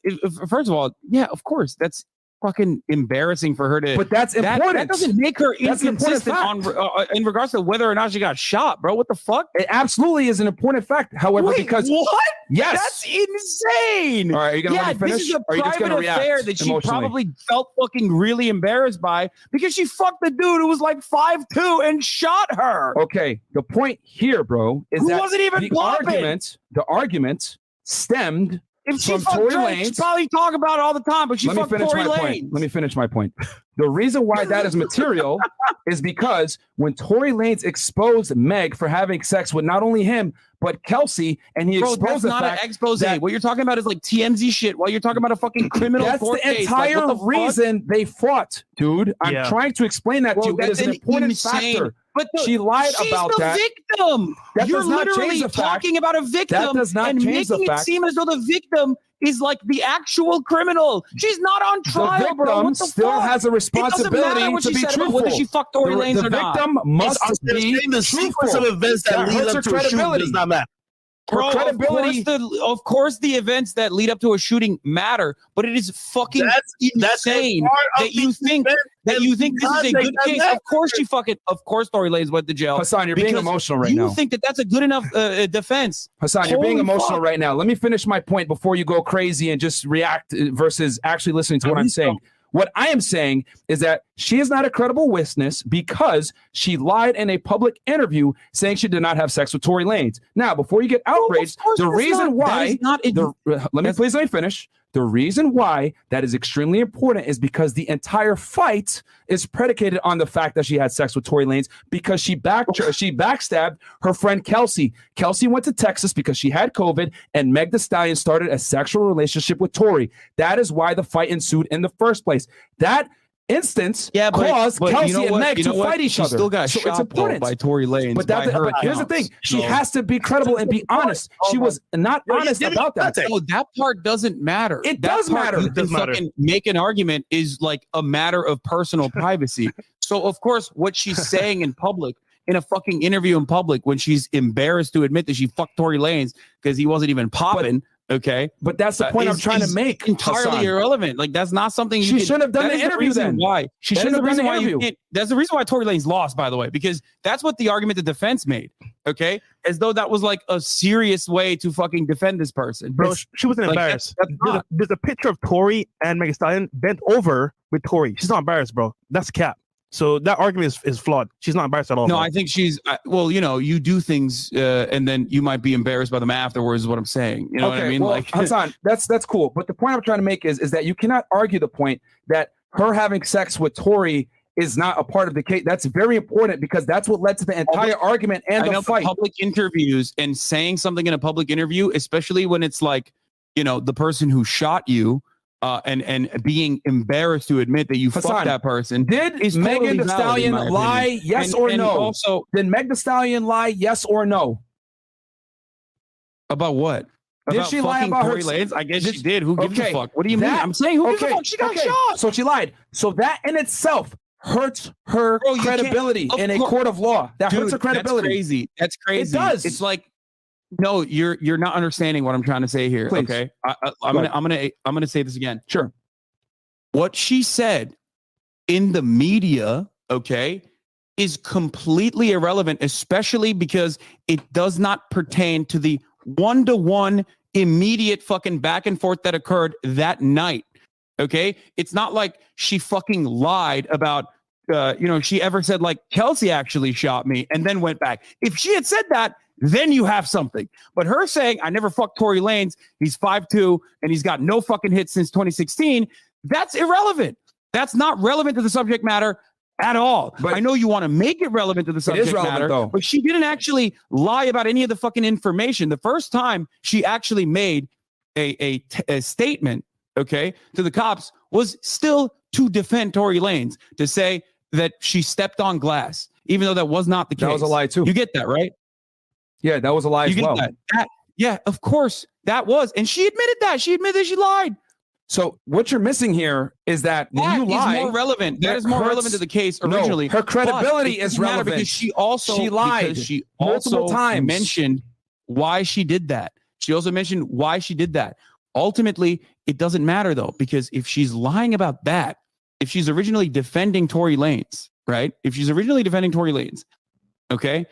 C: first of all, yeah, of course, that's fucking embarrassing for her to.
A: but that's
C: that,
A: important.
C: that doesn't make her
A: That's
C: inconsistent on uh, in regards to whether or not she got shot, bro. What the fuck?
A: it absolutely is an important fact. However,
C: Wait,
A: because
C: what?
A: yes,
C: That's insane.
A: all right, are you gonna
C: yeah,
A: let me finish?
C: this is a
A: are you just
C: private
A: gonna react
C: affair that she probably felt fucking really embarrassed by because she fucked the dude who was like five two and shot her.
A: Okay, the point here, bro, is
C: Who
A: that
C: wasn't even
A: the argument, the argument stemmed.
C: If she
A: from
C: fucked
A: Tory
C: Drake, she'd probably talk about it all the time, but she
A: Let me
C: fucked
A: finish
C: Tory
A: my
C: Lanez.
A: point. Let me finish my point. The reason why that is material is because when Tory Lanez exposed Meg for having sex with not only him but Kelsey, and he
C: Bro,
A: exposed
C: that's
A: the
C: not
A: fact
C: an expose.
A: that-
C: what you're talking about is like TMZ shit. While you're talking about a fucking criminal
A: that's
C: court
A: the
C: case. Like,
A: entire
C: what the fuck?
A: reason they fought, dude. I'm
B: Yeah.
A: trying to explain that to
C: Bro,
A: you. It is an
C: an
A: important
C: insane-
A: factor.
C: But the,
A: She lied
C: she's
A: about
C: the
A: that.
C: victim.
A: That
C: You're
A: does not change
C: literally
A: the fact-
C: talking about a victim
A: does not
C: and
A: change the
C: making it seem as though the victim is like the actual criminal. She's not on trial,
A: The
C: trial,
A: victim
C: bro. What the
A: still
C: fuck?
A: has a
C: it doesn't
A: responsibility
C: what
A: to
C: she
A: be
C: said about
A: truthful.
C: whether she fucked Tory
A: the,
C: Lanez
A: the
C: or not.
A: victim must
D: I'm
A: be
D: the sequence of events that,
A: That
D: lead up
A: her
D: to a shooting
A: credibility.
D: does not matter.
A: Her
C: Bro,
A: credibility-
C: Of course, the, of course, the events that lead up to a shooting matter, but it is fucking
D: That's that's
C: insane
D: of
C: that you think that you think this is a good case. Of course, she fucking. Of course, Tory Lanez went to jail.
A: Hasan, you're being emotional right
C: you
A: now.
C: think that that's a good enough uh, uh, defense?
A: Hasan, you're being emotional
C: fuck.
A: right now. Let me finish my point before you go crazy and just react uh, versus actually listening to what I'm saying. What I am saying is that she is not a credible witness because she lied in a public interview saying she did not have sex with Tory Lanez. Now, before you get outraged, the reason
C: not-
A: why
C: not a-
A: the, uh, let me please let me finish. The reason why that is extremely important is because the entire fight is predicated on the fact that she had sex with Tory Lanez because she back she backstabbed her friend Kelsey. Kelsey went to Texas because she had COVID, and Meg Thee Stallion started a sexual relationship with Tory. That is why the fight ensued in the first place. That instance
C: Yeah, but,
A: caused
C: but
A: Kelsey
C: you know
A: and? Meg
C: you
A: to
C: what?
A: fight each
C: she
A: other.
C: still got
A: So it's
C: shot though,
A: important.
C: by Tory Lanez.
A: But, that,
C: by her
A: but here's the thing: she
C: So-
A: has to be credible and be honest. She was not
D: No,
A: honest about that.
D: context.
C: No, that part doesn't matter.
A: It
C: That
A: does matter. It
B: does matter.
C: make an argument is like a matter of personal privacy. So of course, what she's saying in public, in a fucking interview in public, when she's embarrassed to admit that she fucked Tory Lanez because he wasn't even popping. Okay,
A: But that's the
C: Uh,
A: point I'm trying to make.
C: entirely
A: Hasan.
C: irrelevant. Like that's not something you
A: She shouldn't have done
C: that
A: the interview
C: reason
A: then.
C: Why she shouldn't have
A: the
C: done the
A: reason why you
C: interview. That's the reason why Tory Lanez lost, by the way, because that's what the argument the defense made. Okay, as though that was like a serious way to fucking defend this person.
B: Bro,
C: It's-
B: she wasn't
C: like,
B: embarrassed.
C: that's- that's
B: there's, a, there's a picture of Tory and Megan Stallion bent over with Tory. She's not embarrassed, bro. That's cap. So that argument is, is flawed. She's not embarrassed at all.
C: No. I think she's I- well. You know, you do things, uh, and then you might be embarrassed by them afterwards. Is what I'm saying. You know what I mean?
A: well,
C: like,
A: Hasan, that's that's cool. But the point I'm trying to make is is that you cannot argue the point that her having sex with Tory is not a part of the case. That's very important because that's what led to the entire argument and
C: I
A: the
C: know,
A: fight.
C: public interviews and saying something in a public interview, especially when it's like, you know, the person who shot you, uh, and and being embarrassed to admit that you
A: Hasan,
C: fucked that person.
A: Did
C: is
A: Megan
C: totally
A: the Stallion lie?
C: opinion.
A: Yes
C: And-
A: or
C: and
A: no?
C: Also,
A: Did Meg Thee Stallion lie? Yes or no?
C: about what?
A: Did
C: about
A: she lie about her-
C: Tory Lanez? I guess
A: Did
C: she did. Who gives
A: Okay,
C: a fuck? What do you mean? I'm saying who gives a fuck? She got
A: okay.
C: shot.
A: So she lied. So that in itself hurts her
C: Bro,
A: credibility in a court of law. That
C: Dude,
A: hurts her credibility.
C: That's crazy. That's crazy.
A: It does.
C: It's like no, you're you're not understanding what I'm trying to say here.
A: Please.
C: Okay, I, I'm
A: Go
C: gonna I'm gonna I'm gonna say this again.
A: Sure.
C: What she said in the media, okay, is completely irrelevant, especially because it does not pertain to the one to one immediate fucking back and forth that occurred that night. Okay, it's not like she fucking lied about uh, you know, she ever said like Kelsey actually shot me and then went back. If she had said that, then you have something. But her saying I never fucked Tory Lanez, he's 5'2 and he's got no fucking hits since 2016, that's irrelevant. That's not relevant to the subject matter at all.
A: But-
C: I know you want to make it relevant to the subject
A: relevant,
C: matter,
A: though.
C: but she didn't actually lie about any of the fucking information. The first time she actually made a, a, statement, okay, to the cops was still to defend Tory Lanez, to say that she stepped on glass, even though that was not the case.
A: That was a lie too.
C: You get that, right?
A: Yeah, that was a lie
C: you
A: as well.
C: that. That- Yeah, of course that was, and she admitted that. She admitted she lied.
A: So what you're missing here is that when
C: That
A: you
C: is
A: lie,
C: more relevant.
A: that
C: is more
A: hurts-
C: relevant to the case
A: No,
C: originally.
A: her credibility is relevant.
C: because she also
A: She lied
C: She
A: multiple
C: also
A: times.
C: mentioned why she did that. She also mentioned why she did that. Ultimately, it doesn't matter though because if she's lying about that, if she's originally defending Tory Lanez, right? If she's originally defending Tory Lanez, okay,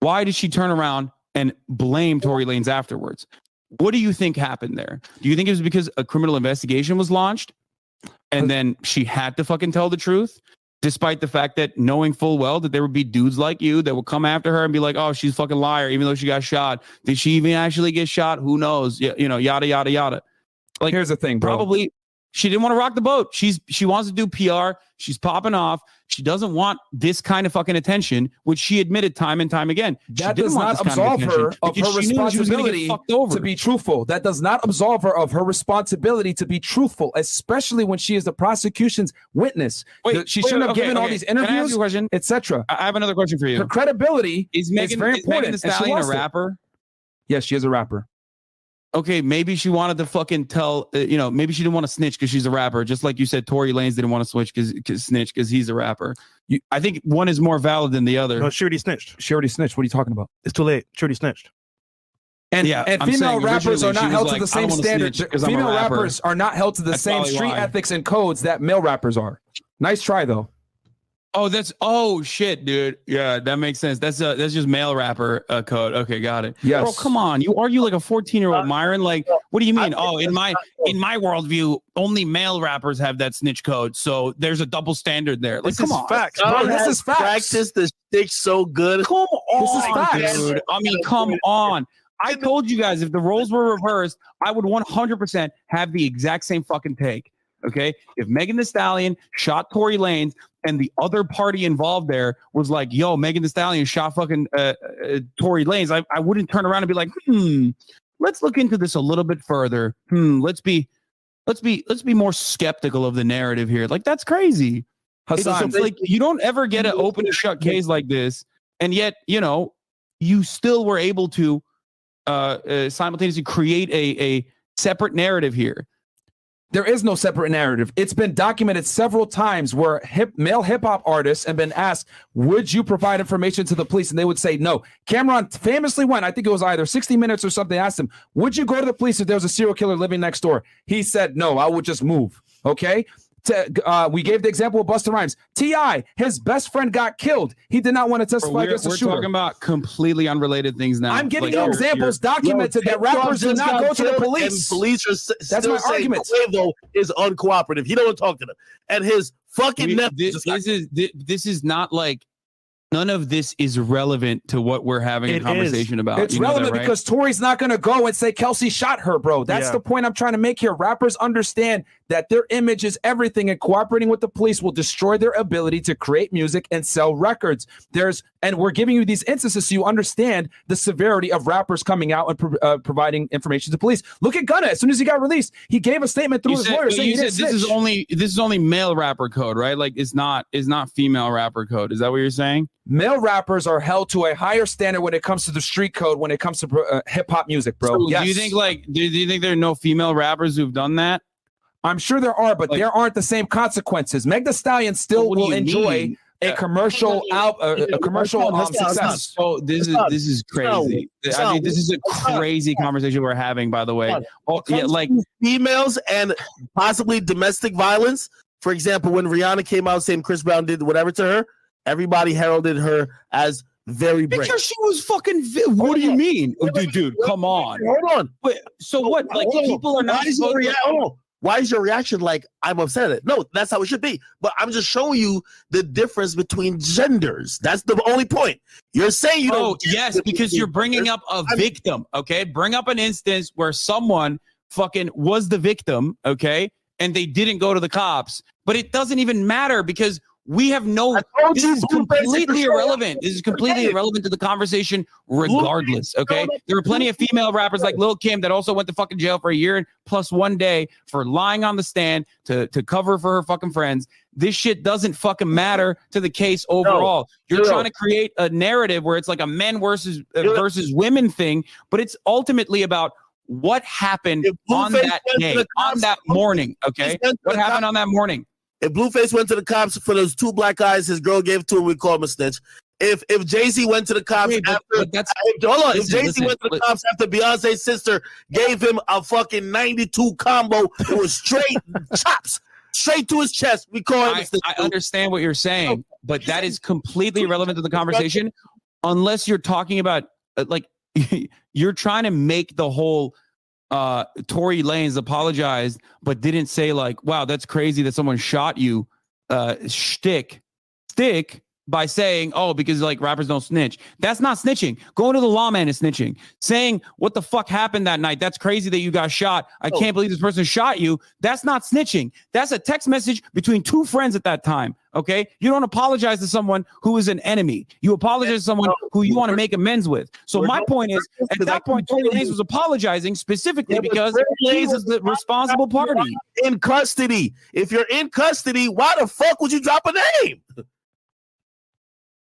C: why did she turn around and blame Tory Lanez afterwards? What do you think happened there? Do you think it was because a criminal investigation was launched and then she had to fucking tell the truth? Despite the fact that knowing full well that there would be dudes like you that would come after her and be like, "Oh, she's a fucking liar," even though she got shot. Did she even actually get shot? Who knows? Y- You know, yada yada yada. Like,
A: here's the thing, bro.
C: Probably she didn't want to rock the boat. She's she wants to do PR. She's popping off. She doesn't want this kind of fucking attention, which she admitted time and time again.
A: That does not
C: this kind of
A: absolve her of her
C: she knew she was gonna get
A: responsibility to be truthful. That does not absolve her of her responsibility to be truthful, especially when she is the prosecution's witness. The- she shouldn't have
C: okay,
A: given all these
C: Can I ask you
A: interviews, etc.
C: I have another question for you.
A: Her credibility
C: Is Megan,
A: very
C: is Megan
A: important,
C: Thee
A: she
C: Stallion a
A: lost it.
C: rapper?
A: Yes, she is a rapper.
C: Okay, maybe she wanted to fucking tell, uh, you know, maybe she didn't want to snitch because she's a rapper, just like you said, Tory Lanez didn't want to switch because snitch because he's a rapper. You, I think one is more valid than the other.
B: No, she already snitched.
A: She already snitched. What are you talking about?
B: It's too late. She already snitched.
A: And,
C: Yeah,
A: and female rappers are not held
C: was
A: to the same
C: don't
A: standards.
C: snitch 'cause I'm a
A: Female
C: rapper.
A: rappers are not held to the
C: That's
A: same street
C: why.
A: ethics and codes that male rappers are. Nice try though.
C: Oh, that's oh shit, dude. Yeah, that makes sense. That's uh that's just male rapper uh, code. Okay, got it.
A: Yes.
C: Bro, come on. You argue like a 14 year old Myron. Like, what do you mean? Oh, in my in my worldview, only male rappers have that snitch code. So there's a double standard there. Like,
B: This
C: come
B: is
C: on.
B: facts,
A: Bro,
B: bro.
A: this is facts.
D: Practice the stick so good.
C: Come on,
A: This is facts.
C: dude. I mean, come on. I told you guys if the roles were reversed, I would 100% have the exact same fucking take. Okay. If Megan Thee Stallion shot Tory Lanez and the other party involved there was like, yo, Megan Thee Stallion shot fucking uh, uh, Tory Lanez, I, I wouldn't turn around and be like, hmm, let's look into this a little bit further. Hmm, let's be. Let's be let's be more skeptical of the narrative here. Like that's crazy. It's,
A: Hasan,
C: it's like you don't ever get an open and shut case like this, and yet you know you still were able to uh, uh, simultaneously create a a separate narrative here.
A: There is no separate narrative. It's been documented several times where hip, male hip hop artists have been asked, "Would you provide information to the police?" and they would say no. Cam'ron famously went. I think it was either 60 Minutes or something. Asked him, "Would you go to the police if there was a serial killer living next door?" He said, "No, I would just move." Okay. To, uh, we gave the example of Busta Rhymes. T.I., his best friend got killed. He did not want to testify
C: we're
A: against the
C: we're
A: shooter.
C: talking about completely unrelated things now.
A: I'm giving
C: Like,
A: you
C: you're-
A: examples documented that
D: Yo, Ted
A: rappers do
D: Cruz
A: not go to the police.
D: And police are s-
A: That's
D: still
A: my
D: saying
A: argument.
D: Quavo is uncooperative. He don't want to talk to them, and his fucking
C: We-
D: nephew
C: this,
D: just got
C: this is thi- this is not like none of this is relevant to what we're having
B: It
C: a
B: is.
C: conversation about.
A: It's
C: You know that,
A: relevant
C: right?
A: because Tory's not going to go and say Kelsey shot her, bro. That's
B: Yeah.
A: the point I'm trying to make here. Rappers understand that their image is everything, and cooperating with the police will destroy their ability to create music and sell records. There's, and we're giving you these instances so you understand the severity of rappers coming out and pro- uh, providing information to police. Look at Gunna. As soon as he got released, he gave a statement through
C: you
A: his
C: said,
A: lawyer saying he
C: said this is only this is only male rapper code, right? Like it's not it's not female rapper code. Is that what you're saying?
A: Male rappers are held to a higher standard when it comes to the street code, when it comes to uh, hip hop music, bro.
C: So
A: yes.
C: Do you think like do, do you think there are no female rappers who've done that?
A: I'm sure there are, but
C: Like-
A: there aren't the same consequences. Meg Thee Stallion still will enjoy
C: mean?
A: a commercial out, uh, a commercial
D: Let's
A: um,
D: not- not-
A: success.
C: So this is
D: not-
C: this is crazy.
D: it's
C: I mean, this is a
D: it's not-
C: crazy conversation we're having. By the way, oh, yeah, like
D: females and possibly domestic violence. For example, when Rihanna came out saying Chris Brown did whatever to her, everybody heralded her as very brave.
C: because she was fucking. Vi- what do you mean, oh,
D: Wait, wait,
C: dude? Dude, come on.
D: Hold on.
C: Wait, so what? Like
D: Hold
C: people are not
D: Why is, your
C: supposed to-
D: rea- hold on. Why is your reaction like I'm upset at it? No, that's how it should be. But I'm just showing you the difference between genders. That's the only point. You're saying you
C: Oh
D: don't.
C: yes, because you're bringing up a
D: I'm-
C: victim. Okay, bring up an instance where someone fucking was the victim. Okay, and they didn't go to the cops, but it doesn't even matter because we have no. This is completely irrelevant. This is completely irrelevant to the conversation, regardless. Okay, there are plenty of female rappers like Lil Kim that also went to fucking jail for a year and plus one day for lying on the stand to to cover for her fucking friends. This shit doesn't fucking matter to the case overall. You're
D: No.
C: trying to create a narrative where it's like a men versus uh, versus women thing, but it's ultimately about what happened on that day, on that morning. Okay, what happened on that morning?
D: If Blueface went to the cops for those two black guys his girl gave to him, we call him a snitch. If if Jay Z went to the cops
C: Wait, but-
D: after,
C: but that's
D: if, hold on, if Jay Z went to the cops after Beyonce's sister gave him a fucking ninety two combo, it was straight chops, straight to his chest. We call him a
C: I. I understand what you're saying, but that is completely irrelevant to the conversation unless you're talking about uh, like you're trying to make the whole uh Tory Lanez apologized but didn't say like wow that's crazy that someone shot you. Uh shtick. Stick by saying oh because like rappers don't snitch. That's not snitching. Going to the lawman is snitching. Saying what the fuck happened that night? That's crazy that you got shot. I
D: Oh.
C: can't believe this person shot you. That's not snitching. That's a text message between two friends at that time okay? You don't apologize to someone who is an enemy. You apologize to someone who you want to make amends with. So my point is at that point Tory Lanez was apologizing specifically because
D: Tory
C: he the responsible party.
D: in custody. If you're in custody, why the fuck would you drop a name?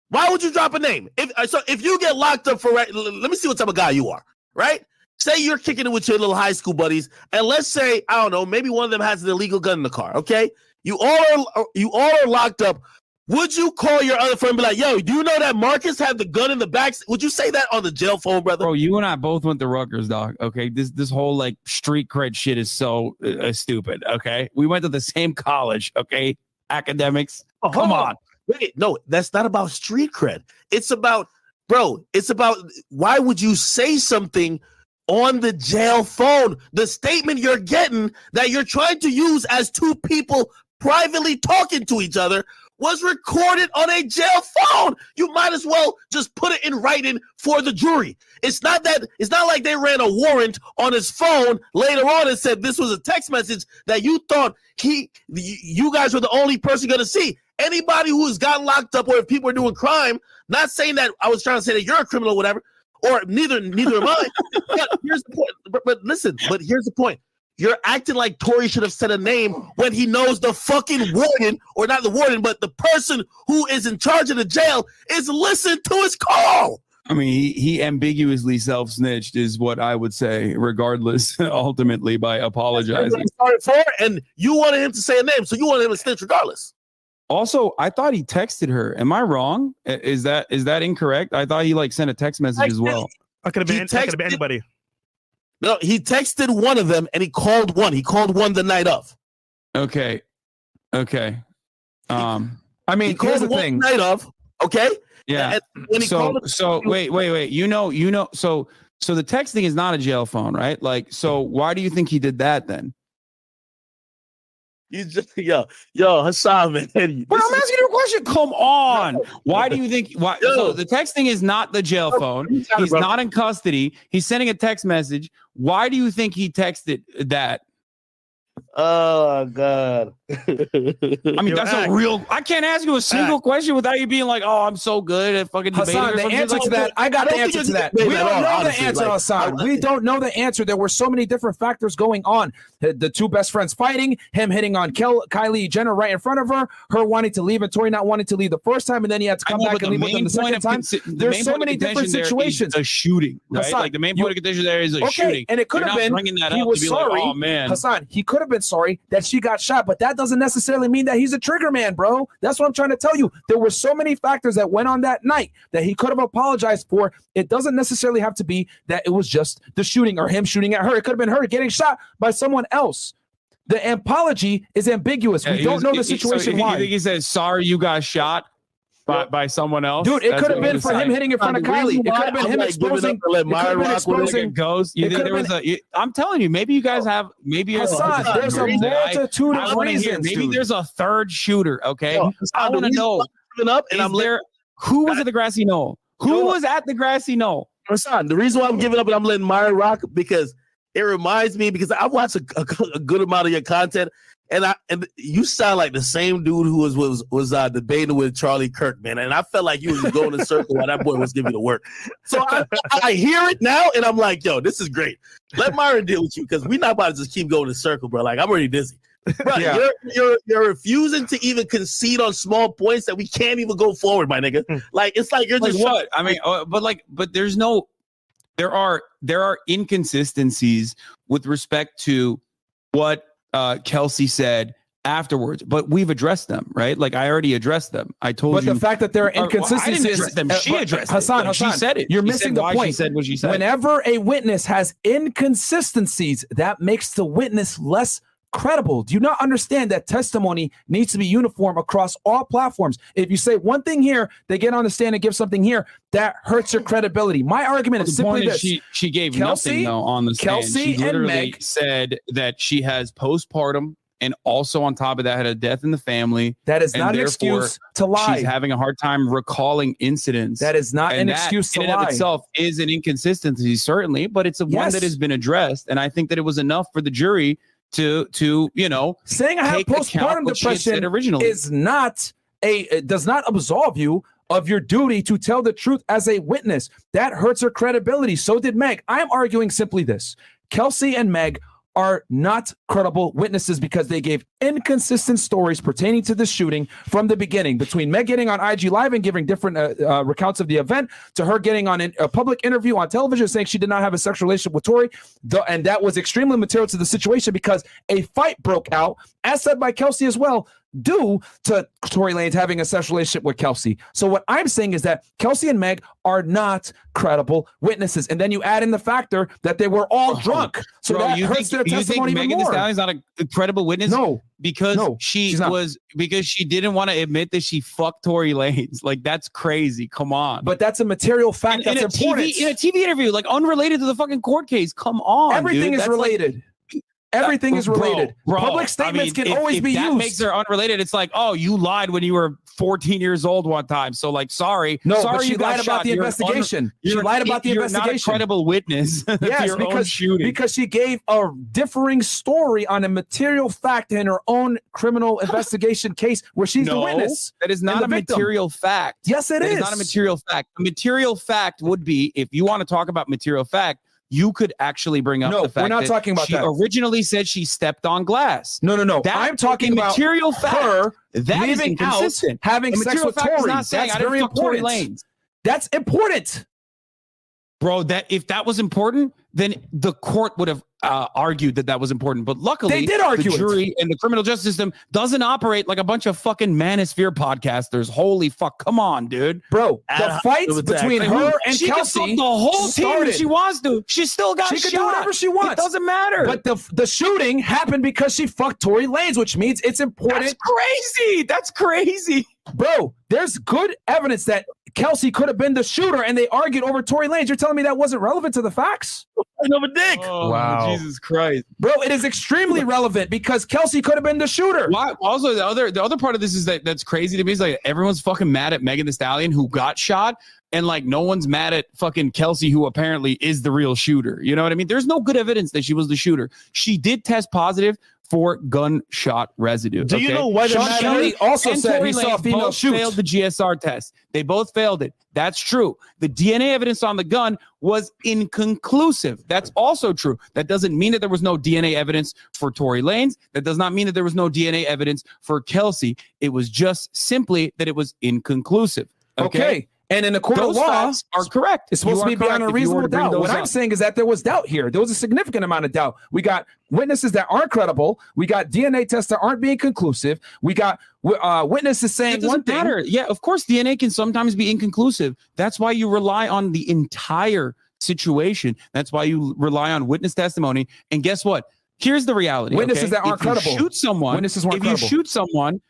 D: Why would you drop a name? If uh, so, if you get locked up for, re- l- let me see what type of guy you are, right? Say you're kicking it with your little high school buddies, and let's say I don't know, maybe one of them has an illegal gun in the car. Okay, you all are you all are locked up. Would you call your other friend and be like, "Yo, do you know that Marcus had the gun in the back?" Would you say that on the jail phone, brother?
C: Bro, you and I both went to Rutgers, dog. Okay, this this whole like street cred shit is so uh, stupid. Okay, we went to the same college. Okay, Akademiks.
D: Oh,
C: Come
D: hold
C: on.
D: Wait, no, that's not about street cred. It's about, bro, it's about why would you say something on the jail phone? The statement you're getting that you're trying to use as two people privately talking to each other was recorded on a jail phone. You might as well just put it in writing for the jury. It's not that it's not like they ran a warrant on his phone later on and said this was a text message that you thought he you guys were the only person going to see. Anybody who has got locked up or if people are doing crime, not saying that I was trying to say that you're a criminal or whatever, or neither neither am I. but here's the point. But, but listen, but here's the point. You're acting like Tory should have said a name when he knows the fucking warden, or not the warden, but the person who is in charge of the jail is listening to his call.
C: I mean, he, he ambiguously self snitched, is what I would say, regardless, ultimately, by apologizing.
D: For, and you wanted him to say a name, so you wanted him to snitch regardless.
C: Also, I thought he texted her. Am I wrong? Is that is that incorrect? I thought he like sent a text message as well.
B: I could have
D: He
B: been. I could have been
D: texted-
B: anybody.
D: No, he texted one of them and he called one. He called one the night of.
C: Okay. Okay. Um
A: I mean, here's
D: called
A: the
D: one
A: thing.
D: night of. Okay.
C: yeah.
D: And when he
C: So
D: called him,
C: so wait, wait, wait. You know, you know, so so the texting is not a jail phone, right? Like, so why do you think he did that then?
D: You just yo yo Hasan man.
C: But I'm asking you a question. Come on. Why do you think why
D: Yo.
C: so the texting is not the jail phone? He's not in custody. He's sending a text message. Why do you think he texted that?
D: Oh God.
C: I mean,
B: Yo,
C: that's
B: Ak.
C: a real. I can't ask you a single question without you being like, "Oh, I'm so good at fucking debating." Hasan,
A: the answer
C: like
A: to that, I
D: I
A: got the answer to that. We don't
D: all,
A: know the answer,
D: Like, Hasan.
A: We don't know the answer. There were so many different factors going on. The, the two best friends fighting, him hitting on Kel, Kylie Jenner right in front of her, her wanting to leave, and Tory not wanting to leave the first time, and then he had to come
C: know,
A: back and leave with them the second
C: of
A: time.
C: consi- the
A: There's
C: main
A: so many different
C: contention there is
A: situations.
C: A shooting, right?
A: Hasan,
C: like the main
A: you-
C: point of contention there is a
A: Okay,
C: shooting.
A: and it could have been he was sorry.
C: "Oh man."
A: Hasan, he could have been sorry that she got shot, but that doesn't necessarily mean that he's a trigger man, bro. That's what I'm trying to tell you. There were so many factors that went on that night that he could have apologized for. It doesn't necessarily have to be that it was just the shooting or him shooting at her. It could have been her getting shot by someone else. The apology is ambiguous.
C: Yeah,
A: we don't
C: was-
A: know the
C: he- so
A: situation
C: you think he says, "Sorry, you got shot by, by someone else"?
A: Dude, it could have been for him hitting in front of
D: The reason
A: Kylie. It could have been
D: I'm
A: him
D: like
A: exposing.
D: let
A: It could
D: Myra
A: have been
D: rock with
C: Look,
A: exposing.
C: it goes. You
A: It
C: think
A: could've
C: there was a? you- I'm telling you, maybe you guys oh. have. Maybe you're
A: Hasan,
D: Hasan,
A: there's a multitude
C: I
A: of
C: want to hear.
A: reasons.
C: Maybe
A: dude.
C: there's a third shooter. Okay,
D: Yo,
C: I want to know.
D: giving up and I'm
C: there who was at the grassy knoll? Who was at the grassy knoll?
D: Hasan, the reason why I'm giving up and I'm letting Myron rock because it reminds me because I've watched a, a, a good amount of your content and I and you sound like the same dude who was was was uh, debating with Charlie Kirk, man. And I felt like you was going in a circle while that boy was giving the work. So I, I hear it now and I'm like, yo, this is great. Let Myron deal with you because we're not about to just keep going in a circle, bro. Like I'm already dizzy. Bro,
A: Yeah.
D: you're, you're you're refusing to even concede on small points that we can't even go forward, my nigga. Like it's like you're
C: Like
D: just
C: what? I mean, uh, but like, but there's no. There are there are inconsistencies with respect to what uh, Kelsey said afterwards, but we've addressed them, right? Like I already addressed them. I told
A: But
C: you.
A: But the fact that there are
C: Or- well, I didn't
A: inconsistencies,
C: address them. She addressed Hasan.
A: Hasan,
C: she said it.
A: You're
C: She
A: missing the point.
C: She said what she said.
A: Whenever a witness has inconsistencies, that makes the witness less credible. Do you not understand that testimony needs to be uniform across all platforms? If you say one thing here, they get on the stand and give something here, that hurts your credibility. My argument
C: the
A: is simply
C: is she she gave
A: Kelsey-
C: nothing though on the stand.
A: Kelsey
C: she
A: and Meg-
C: said that she has postpartum and also on top of that had a death in the family.
A: that is not an excuse to lie.
C: She's having a hard time recalling incidents.
A: that is not
C: and
A: an
C: that
A: excuse to
C: in
A: lie.
C: of itself is an inconsistency, certainly, but it's a one that has been addressed. And I think that it was enough for the jury to to you know
A: Saying I have postpartum depression
C: originally.
A: is not a does not absolve you of your duty to tell the truth as a witness. That hurts her credibility. So did Meg. I am arguing simply this: Kelsey and Meg are not credible witnesses because they gave inconsistent stories pertaining to the shooting from the beginning. Between Meg getting on IG Live and giving different uh, uh, recounts of the event, to her getting on an- a public interview on television saying she did not have a sexual relationship with Tory, the, and that was extremely material to the situation because a fight broke out, as said by Kelsey as well, due to Tory Lanez having a sexual relationship with Kelsey. So what I'm saying is that Kelsey and Meg are not credible witnesses, and then you add in the factor that they were all drunk, so
C: Bro,
A: that
C: you
A: hurts
C: think,
A: their
C: you think Megan Thee. Stallion's not a, credible witness?
A: No,
C: because
A: No,
C: she was because she didn't want to admit that she fucked Tory Lanez. Like that's crazy. Come on.
A: but that's a material fact
C: in, in
A: that's
C: a
A: important.
C: TV in a TV interview, like unrelated to the fucking court case. Come on,
A: Everything
C: dude.
A: is
C: That's like-
A: related. Everything is related.
C: bro,
A: Public
C: I
A: statements
C: mean,
A: can
C: if-
A: always
C: if
A: be
C: that
A: used.
C: makes her unrelated. It's like, oh, you lied when you were 14 years old one time. So, like, sorry,
A: no,
C: sorry
A: she
C: you
A: lied about
C: shot.
A: the
C: You're an un-
A: investigation. she lied about the
C: you're Not a
A: investigation.
C: credible witness.
A: Yes, because because she gave a differing story on a material fact in her own criminal investigation case where she's the witness.
C: that is not a
A: victim.
C: material fact.
A: Yes, it
C: That
A: is.
C: is not a material fact. A material fact would be if you want to talk about material fact, you could actually bring up
A: No,
C: the fact
A: we're not
C: that
A: talking about
C: she
A: that.
C: originally said she stepped on glass.
A: No, no, no.
C: That
A: I'm talking
C: is
A: about
C: material fact.
A: her
C: that is
A: leaving out
C: inconsistent.
A: having
C: A
A: sex with Tory.
C: not saying
A: That's
C: I
A: very important. That's important.
C: Bro. That if that was important, then the court would have uh, argued that that was important. But luckily,
A: They did argue
C: the
A: it.
C: jury and the criminal justice system doesn't operate like a bunch of fucking manosphere podcasters. Holy fuck! Come on, dude.
A: Bro, the
D: Ad-
A: fights between her and
C: she can
A: Kelsey,
C: fuck the whole team
A: started.
C: if she wants to. She still got
A: She can do whatever she wants It
C: doesn't matter.
A: But the the shooting happened because she fucked Tory Lanez, which means it's important.
C: that's crazy. That's crazy.
A: Bro, there's good evidence that Kelsey could have been the shooter, and they argued over Tory Lanez. You're telling me that wasn't relevant to the facts?
D: I know a dick.
C: Oh,
B: Wow.
C: Jesus Christ.
A: Bro, it is extremely relevant because Kelsey could have been the shooter.
C: Why, also, the other the other part of this is that that's crazy to me is like everyone's fucking mad at Megan Thee Stallion who got shot, and like no one's mad at fucking Kelsey who apparently is the real shooter. You know what I mean? There's no good evidence that she was the shooter. She did test positive for gunshot residue.
B: Do you know why they're
A: Sean Kelly also
C: and
A: said
C: Tory
A: he saw a female shoot.
C: failed the GSR test. They both failed it. That's true. The DNA evidence on the gun was inconclusive. That's also true. That doesn't mean that there was no DNA evidence for Tory Lanez. That does not mean that there was no DNA evidence for Kelsey. It was just simply that it was inconclusive.
A: Okay.
C: Okay.
A: And in the court
C: Those
A: of law,
C: facts are correct.
A: it's supposed to be beyond a
C: if
A: reasonable doubt. What I'm saying is that there was doubt here. There was a significant amount of doubt. We got witnesses that aren't credible. We got DNA tests that aren't being conclusive. We got uh, witnesses saying one thing.
C: matter. Yeah, of course, DNA can sometimes be inconclusive. That's why you rely on the entire situation. That's why you rely on witness testimony. And guess what? Here's the reality.
A: Witnesses
C: okay?
A: that aren't
C: if you
A: credible.
C: Shoot someone.
A: Witnesses
C: if
A: credible.
C: you shoot someone,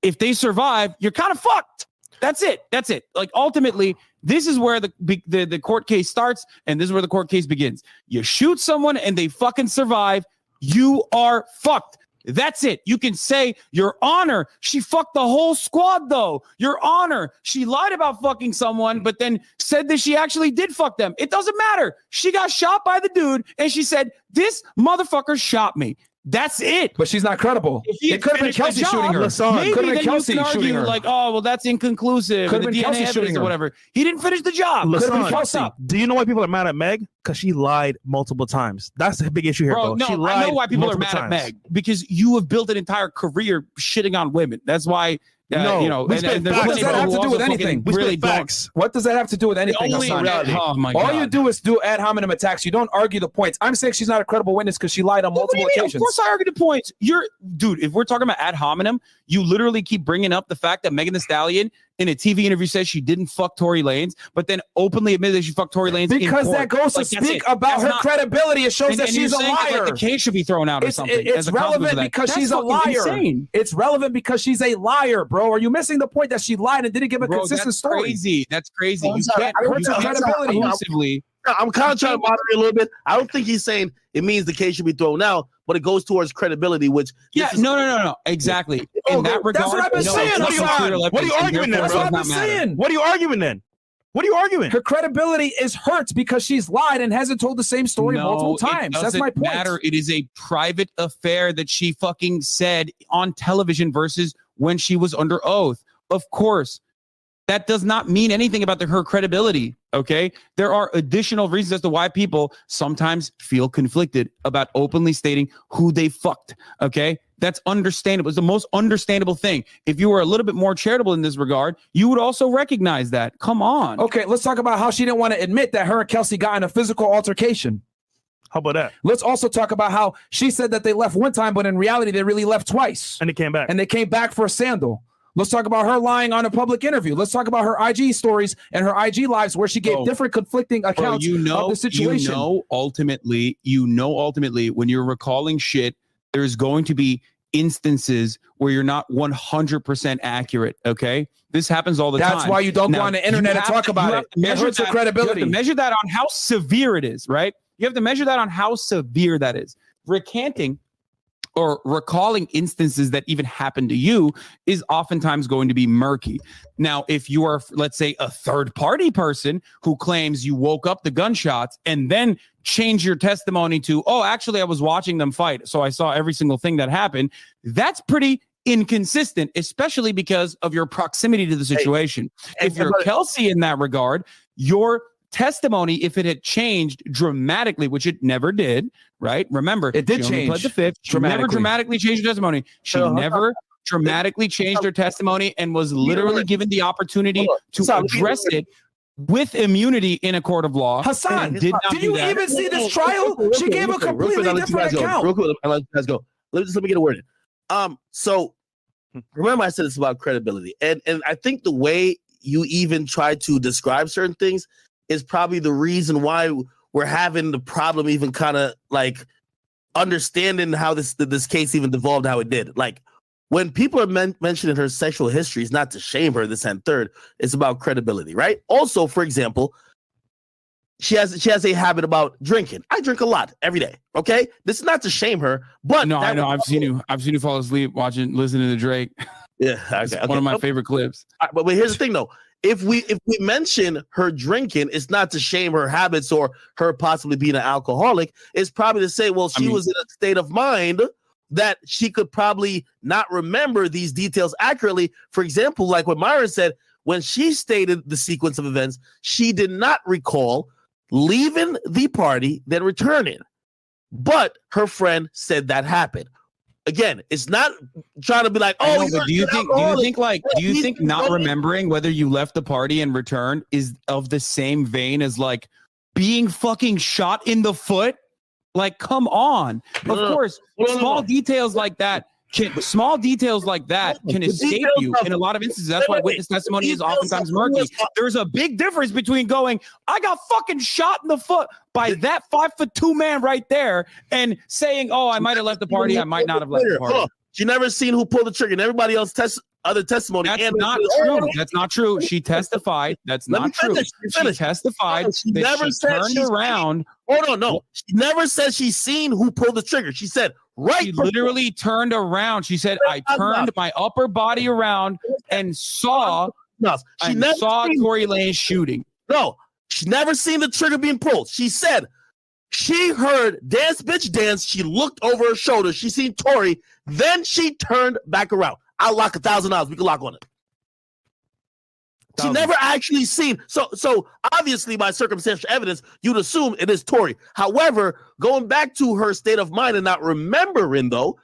C: if they survive, you're kind of fucked. That's it. That's it. Like ultimately, this is where the, the the court case starts, and this is where the court case begins. You shoot someone and they fucking survive, you are fucked. That's it. You can say, Your Honor, she fucked the whole squad, though. Your Honor, she lied about fucking someone, but then said that she actually did fuck them. It doesn't matter. She got shot by the dude, and she said, This motherfucker shot me. That's it.
A: But she's not credible.
C: He
A: It could have been Kelsey
C: job,
A: shooting her.
B: Lasan,
C: Maybe
A: Could have
C: then
A: Kelsey
C: you can argue like, oh, well, that's inconclusive.
A: Could've been
C: the
A: Kelsey shooting
C: evidence or
A: her.
C: whatever. He didn't finish the job.
B: Lasan,
C: Could've been
A: Kelsey.
B: Do you know why people are mad at Meg? Because she lied multiple times. That's the big issue here,
C: Bro,
B: bro.
C: no,
B: she
C: I know why people are mad
B: times.
C: at Meg because you have built an entire career shitting on women. That's why, uh,
B: No,
C: you know,
B: we
C: and, and there's
B: facts.
C: plenty
A: What does that have to do with anything?
C: Really
B: facts.
A: What does that have to do with anything,
C: only
B: reality.
C: Oh my
A: All you do is do ad hominem attacks. You don't argue the points. I'm saying she's not a credible witness because she lied on multiple
C: you mean?
A: occasions.
C: Of course, I argue the points. You're, dude. If we're talking about ad hominem, you literally keep bringing up the fact that Megan Thee Stallion in a TV interview says she didn't fuck Tory Lanez, but then openly admitted that she fucked Tory Lanez in
A: because
C: court.
A: that goes to
C: Like, that's
A: speak
C: it.
A: about
C: That's
A: her
C: not-
A: credibility. It shows
C: and-
A: that
C: and
A: she's a
C: saying that,
A: liar.
C: Like the case should be thrown out or
A: It's,
C: something.
A: it- it's
C: as a consequence of
A: relevant because
C: That's
A: she's a liar.
C: Insane.
A: It's relevant because she's a liar, bro. Are you missing the point that she lied and didn't give a
C: Bro,
A: consistent
C: that's
A: story?
C: crazy. That's crazy.
D: I'm
C: You
D: sorry.
C: can't,
D: I
C: you
D: heard
C: can't
A: credibility.
C: Conclusively.
D: I'm kind of trying to moderate a little bit. I don't think he's saying it means the case should be thrown out, but it goes towards credibility, which
C: Yeah, no, no, no, no. Exactly.
A: Oh,
C: In that
A: that's
C: regard,
A: what I've been
C: no,
A: saying. What are you
C: not
A: on?
C: material
B: What are you arguing then,
A: That's
B: bro?
A: what I've been saying.
B: What are you arguing then? What are you arguing?
A: Her credibility is hurt because she's lied and hasn't told the same story
C: No,
A: multiple times. That's
C: doesn't
A: my point.
C: Matter. It is a private affair that she fucking said on television versus when she was under oath. Of course, that does not mean anything about the, her credibility. Okay, there are additional reasons as to why people sometimes feel conflicted about openly stating who they fucked. Okay, that's understandable. It's the most understandable thing. If you were a little bit more charitable in this regard, you would also recognize that. Come on.
A: Okay, let's talk about how she didn't want to admit that her and Kelsey got in a physical altercation.
B: How about that?
A: Let's also talk about how she said that they left one time, but in reality, they really left twice.
B: And they came back.
A: And they came back for a sandal. Let's talk about her lying on a public interview. Let's talk about her IG stories and her IG lives where she gave different conflicting accounts
C: you know,
A: of the situation.
C: You know, ultimately, you know, ultimately, when you're recalling shit, there's going to be instances where you're not 100% accurate. Okay, this happens all the time.
A: That's why you don't go on the internet and talk
C: to-
A: about it.
C: measure that-
A: credibility.
C: You have to measure that on how severe it is, right? You have to measure that on how severe that is. Recanting or recalling instances that even happened to you is oftentimes going to be murky. Now, if you are, let's say, a third party person who claims you woke up the gunshots and then change your testimony to, oh, actually, I was watching them fight. So I saw every single thing that happened. That's pretty inconsistent, especially because of your proximity to the situation.
D: and-
C: if you're Kelsey in that regard, your testimony, if it had changed dramatically, which it never did, right? Remember,
A: It did
C: she only pled
A: change
C: the fifth. She never
A: dramatically.
C: dramatically changed her testimony. She
D: So,
C: never dramatically changed her testimony and was literally given the opportunity to
D: Stop. Let me-
C: address it with immunity in a court of law. Hasan, did not
A: did you
C: that.
A: even see this trial? She gave a
D: quick, quick,
A: completely
D: I'll let you
A: different account.
D: Real quick, I'll let you guys go. Let me just let me get a word in. Um, so remember I said it's about credibility, and and I think the way you even try to describe certain things is probably the reason why we're having the problem, even kind of like understanding how this this case even devolved how it did. Like when people are men- mentioning her sexual history, it's not to shame her. This and third, it's about credibility, right? Also, for example, she has she has a habit about drinking. I drink a lot every day. Okay, this is not to shame her, but
C: no, I know. I've seen you. I've seen you fall asleep watching, listening to Drake.
D: Yeah,
C: It's
D: okay,
C: one of my
D: okay.
C: favorite clips.
D: Right, but, but here's the thing though. If we if we mention her drinking, it's not to shame her habits or her possibly being an alcoholic. It's probably to say, well,
C: I
D: she
C: mean-
D: was in a state of mind that she could probably not remember these details accurately. For example, like what Myron said, when she stated the sequence of events, she did not recall leaving the party, then returning. But her friend said that happened. Again, it's not trying to be like, oh,
C: know, but do you think? Do you think like? Do you think not remembering whether you left the party and returned is of the same vein as like being fucking shot in the foot? Like, come on. Of course, small details like that can small details like that can
D: The
C: escape you in a lot of instances. That's why witness testimony is oftentimes
D: of
C: murky. There's a big difference between going, I got fucking shot in the foot by that five foot two man right there, and saying, Oh, I might have left the party, I might not have left the party.
D: She never seen who pulled the trigger. And everybody else test other testimony.
C: That's
D: and
C: not true. That's not true. She testified. That's not true.
D: finish. Let me
C: She testified
D: she never
C: she
D: said
C: turned
D: she's-
C: around.
D: Hold on, no. She never said she's seen who pulled the trigger. She said right.
C: She literally turned around. She said, "I turned my upper body around and saw
D: No, she
C: and
D: never
C: saw Tory Lane shooting."
D: No, she never seen the trigger being pulled. She said she heard dance, bitch, dance. She looked over her shoulder. She seen Tory. Then she turned back around. I'll lock a thousand dollars. We can lock on it. She never actually seen. So, so obviously, by circumstantial evidence, you'd assume it is Tory. However, going back to her state of mind and not remembering, though,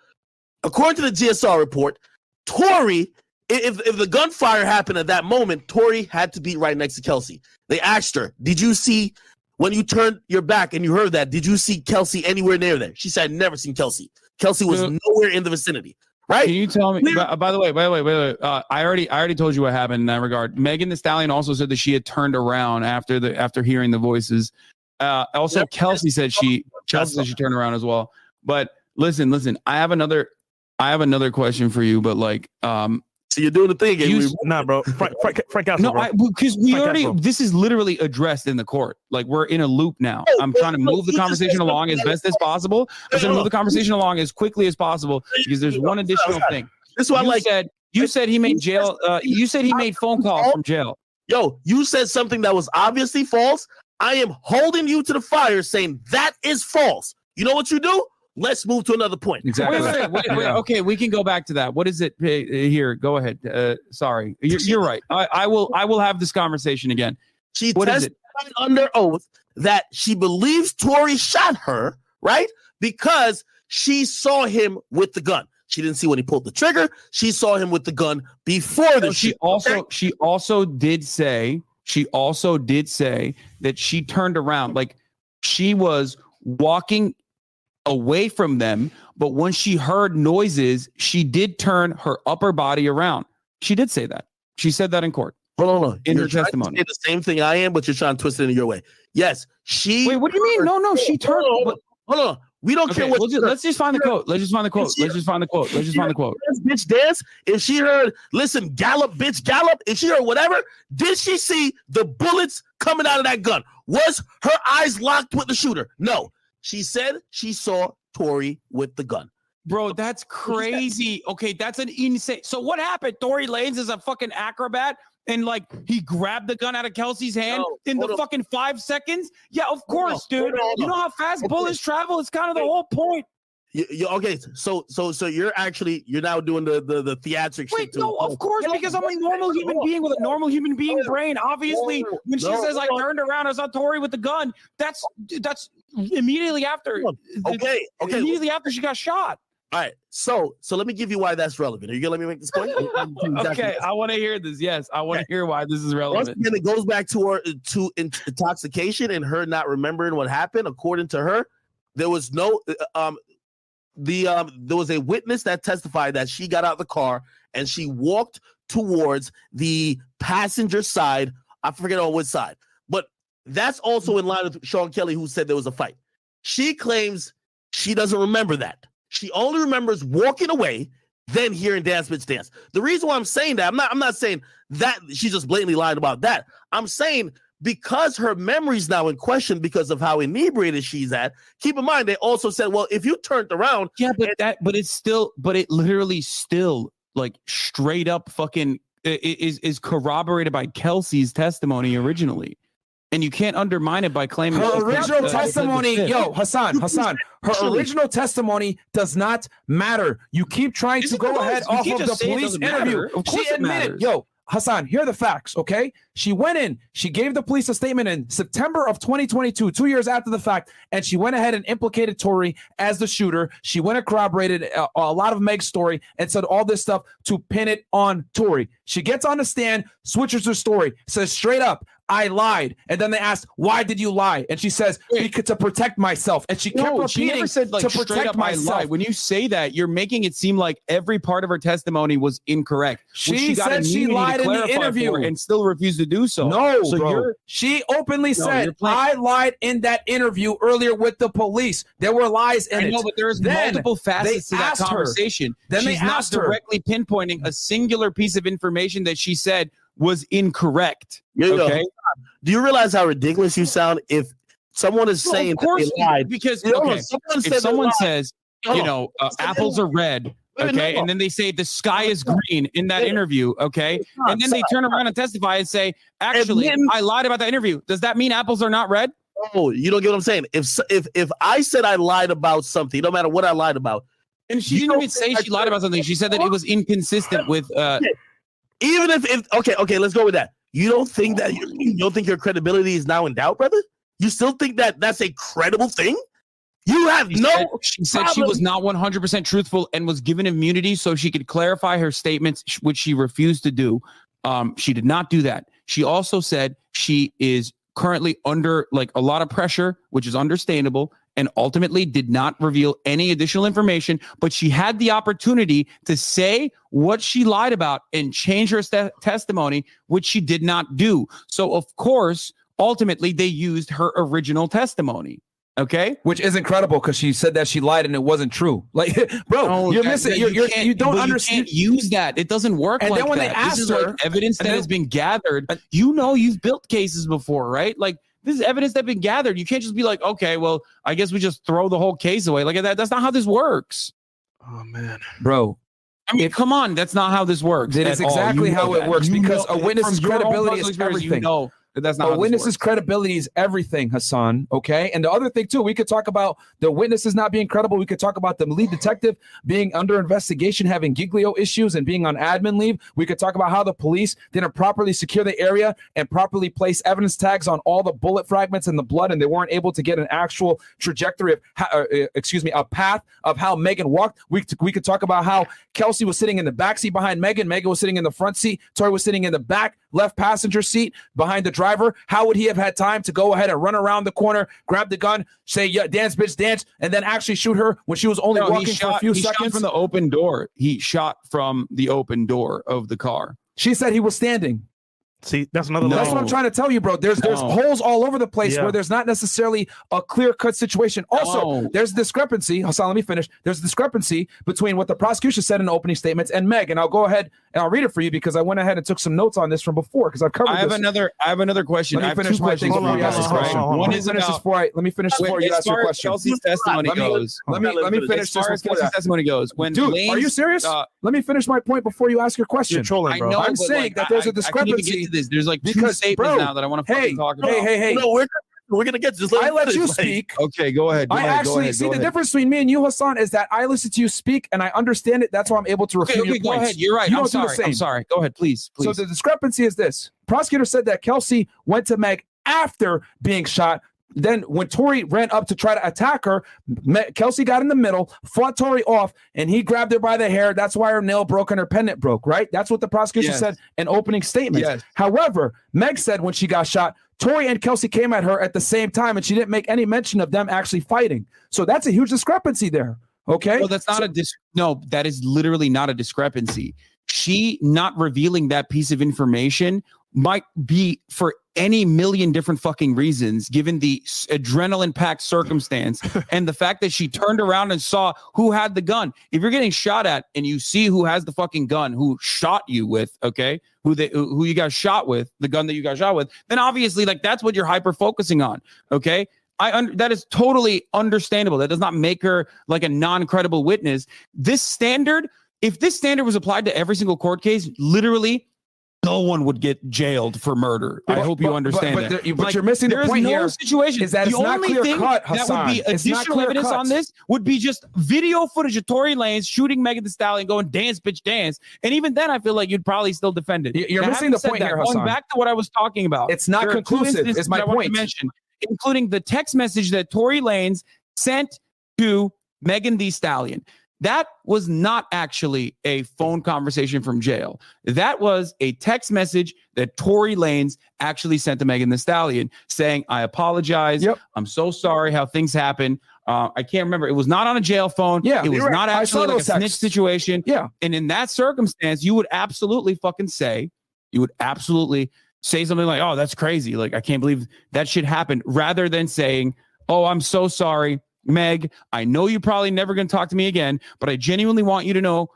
D: according to the GSR report, Tory, if if the gunfire happened at that moment, Tory had to be right next to Kelsey. They asked her, "Did you see when you turned your back and you heard that? Did you see Kelsey anywhere near there?" She said, "Never seen Kelsey. Kelsey was
C: Yeah.
D: nowhere in the vicinity." Right?
C: Can you tell me? By, by the way, by the way, by the way, uh, I already, I already told you what happened in that regard. Megan Thee Stallion also said that she had turned around after the after hearing the voices. Uh, also. Kelsey said she, Kelsey said she turned around as well. But listen, listen, I have another, I have another question for you. But like, um,
D: So you're doing the thing again.
C: You
D: We-
C: s-
B: Nah, bro. Frank, Frank, Frank Castle,
C: no, because we
B: Frank
C: already
B: Castle.
C: this is literally addressed in the court. Like we're in a loop now. I'm trying to move the conversation along as best as possible. I'm trying to move the conversation along as quickly as possible because there's one additional thing.
D: This is why,
C: You
D: like,
C: said you said he made jail. Uh, you said he made phone calls from jail.
D: yo, you said something that was obviously false. I am holding you to the fire, saying that is false. You know what you do? Let's move to another point.
A: Exactly.
C: Wait, wait, wait, wait, wait. Okay, we can go back to that. What is it uh, here? Go ahead. Uh, sorry, you're, you're right. I, I will. I will have this conversation again.
D: She
C: What is
D: testified
C: it?
D: under oath that she believes Tory shot her, right? Because she saw him with the gun. She didn't see when he pulled the trigger. She saw him with the gun before the
C: So she
D: shoot.
C: also
D: okay?
C: she also did say she also did say that she turned around like she was walking away from them but when she heard noises she did turn her upper body around she did say that she said that in court
D: Hold on, hold on.
C: in
D: You're
C: her testimony.
D: the same thing I am, but you're trying to twist it in your way. Yes, she.
C: wait what do you mean no no she turned
D: Hold on, hold on. We don't
C: okay
D: care what.
C: we'll just, let's just find the quote let's just find the quote let's just find the quote let's just find the quote
D: bitch dance. If she heard, listen, gallop, bitch, gallop. If she heard whatever, did she see the bullets coming out of that gun? Was her eyes locked with the shooter? No. She said she saw Tory with the gun.
C: Bro, that's crazy. Okay, that's an insane. So what happened? Tory Lanez is a fucking acrobat, and like he grabbed the gun out of Kelsey's hand
D: No,
C: in the
D: on.
C: fucking five seconds. Yeah, of
D: Hold
C: course, dude.
D: hold on, hold
C: You know how fast bullets travel? It's kind of the whole point.
D: You, you, okay, so so so you're actually you're now doing the the, the theatric
C: Wait,
D: shit too.
C: no, of course,
D: No,
C: because I'm a normal
D: wait,
C: human being with a normal human being
D: No,
C: brain. Obviously,
D: no,
C: when she
D: no,
C: says I turned around, I saw Tory with the gun. That's that's immediately after.
D: Okay, okay.
C: Immediately after she got shot.
D: All right. So so let me give you why that's relevant. Are you gonna let me make this point?
C: okay, I want to hear this. Yes, I want to hear why this is
D: Once
C: relevant.
D: again, it goes back to her to intoxication and her not remembering what happened. According to her, there was no um the um there was a witness that testified that she got out of the car and she walked towards the passenger side. I forget on which side, but that's also in line with Sean Kelly, who said there was a fight. She claims she doesn't remember that. She only remembers walking away, then hearing dance bitch dance. The reason why I'm saying that, I'm not I'm not saying that she's just blatantly lying about that. I'm saying because her memory's now in question because of how inebriated she's at. Keep in mind, they also said, well, if you turned around,
C: Yeah, but that, but it's still, but it literally still like straight up fucking i- i- is is corroborated by Kelsey's testimony originally, and you can't undermine it by claiming
A: Her original
C: she said the
A: testimony,
C: fifth.
A: yo, Hasan, Hasan, her original testimony does not matter. You keep trying
C: Yes,
A: to go ahead
C: You
A: off of the
C: just say it
A: police interview.
C: matter. Of course
A: She admitted,
C: matters.
A: yo, Hasan, here are the facts, okay? She went in, she gave the police a statement in September of 2022, two years after the fact, and she went ahead and implicated Tory as the shooter. She went and corroborated a, a lot of Meg's story and said all this stuff to pin it on Tory. She gets on the stand, switches her story, says straight up, I lied. And then they asked, Why did you lie? And she says, Because to protect myself. And she kept
C: No, she
A: repeating
C: never said like
A: to protect
C: up I
A: myself.
C: lied. When you say that, you're making it seem like every part of her testimony was incorrect.
A: She
C: got
A: said she lied in the interview.
C: and still refused to do so.
A: No,
C: so
A: bro.
C: you're
A: She openly
C: No,
A: said, I lied in that interview earlier with the police. There were lies in
C: I
A: it.
C: know, but there's
A: Then
C: multiple facets
A: they
C: to that
A: asked her.
C: conversation.
A: Then they
C: She's not
A: asked her.
C: directly pinpointing a singular piece of information that she said was incorrect.
D: you know,
C: Okay,
D: do you realize how ridiculous you sound if someone is
C: Well,
D: saying
C: of course,
D: that they lied?
C: because
D: You know,
C: okay,
D: someone
C: if someone
D: lied.
C: says, you know, uh, apples are red, okay, and then they say the sky is green in that interview, okay, and then they turn around and testify and say, actually, I lied about that interview. Does that mean apples are not red?
D: Oh, you don't get what I'm saying. If if if I said I lied about something, no matter what I lied about,
C: And she didn't even say she lied about something. She said that it was inconsistent with. Uh,
D: even if if okay, okay, let's go with that. You don't think that you, don't think your credibility is now in doubt, brother? You still think that that's a credible thing? You have
C: She
D: no.
C: said, she said she was not 100% truthful and was given immunity so she could clarify her statements, which she refused to do. Um, she did not do that. She also said she is currently under like a lot of pressure, which is understandable, and ultimately did not reveal any additional information. But she had the opportunity to say what she lied about and change her st- testimony, which she did not do. So, of course, ultimately they used her original testimony. Okay.
A: Which is incredible because she said that she lied and it wasn't true. Like, bro,
C: No,
A: you're missing. You're, you're, you don't
C: but
A: understand.
C: can't use that. It doesn't work.
A: And
C: like
A: then when they
C: that.
A: asked
C: this
A: her-
C: like evidence that
A: and
C: has been gathered. you know, you've built cases before, right? Like this is evidence that's been gathered. You can't just be like, okay, well, I guess we just throw the whole case away. Like that. That's not how this works.
B: Oh man.
A: bro,
C: I mean, come on, that's not how this works.
A: That is exactly
C: You know
A: how it works,
C: You
A: because
C: know-
A: a witness's
C: from your own
A: credibility is
C: experience, You
A: everything.
C: know that that's not
A: a witness's credibility is everything, Hasan. Okay. And the other thing, too, we could talk about the witnesses not being credible. We could talk about the lead detective being under investigation, having Giglio issues, and being on admin leave. We could talk about how the police didn't properly secure the area and properly place evidence tags on all the bullet fragments and the blood, and they weren't able to get an actual trajectory of, how, uh, uh, excuse me, a path of how Megan walked. We, we could talk about how Kelsey was sitting in the back seat behind Megan. Megan was sitting in the front seat. Tory was sitting in the back left passenger seat behind the driver. How would he have had time to go ahead and run around the corner, grab the gun, say, yeah, dance, bitch, dance, and then actually shoot her when she was only
C: No,
A: walking for a
C: shot-
A: few
C: he shot
A: seconds?
C: from the open door. He shot from the open door of the car.
A: she said he was standing.
B: See, that's another
C: No.
A: That's what I'm trying to tell you, bro. There's there's
C: No.
A: holes all over the place
B: Yeah.
A: where there's not necessarily a clear cut situation. Also,
C: No.
A: there's discrepancy. Hasan, let me finish. There's a discrepancy between what the prosecution said in the opening statements and Meg. And I'll go ahead and I'll read it for you because I went ahead and took some notes on this from before because I've covered
C: I have
A: this.
C: another. I have another question.
A: Let me
C: I
A: finish my
C: questions
A: thing before you ask this question.
B: on.
A: One
C: One
A: is
C: is
A: finish this
C: about-
A: before I let me finish this
C: Wait,
A: before you ask your question.
C: Kelsey's testimony
D: Let me-
C: goes.
A: Let me
D: Let me
A: let me
D: finish.
A: finish
C: As far
A: this
C: as
A: before
C: Kelsey's testimony goes, when
A: Dude, are you serious?
C: uh,
A: let me finish my point before you ask your question.
B: You're trolling,
C: I
B: bro.
C: know,
A: I'm saying that there's a discrepancy
C: get to this. There's like two
A: because,
C: statements
A: bro,
C: now that I want to
A: Hey,
C: fucking talk about.
A: hey, hey, hey!
D: No, we're we're gonna get to this.
A: I let
D: me
A: you speak.
C: Okay, go ahead. Go
A: I
C: ahead, go
A: actually
C: ahead,
A: see the
C: ahead.
A: difference between me and you, Hasan, is that I listen to you speak and I understand it. That's why I'm able to refute
C: Okay, okay,
A: your
C: go
A: points.
C: ahead. You're right.
A: You
C: I'm
A: don't do the
C: sorry. I'm sorry. Go ahead, please.
A: So the discrepancy is this: prosecutor said that Kelsey went to Meg after being shot. Then when Tory ran up to try to attack her, Kelsey got in the middle, fought Tory off, and he grabbed her by the hair. That's why her nail broke and her pendant broke, right? That's what the prosecution
C: Yes.
A: said in opening statements.
C: Yes.
A: However, Meg said when she got shot, Tory and Kelsey came at her at the same time, and she didn't make any mention of them actually fighting. So that's a huge discrepancy there. Okay.
C: Well, that's not a dis. No, that is literally not a discrepancy. She not revealing that piece of information might be for any million different fucking reasons, given the adrenaline packed circumstance and the fact that she turned around and saw who had the gun. If you're getting shot at and you see who has the fucking gun, who shot you with, okay, who they who you got shot with, the gun that you got shot with, then obviously like that's what you're hyper focusing on, okay. I un- that is totally understandable. That does not make her like a non-credible witness. This standard, if this standard was applied to every single court case, literally no one would get jailed for murder. I
A: But-
C: hope you
A: but-
C: understand
A: but,
C: that.
A: there- but
C: Like,
A: you're missing the point
C: no
A: here.
C: situation.
A: is that
C: the
A: it's not
C: only
A: clear
C: thing
A: cut,
C: that would be additional evidence on this would be just video footage of Tory Lanez shooting Megan Thee Stallion, going dance, bitch, dance, and even then, I feel like you'd probably still defend it.
A: You- You're
C: Now,
A: missing the point
C: that,
A: here,
C: Going back to what I was talking about,
A: It's not
C: there are two
A: conclusive, is my point.
C: mention, including the text message that Tory Lanez sent to Megan Thee Stallion. That was not actually a phone conversation from jail. That was a text message that Tory Lanez actually sent to Megan Thee Stallion saying, I apologize.
A: Yep.
C: I'm so sorry how things happen. Uh, I can't remember. It was not on a jail phone.
A: Yeah,
C: It was
A: right.
C: not actually like a snitch situation.
A: Yeah.
C: And in that circumstance, you would absolutely fucking say, you would absolutely say something like, oh, that's crazy. Like, I can't believe that shit happened, rather than saying, oh, I'm so sorry, Meg. I know you're probably never going to talk to me again, but I genuinely want you to know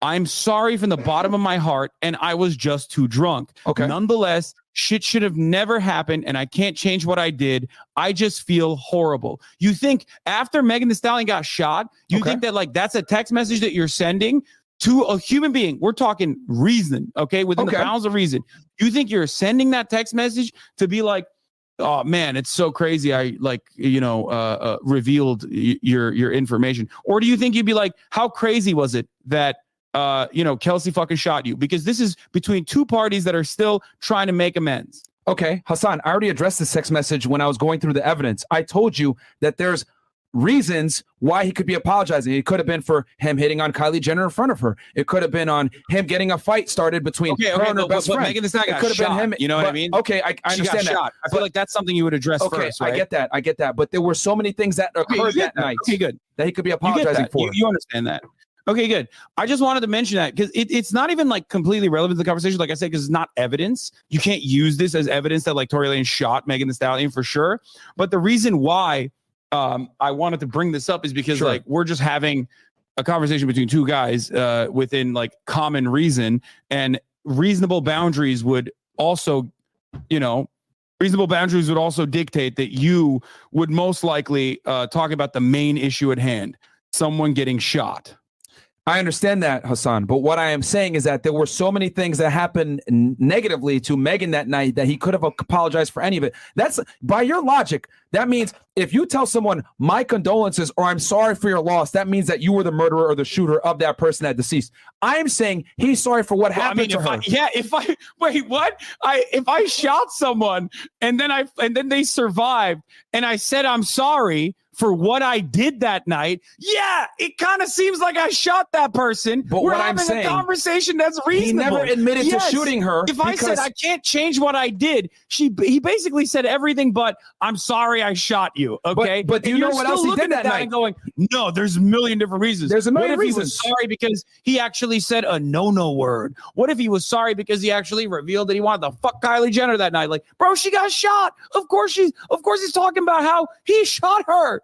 C: I'm sorry from the bottom of my heart, and I was just too drunk.
A: Okay.
C: Nonetheless, shit should have never happened, and I can't change what I did. I just feel horrible. You think after Megan Thee Stallion got shot, you
A: Okay.
C: think that like that's a text message that you're sending to a human being? We're talking reason, okay, within the bounds of reason. You think you're sending that text message to be like, oh man, it's so crazy. I like you know uh, uh, revealed y- your your information, or do you think you'd be like, how crazy was it that? Uh, you know, Kelsey fucking shot you because this is between two parties that are still trying to make amends.
A: Okay, Hasan, I already addressed the sex message when I was going through the evidence. I told you that there's reasons why he could be apologizing. It could have been for him hitting on Kylie Jenner in front of her. It could have been on him getting a fight started between
C: Okay,
A: her
C: okay,
A: and her
C: but-
A: best
C: but
A: friend.
C: Megan Thee Stallion
A: it could have been him.
C: you know what I mean?
A: Okay, I, I understand that.
C: shot. I feel
A: But-
C: like that's something you would address
A: Okay,
C: first, right?
A: I get that. I get that. But there were so many things that occurred
C: get
A: that, night
C: Okay, good.
A: that he could be apologizing
C: that.
A: for.
C: You, you understand that. Okay, good. I just wanted to mention that because it, it's not even like completely relevant to the conversation. Like I said, because it's not evidence. You can't use this as evidence that like Tory Lane shot Megan Thee Stallion for sure. But the reason why um, I wanted to bring this up is because
A: Sure.
C: like we're just having a conversation between two guys uh, within like common reason and reasonable boundaries would also, you know, reasonable boundaries would also dictate that you would most likely uh, talk about the main issue at hand someone getting shot.
A: I understand that, Hasan. But what I am saying is that there were so many things that happened negatively to Megan that night that he could have apologized for any of it. That's by your logic. That means if you tell someone my condolences or I'm sorry for your loss, that means that you were the murderer or the shooter of that person that deceased. I'm saying he's sorry for what
C: Well, I
A: happened
C: mean,
A: to her.
C: I, yeah, if I wait, what? I if I shot someone and then I and then they survived and I said I'm sorry for what I did that night. Yeah, it kind of seems like I shot that person.
A: But
C: We're
A: what I'm
C: having
A: saying,
C: a conversation that's reasonable.
A: he never admitted
C: Yes.
A: to shooting her.
C: If I said I can't change what I did, she he basically said everything but I'm sorry I shot you. Okay,
A: but do
C: And
A: you know what else he did
C: at
A: that
C: and
A: night?
C: going, no, there's a million different reasons.
A: There's a million
C: what if He
A: reasons.
C: was sorry because he actually said a no-no word. What if he was sorry because he actually revealed that he wanted to fuck Kylie Jenner that night? Like, bro, she got shot. Of course she's. Of course he's talking about how he shot her.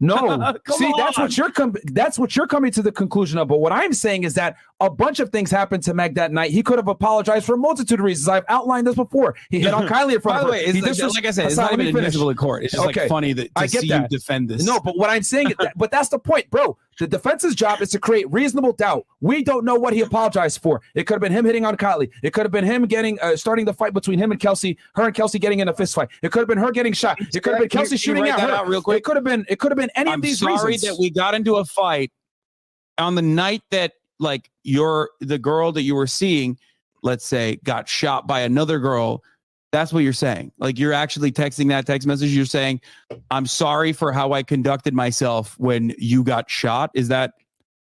A: No, see, that's what you're com- that's what you're coming to the conclusion of. But what I'm saying is that a bunch of things happened to Meg that night. He could have apologized for a multitude of reasons. I've outlined this before. He hit on Kylie in front
C: By
A: of
C: the way,
A: He
C: like,
A: disres-
C: like I said, it's not even admissible in court. It's just
A: Okay.
C: like funny that to
A: I get
C: see
A: that.
C: you defend this.
A: No, but what I'm saying that, but that's the point, bro. The defense's job is to create reasonable doubt. We don't know what he apologized for. It could have been him hitting on Kylie. It could have been him getting uh, starting the fight between him and Kelsey. Her and Kelsey getting in a fist fight. It could have been her getting shot. It could have been Kelsey shooting at her.
C: out real quick?
A: It could have been. It could have been any
C: I'm
A: of these
C: sorry
A: reasons.
C: that we got into a fight on the night that like your the girl that you were seeing, let's say, got shot by another girl. That's what you're saying. Like you're actually texting that text message. You're saying, "I'm sorry for how I conducted myself when you got shot." Is that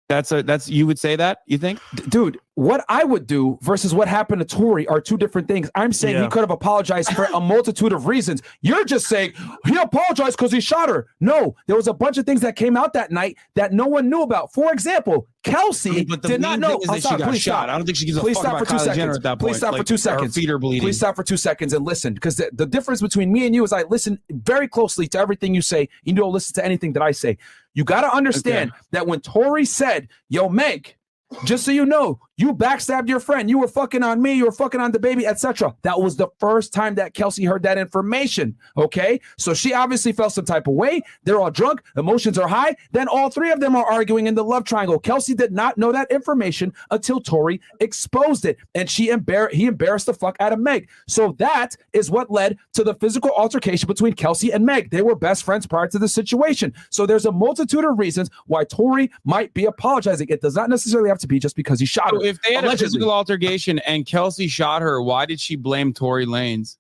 C: that's a that's you would say that you think?
A: D- dude, what I would do versus what happened to Tory are two different things. I'm saying he could have apologized for a multitude of reasons. You're just saying he apologized because he shot her. No, there was a bunch of things that came out that night that no one knew about. For example, Kelsey
C: but the
A: did not know.
C: is that
A: sorry,
C: she got
A: please
C: shot.
A: stop.
C: I don't think she gives a
A: Please
C: fuck
A: stop
C: about
A: for two
C: Kylie Jenner
A: seconds.
C: at that
A: Please
C: point.
A: stop for
C: Like,
A: two
C: her
A: seconds.
C: feet are bleeding.
A: Please stop for two seconds and listen, because the, the difference between me and you is I listen very closely to everything you say. You don't listen to anything that I say. You got to understand that when Tory said, "Yo, Meg," just so you know, you backstabbed your friend. You were fucking on me. You were fucking on the baby, etc. That was the first time that Kelsey heard that information. Okay, so she obviously felt some type of way. They're all drunk. Emotions are high. Then all three of them are arguing in the love triangle. Kelsey did not know that information until Tory exposed it, and she embar- he embarrassed the fuck out of Meg. So that is what led to the physical altercation between Kelsey and Meg. They were best friends prior to the situation. So there's a multitude of reasons why Tory might be apologizing. It does not necessarily have to be just because he shot her.
C: If they had
A: Allegedly.
C: a physical altercation and Kelsey shot her, why did she blame Tory Lanez?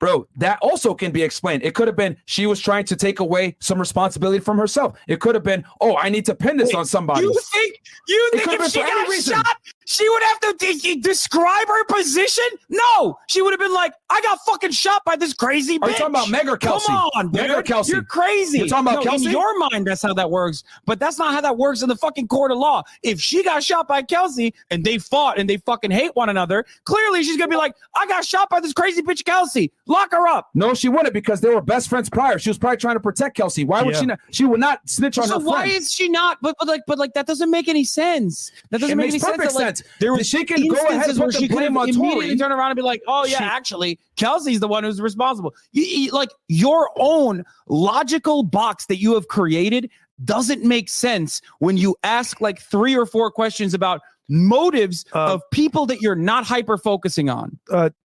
A: Bro, that also can be explained. It could have been she was trying to take away some responsibility from herself. It could have been, oh, I need to pin this
C: Wait,
A: on somebody.
C: You think you
A: It
C: think if she got
A: reason.
C: shot, she would have to de- describe her position? No, she would have been like, "I got fucking shot by this crazy." bitch.
A: Are you talking about Meg or Kelsey?
C: Come on,
A: Meg
C: dude.
A: or Kelsey?
C: You're crazy.
A: You're talking about
C: no,
A: Kelsey?
C: In your mind, that's how that works. But that's not how that works in the fucking court of law. If she got shot by Kelsey and they fought and they fucking hate one another, clearly she's gonna be like, "I got shot by this crazy bitch, Kelsey. Lock her up."
A: no, she wouldn't because they were best friends prior. She was probably trying to protect Kelsey. Why would
B: Yeah.
A: she not? She would not snitch on
C: So
A: her So
C: why
A: friend.
C: is she not? But, but like, but like that doesn't make any sense. That doesn't
A: It
C: make
A: makes
C: any sense.
A: perfect
C: that, like,
A: sense.
C: There was
A: she can go ahead and
C: where
A: put the
C: she could
A: blame
C: have
A: on
C: immediately
A: Tory.
C: turn around and be like, "Oh yeah,
A: She-
C: actually, Kelsey's the one who's responsible." You, you- like your own logical box that you have created doesn't make sense when you ask like three or four questions about motives
B: Uh,
C: of people that you're not hyper focusing on.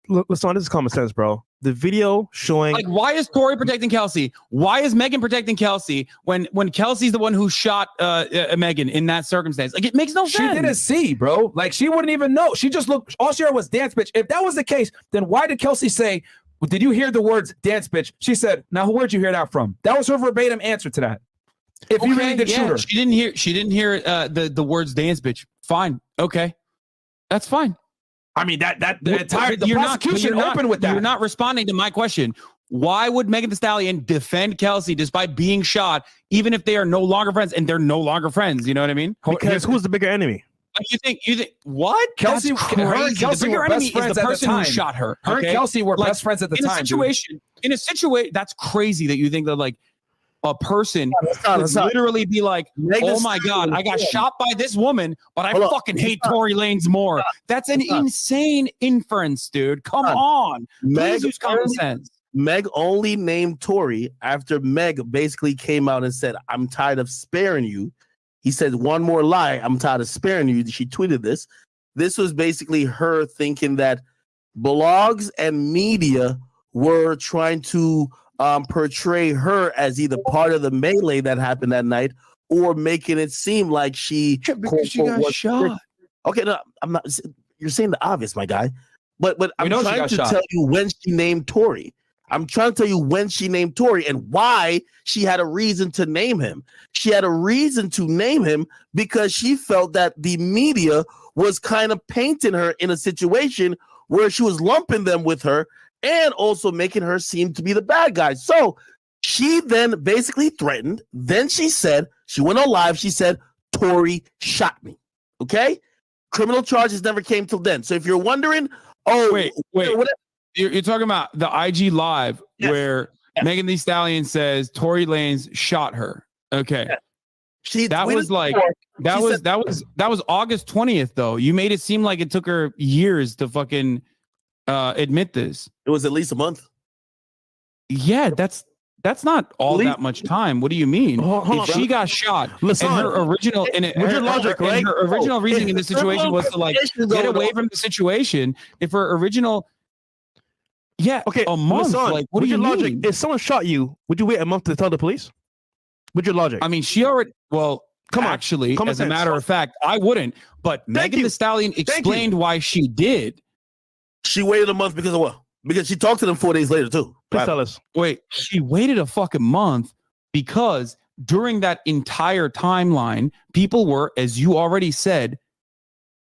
B: Look, listen, this is common sense, bro. The video showing
C: Like, why is Corey protecting Kelsey? Why is Megan protecting Kelsey when when Kelsey's the one who shot uh, uh, Megan in that circumstance? Like, it makes no
A: She
C: sense.
A: She didn't see, bro. Like she wouldn't even know. She just looked. All she heard was dance bitch. If that was the case, then why did Kelsey say? "Well, Did you hear the words dance bitch? She said, "Now where'd you hear that from?" That was her verbatim answer to that. If you really did
C: yeah,
A: shoot her,
C: She didn't hear. She didn't hear uh, the the words "dance, bitch." Fine. Okay, that's fine.
A: I mean that that the
C: But-
A: entire the
C: you're not-
A: prosecution
C: you're not-
A: with that.
C: You're not responding to my question. Why would Megan Thee Stallion defend Kelsey despite being shot, even if they are no longer friends and they're no longer friends? You know what I mean?
B: because who's the bigger enemy?
C: Like you think you think what?
A: Kelsey-
C: That's
A: her and. Kelsey
C: the bigger
A: were best
C: enemy is
A: friends
C: the
A: at the
C: person who shot her.
A: her and Kelsey were
C: Like,
A: best friends at the
C: in a
A: time. dude.
C: situation, in a situation, that's crazy that you think that like a person could literally be like, oh my god, I got shot by this woman, but I
D: Hold
C: fucking hate Tory Lanez more. That's an insane inference, dude. Come on,
D: Meg
C: please use common
D: only-
C: sense.
D: Meg only named Tory after Meg basically came out and said, I'm tired of sparing you. He said, One more lie, I'm tired of sparing you. She tweeted this. This was basically her thinking that blogs and media were trying to um, portray her as either part of the melee that happened that night or making it seem like she,
C: Because she
D: quote,
C: got
D: was-
C: shot.
D: Okay, no, I'm not. You're saying the obvious, my guy. But but
A: We
D: I'm trying to
A: shot.
D: tell you when she named Tory. I'm trying to tell you when she named Tory and why she had a reason to name him. She had a reason to name him because she felt that the media was kind of painting her in a situation where she was lumping them with her and also making her seem to be the bad guy. So she then basically threatened. Then she said, she went on live. She said, Tory shot me. Okay. Criminal charges never came till then. So if you're wondering, oh,
C: Wait, wait.
D: what-
C: You're, you're talking about the IG live
D: Yes.
C: where
D: Yes.
C: Megan Thee Stallion says Tory Lanez shot her. Okay.
D: Yes. she
C: That was like-
D: before,
C: That
D: She
C: was
D: said-
C: that was that was August 20th though. You made it seem like it took her years to fucking uh admit this.
D: it was at least a month.
C: Yeah, that's that's not all that much time. What do you mean?
B: Hold- hold
C: if
B: on.
C: she got shot
B: Listen,
C: and her original and it, her-
B: logic,
C: and
B: right?
C: her original reasoning in this situation was to like get away
D: going
C: from the situation. If her original yeah,
B: Okay,
C: a month. Like what do you
B: your logic,
C: mean?
B: if someone shot you, would you wait a month to tell the police? With your logic,
C: I mean, she already well,
B: Come on,
C: actually,
B: common
C: as a
B: sense.
C: matter of fact, I wouldn't. But Megan
B: you.
C: the Stallion explained why she did.
D: She waited a month because of what? because she talked to them four days later too.
B: Please tell us.
C: Wait, she waited a fucking month because during that entire timeline, people were, as you already said,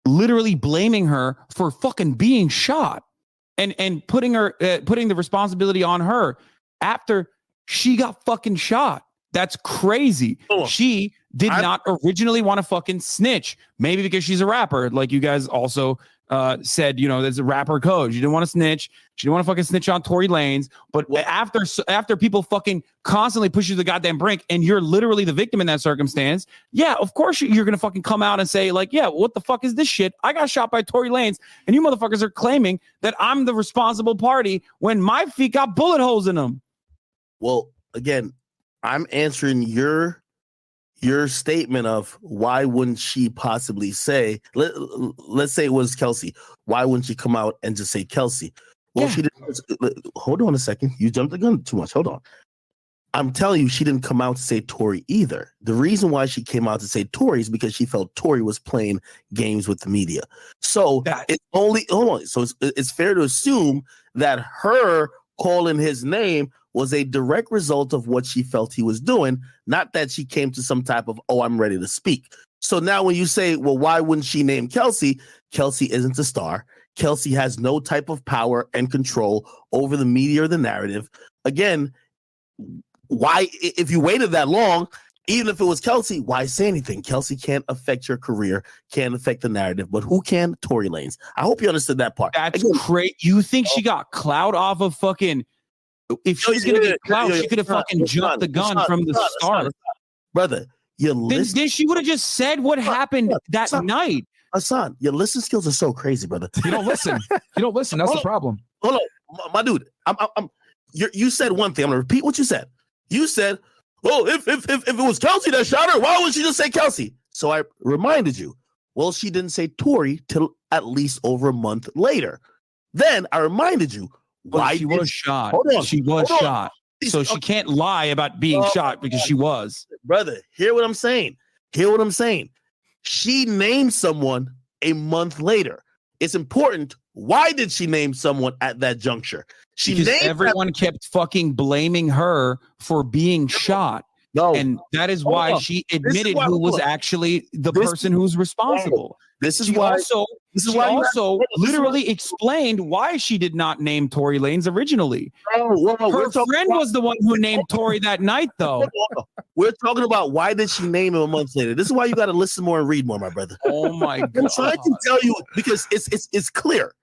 C: literally blaming her for fucking being shot and and putting her uh, putting the responsibility on her after she got fucking shot. That's crazy.
D: Hold.
C: She did
D: I'm-
C: not originally want to fucking snitch. Maybe because she's a rapper, like you guys also uh, said. You know, there's a rapper code. She didn't want to snitch. She didn't want to fucking snitch on Tory Lanez. But after after people fucking constantly push you to the goddamn brink, and you're literally the victim in that circumstance, yeah, of course you- you're gonna fucking come out and say like, yeah, what the fuck is this shit? I got shot by Tory Lanez, and you motherfuckers are claiming that I'm the responsible party when my feet got bullet holes in them.
D: Well, again, I'm answering your your statement of why wouldn't she possibly say let, let's say it was Kelsey. Why wouldn't she come out and just say Kelsey? Well,
C: Yeah.
D: she didn't hold on a second. You jumped the gun too much. Hold on. I'm telling you, she didn't come out to say Tory either. The reason why she came out to say Tory is because she felt Tory was playing games with the media. So
C: That-
D: it's only hold on. So it's, it's fair to assume that her calling his name was a direct result of what she felt he was doing, not that she came to some type of, oh, I'm ready to speak. So now when you say, well, why wouldn't she name Kelsey? Kelsey isn't a star. Kelsey has no type of power and control over the media or the narrative. Again, why, if you waited that long, even if it was Kelsey, why say anything? Kelsey can't affect your career, can't affect the narrative, but who can? Tory Lanez. I hope you understood that part.
C: That's
D: Again,
C: great. You think she oh. got clout off of fucking? If she's
D: yeah,
C: gonna get clout,
D: yeah, yeah.
C: she could have
D: Son,
C: fucking jumped the gun
D: son,
C: from the
D: son, son,
C: start.
D: son. brother. Your
C: Then,
D: list,
C: then she would have just said what happened that
D: son.
C: night.
D: Hasan, your listening skills are so crazy, brother.
A: You don't listen. You don't listen. That's the
D: Hold on.
A: problem.
D: Hold on, my, my dude. I'm, I'm, I'm you you said one thing. I'm gonna repeat what you said. You said, "Oh, if if if, if it was Kelsey that shot her, why would she just say Kelsey?" So I reminded you. Well, she didn't say Tory till at least over a month later. Then I reminded you Why
C: she
D: did
C: was shot.
D: Hold on,
C: She was
D: on.
C: shot. So she can't lie about being
D: Oh,
C: shot because she was.
D: brother, hear what I'm saying. Hear what I'm saying. She named someone a month later. It's important. Why did she name someone at that juncture? She
C: Because
D: named that-
C: everyone kept fucking blaming her for being shot.
D: no.
C: And that is why
D: on.
C: she admitted who was actually the
D: This-
C: person who's responsible.
D: This is
C: She
D: why.
C: also
D: This is why.
C: also
D: hold on, this is why-
C: literally explained why she did not name Tory Lanez originally.
D: Oh, whoa, whoa,
C: Her friend
D: about-
C: was the one who named Tory that night, though.
D: We're talking about why did she name him a month later? This is why you got to listen more and read more, my brother.
C: Oh my
D: I'm
C: god!
D: trying to tell you because it's it's it's clear.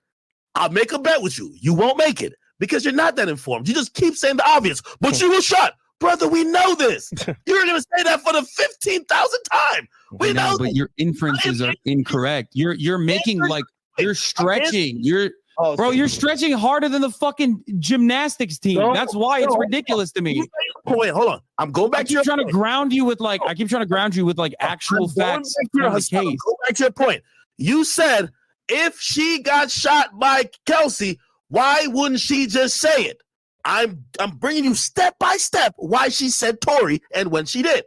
D: I'll make a bet with you. You won't make it because you're not that informed. You just keep saying the obvious, but you were shot. Brother, we know this. You're gonna say that for the 15,000th time. We
C: know,
D: know
C: but
D: this.
C: your inferences are incorrect. You're you're making like you're stretching. You're
D: Oh,
C: bro, you're stretching harder than the fucking gymnastics team.
D: No,
C: That's why it's
D: no.
C: ridiculous to me.
D: Wait, hold on. I'm going
C: I
D: back to
C: keep
D: your
C: trying to ground you with like I keep trying to ground you with like actual
D: I'm going
C: facts
D: back to your-
C: the case.
D: Go back to your point. You said if she got shot by Kelsey, why wouldn't she just say it? I'm I'm bringing you step by step why she said Tory and when she did.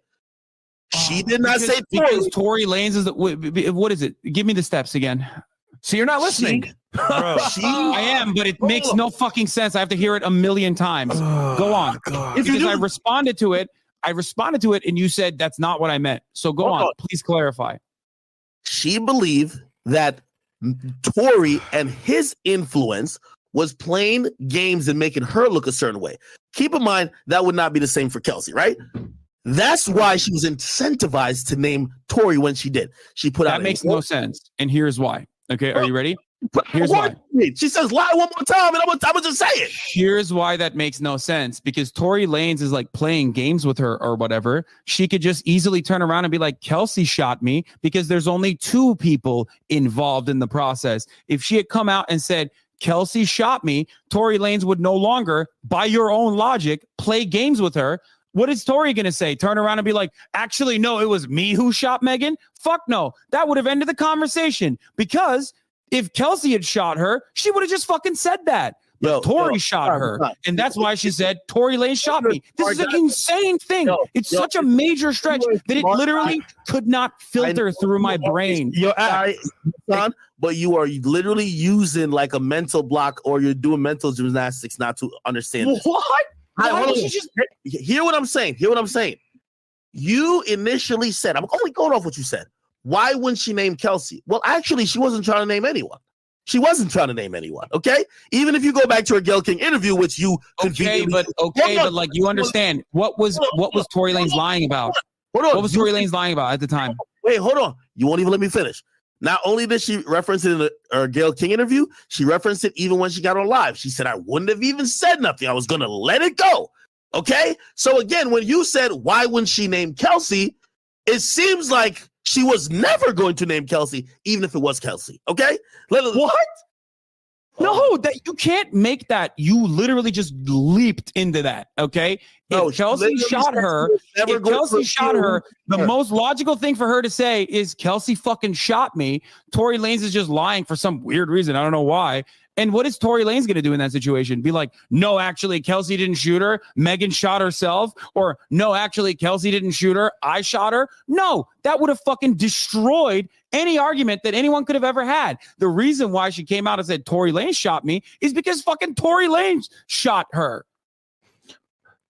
D: She oh, did not
C: Oh, Because-
D: say Tory.
C: because Tory Lanez is the, what is it? Give me the steps again.
A: So you're not listening.
B: Bro.
D: She,
C: I am, but it makes no fucking sense. I have to hear it a million times. Oh, go on.
B: God.
C: Because I responded to it. I responded to it, and you said that's not what I meant. So go on.
D: on.
C: Please clarify.
D: she believed that Tory and his influence was playing games and making her look a certain way. Keep in mind that would not be the same for Kelsey, right? That's why she was incentivized to name Tory when she did. She put out
C: That makes no sense. And here's why. Okay, are you ready? Here's
D: what? She says lie one more time, and I'm gonna, I'm gonna just say it.
C: Here's why that makes no sense because Tory Lanez is like playing games with her or whatever. She could just easily turn around and be like, Kelsey shot me because there's only two people involved in the process. If she had come out and said, Kelsey shot me, Tory Lanez would no longer, by your own logic, play games with her. What is Tory going to say? Turn around and be like, actually, no, it was me who shot Megan? Fuck no. That would have ended the conversation because if Kelsey had shot her, she would have just fucking said that.
D: Yo,
C: Tory
D: yo,
C: shot her, and that's why she said Tory Lane shot me. This is an insane thing. It's such a major stretch that it literally could not filter through my
D: you are a
C: brain.
B: Yo,
D: guy, son, but you are literally using like a mental block or you're doing mental gymnastics not to understand. this.
C: What? Why you just
D: Hear what I'm saying. Hear what I'm saying. You initially said, I'm only going off what you said. Why wouldn't she name Kelsey? Well, actually, she wasn't trying to name anyone. She wasn't trying to name anyone. Okay. Even if you go back to her Gayle King interview, which you
C: okay? But okay, but like you understand what was what was Tory Lanez lying about?
D: hold on.
C: What was Tory Lanez lying about at the time?
D: Wait, hold on. You won't even let me finish. Not only did she reference it in the, her Gayle King interview, she referenced it even when she got on live. She said, I wouldn't have even said nothing. I was going to let it go. Okay. So again, when you said, why wouldn't she name Kelsey? It seems like she was never going to name Kelsey, even if it was Kelsey. Okay. Let,
C: What? No, that you can't make that. You literally just leaped into that. Okay.
D: No,
C: if Kelsey shot her,
D: she was never
C: if Kelsey shot her, the
D: her.
C: most logical thing for her to say is Kelsey fucking shot me. Tory Lanez is just lying for some weird reason. I don't know why. And what is Tory Lanez going to do in that situation? Be like, no, actually, Kelsey didn't shoot her. Megan shot herself. Or no, actually, Kelsey didn't shoot her. I shot her. No, that would have fucking destroyed any argument that anyone could have ever had. The reason why she came out and said Tory Lane shot me is because fucking Tory Lane shot her.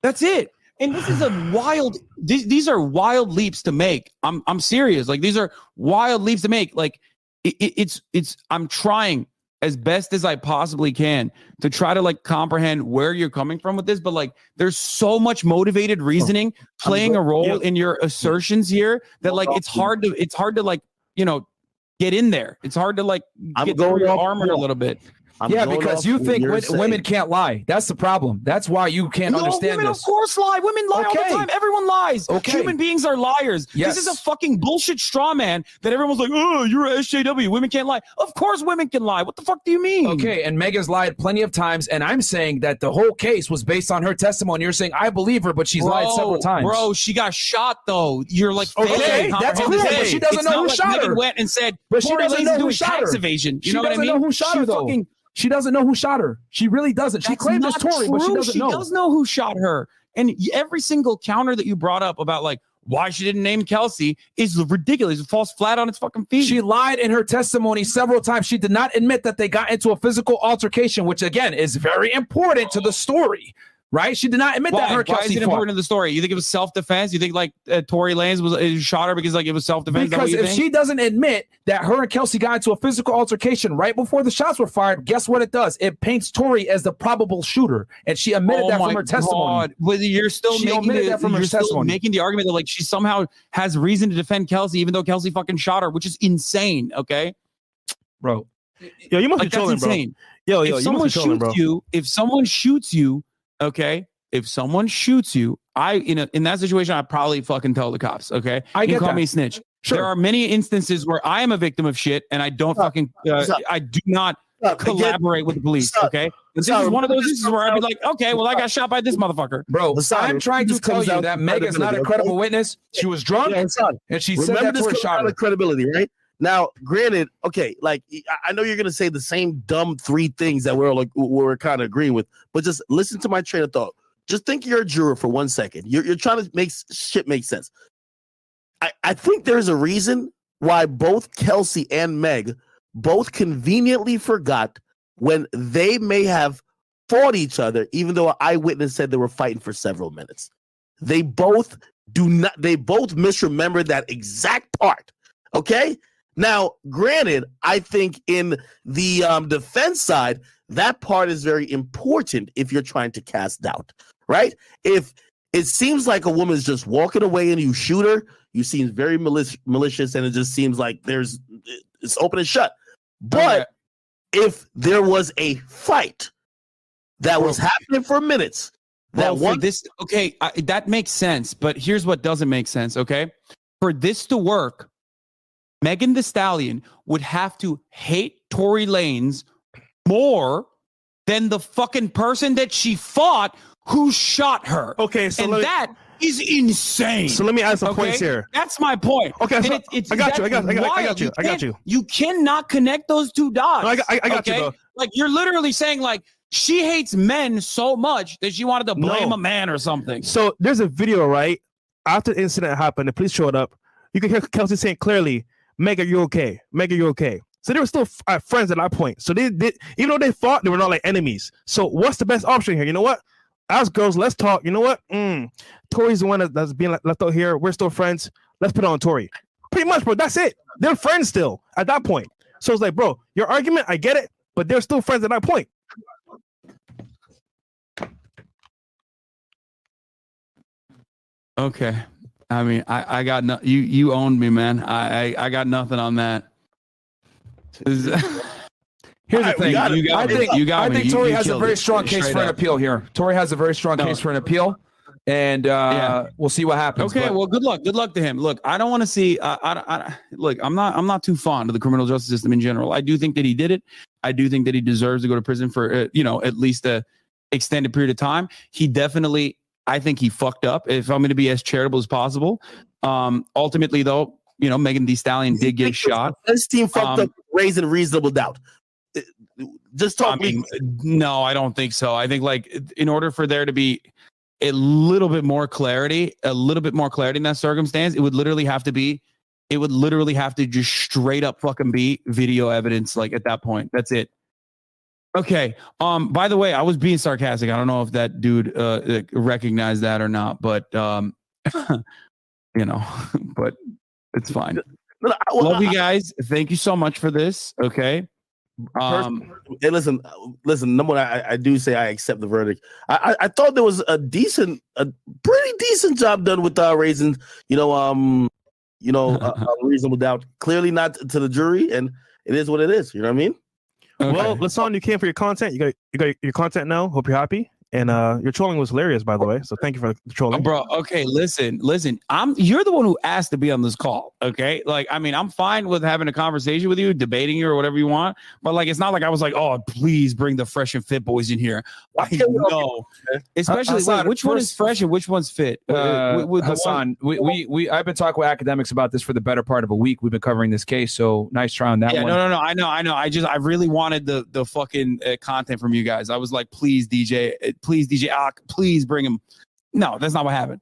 C: That's it. And this is a wild. These, these are wild leaps to make. I'm I'm serious. Like these are wild leaps to make. Like it, it- it's it's. I'm trying as best as I possibly can to try to like comprehend where you're coming from with this. But like, there's so much motivated oh, reasoning playing a role in your assertions here that like it's hard to it's hard to like you know get in there. It's hard to like
D: I'm
C: get
D: going
C: through your armor a little bit.
D: I'm
A: yeah, because you think
D: you're
A: wo-
D: saying.
A: women can't lie. That's the problem. That's why you can't
C: No,
A: understand
C: women
A: this.
C: of course lie. Women lie all the time. Everyone lies.
A: Okay.
C: Human beings are liars. This is a fucking bullshit straw man that everyone's like, oh, you're a SJW. Women can't lie. Of course women can lie. What the fuck do you mean?
A: Okay, and Megan's lied plenty of times, and I'm saying that the whole case was based on her testimony. You're saying I believe her, but she's lied several times.
C: Bro, she got shot though. You're like,
A: Okay, that's cool, but she doesn't
C: It's
A: know who
C: like
A: shot
C: Megan
A: her.
C: went and said,
A: But she doesn't know who shot her.
C: evasion. You
A: She
C: know what I
A: doesn't
C: mean?
A: know who shot
C: She
A: her, though.
C: fucking-
A: She doesn't know who shot her. She really doesn't. She
C: That's
A: claimed it's
C: not
A: Tory, but she
C: true.
A: doesn't
C: she
A: know.
C: does know who shot her. And every single counter that you brought up about like why she didn't name Kelsey is ridiculous. It falls flat on its fucking feet.
A: She lied in her testimony several times. She did not admit that they got into a physical altercation, which again is very important to the story, right? She did not admit
C: why?
A: that her
C: Why is
A: Kelsey
C: it
A: fought.
C: important to the story? You think it was self defense? You think like uh, Tory Lanez was uh, shot her because like it was self defense?
A: Because if she doesn't admit that her and Kelsey got into a physical altercation right before the shots were fired, guess what it does? It paints Tory as the probable shooter, and she admitted
C: oh
A: that from her testimony.
C: God. But you're still
A: She
C: making the,
A: that from her
C: you're still
A: testimony.
C: making the argument that like she somehow has reason to defend Kelsey, even though Kelsey fucking shot her, which is insane. Okay,
A: Bro,
B: Yo, you must
C: like
B: be trolling, bro.
C: insane.
B: Yo, yo,
C: if
B: you
C: someone
B: must be trolling,
C: shoots
B: bro.
C: you, if someone shoots you, okay, if someone shoots you, I in a, in that situation, I probably fucking tell the cops. Okay,
A: I
C: you
A: get
C: can call
A: that.
C: me snitch.
A: Sure.
C: There are many instances where I am a victim of shit, and I don't
D: Stop.
C: fucking, uh, I do not
D: Stop. Again,
C: collaborate with the police.
D: Stop.
C: Okay, but this
D: Stop.
C: is one of those
D: This
C: instances where I'd be like, okay, well, I got shot by this motherfucker.
A: bro, I'm trying to tell you that
D: to
A: Megan's not a credible
D: okay?
A: witness. She was drunk,
D: Yeah,
A: and she said
D: Remember
A: that
D: this
A: Tory
D: comes
A: shot
D: down
A: her.
D: to credibility, right? Now, granted, okay, like I- know you're gonna say the same dumb three things that we're like we're kind of agreeing with, but just listen to my train of thought. Just think you're a juror for one second. You're you're trying to make shit make sense. I, I think there's a reason why both Kelsey and Meg both conveniently forgot when they may have fought each other, even though an eyewitness said they were fighting for several minutes. They both do not they both misremember that exact part. Okay. Now, granted, I think in the um, defense side, that part is very important if you're trying to cast doubt, right? If it seems like a woman's just walking away and you shoot her, you seem very malic- malicious, and it just seems like there's it's open and shut. But if there was a fight that was happening for minutes, that
C: Well,
D: one
C: this okay, I, that makes sense. But here's what doesn't make sense. Okay, for this to work, Megan Thee Stallion would have to hate Tory Lanez more than the fucking person that she fought who shot her.
B: Okay, so
C: and
B: me,
C: that is insane.
B: so let me add some
C: Okay?
B: points here.
C: That's my point.
B: Okay, so
C: it- it's,
B: I got you, I got- I got- I got you, I got you.
C: You cannot connect those two dots.
B: No, I got- I- I got you,
C: okay?
B: bro.
C: Like you're literally saying, like She hates men so much that she wanted to blame
B: No.
C: a man or something.
B: So there's a video, right? After the incident happened, the police showed up. You can hear Kelsey saying clearly, Mega, you okay? Mega, you okay? So they were still uh, friends at that point. So they did, even though they fought, they were not like enemies. So what's the best option here? You know what? As girls, let's talk. You know what? Mm, Tory's the one that, that's being left out here. We're still friends. Let's put on Tory. Pretty much, bro. That's it. They're friends still at that point. So it's like, bro, your argument, I get it, but they're still friends at that point.
C: Okay. I mean, I, I got no, you you owned me, man. I, I I got nothing on that.
A: Here's the
D: Alright,
A: thing.
D: got.
A: You got, I think
C: You got
A: I
C: me.
A: think
C: You-
A: Tory
C: you
A: has a
C: killed
A: very
C: it.
A: strong case
C: Straight
A: for an appeal here. Tory has a very strong
C: No.
A: case for an appeal, and uh,
C: Yeah.
A: we'll see what happens.
C: Okay,
A: but-
C: well, good luck. Good luck to him. Look, I don't want to see. I, I, I, look, I'm not. I'm not too fond of the criminal justice system in general. I do think that he did it. I do think that he deserves to go to prison for, uh, you know, at least a extended period of time. He definitely. I think he fucked up. If I'm going to be as charitable as possible. Um, ultimately, though, you know, Megan Thee Stallion did get shot.
D: This team fucked
C: Um,
D: up, raising a reasonable doubt. Uh, Just talk
C: I mean, no, I don't think so. I think like in order for there to be a little bit more clarity, a little bit more clarity in that circumstance, it would literally have to be, it would literally have to just straight up fucking be video evidence. Like at that point, that's it. Okay. Um. By the way, I was being sarcastic. I don't know if that dude uh recognized that or not, but um, you know, but it's fine.
D: No, no, well,
C: Love you guys. Thank you so much for this. Okay. Um.
D: Hey, listen, listen. Number one, I, I do say I accept the verdict. I, I, I thought there was a decent, a pretty decent job done with uh, raising, you know, um, you know, uh, uh, reasonable doubt. Clearly not to the jury, and it is what it is. You know what I mean?
C: Okay.
B: Well, Lasan, you came for your content. You got you got your content now. Hope you're happy. And uh your trolling was hilarious, by the way. So thank you for the trolling.
C: bro okay listen listen i'm you're the one who asked to be on this call okay like i mean i'm fine with having a conversation with you debating you or whatever you want but like it's not like i was like oh please bring the fresh and fit boys in here i
D: Okay,
C: know especially
A: Hasan,
C: wait, which one is fresh and which one's fit Uh, with- with the one-
A: we, we, we, I've been talking with Akademiks about this for the better part of a week. We've been covering this case, so nice try on that
C: yeah,
A: one.
C: no, no, no. I know, I know. I just, I really wanted the the fucking uh, content from you guys. I was like, please, DJ, uh, please, DJ Ak, please bring him. No, that's not what happened.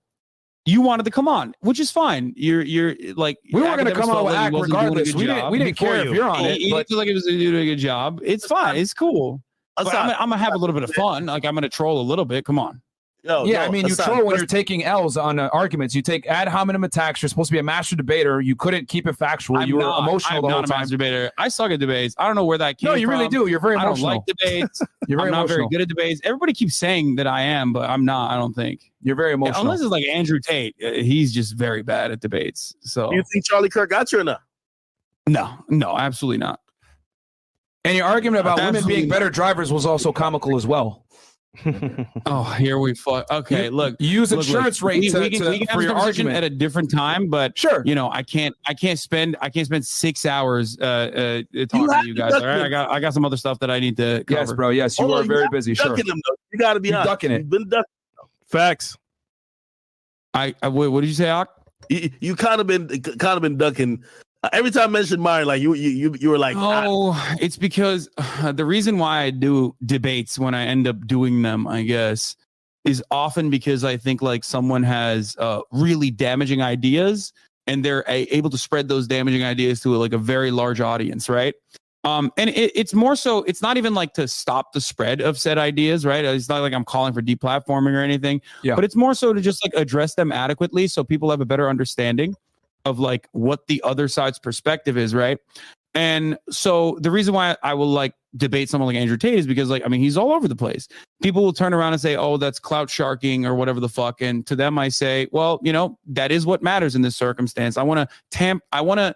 C: You wanted to come on, which is fine. You're, you're like,
A: We were going to come on with
C: like he
A: act
C: wasn't
A: regardless. We didn't, we didn't care if
B: you.
A: you're on it.
C: he
A: But
C: didn't feel like he was doing a good job. It's fine. It's cool. I'm, I'm gonna have a little bit of fun. Like I'm gonna troll a little bit. Come on.
D: No,
A: yeah,
D: no,
A: I mean, you
D: Hasan,
A: troll when you're taking L's on uh, arguments. You take ad hominem attacks. You're supposed to be a master debater. You couldn't keep it factual.
C: I'm
A: you were
C: not,
A: emotional
C: I'm
A: the whole
C: not a
A: time.
C: master debater. I suck at debates. I don't know where that came from.
A: No, you really do. You're very Emotional.
C: I don't like debates.
A: You're very
C: I'm not very good at debates. Everybody keeps saying that I am, but I'm not. I don't think.
A: You're very
C: Yeah,
A: emotional.
C: unless it's like Andrew Tate, uh, he's just very bad at debates. So
D: Do you think Charlie Kirk got you or not?
C: no, no, absolutely not.
A: and your argument about women being
C: not.
A: better drivers was also comical as well.
C: Oh, here we fuck. Okay,
A: You-
C: look,
A: use
C: look, look,
A: insurance rate
C: we,
A: to,
C: we can,
A: to-
C: we can have
A: for your
C: conversation
A: argument.
C: at a different time, but
A: sure.
C: you know, I can't, I can't spend, I can't spend six hours uh, uh talking
D: have
C: to you guys. All right. I got, I got some other stuff that I need to cover.
A: Yes, bro. Yes, you
D: Hold
A: are
D: you
A: very busy. Sure.
D: Ducking him, though. You got to be
A: You're ducking it.
D: You've been ducking.
B: Facts.
C: I, I what, what did you say, Ak?
D: You, you kind of been kind of been ducking. Uh, every time I mentioned mine, like you you you, you were like, ah,
C: Oh, it's because uh, the reason why I do debates when I end up doing them, I guess, is often because I think like someone has uh, really damaging ideas and they're a- able to spread those damaging ideas to like a very large audience, right? Um, and it, it's more so, it's not even like to stop the spread of said ideas, right? It's not like I'm calling for deplatforming or anything,
A: Yeah.
C: but it's more so to just like address them adequately so people have a better understanding of like what the other side's perspective is, right? And so the reason why I will like debate someone like Andrew Tate is because like I mean he's all over the place. People will turn around and say, "Oh, that's clout sharking or whatever the fuck." And to them I say, "Well, you know, that is what matters in this circumstance. I want to tamp I want to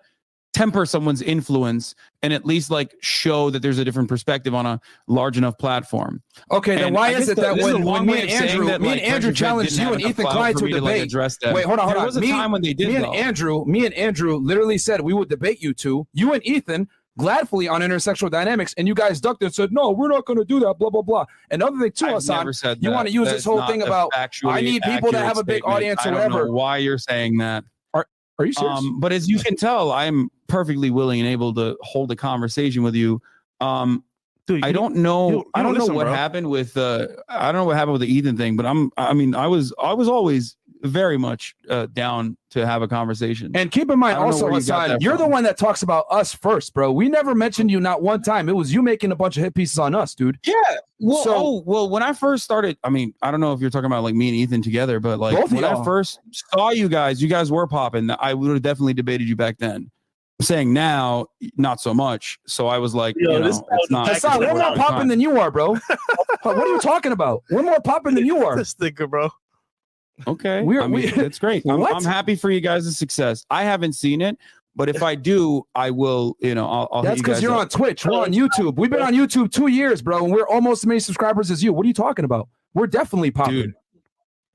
C: temper someone's influence and at least like show that there's a different perspective on a large enough platform."
A: Okay, then
C: And
A: why is it that when, when me and Andrew,
C: that,
A: me
C: like,
A: and Andrew challenged you and Ethan Klein to a
C: me to, like,
A: debate? Wait, hold on, hold
C: there
A: on.
C: was a
A: Me-
C: time when they did
A: me and
C: though.
A: Andrew, me and Andrew literally said we would debate you two, you and Ethan, gladfully on intersexual dynamics, and you guys ducked and said, no, we're not going to do that, blah, blah, blah. Another thing, too,
C: Hasan,
A: you wanna use
C: That
A: this whole thing about, I need people to have a big
C: statement.
A: audience or
C: I don't know
A: whatever.
C: why you're saying that.
A: are you serious?
C: Um, but as you can tell, I'm perfectly willing and able to hold a conversation with you. Um,
B: Dude,
C: I don't know.
B: you- you
C: I don't know
B: listen,
C: what
B: bro.
C: happened with. Uh, I don't know what happened with the Ethan thing, but I'm. I mean, I was. I was always very much uh, down to have a conversation.
A: And keep in mind
C: know
A: also,
C: you
A: you're the one that talks about us first, bro. We never mentioned you not one time. It was you making a bunch of hit pieces on us, dude.
C: yeah. Well,
A: So-
C: oh, well, when I first started, I mean, I don't know if you're talking about like me and Ethan together, but like when I first saw you guys, you guys were popping. I would have definitely debated you back then. I'm saying now, not so much. So I was like,
D: Yo,
C: you know,
D: this
C: it's not.
D: Hasan,
A: Hasan, we're
D: Exactly.
A: more popping than you are, bro. what are you talking about? We're more popping than you are.
B: this sticker, bro.
C: Okay,
A: We're-
C: I mean,
A: we-
C: that's great. I'm, I'm happy for you guys' success. I haven't seen it, but if I do, I will. You know, I'll. I'll
A: That's because
C: guys
A: you're
C: up.
A: on Twitch. We're on YouTube. We've been on YouTube two years, bro, and we're almost as many subscribers as you. What are you talking about? We're definitely popping.
C: Dude.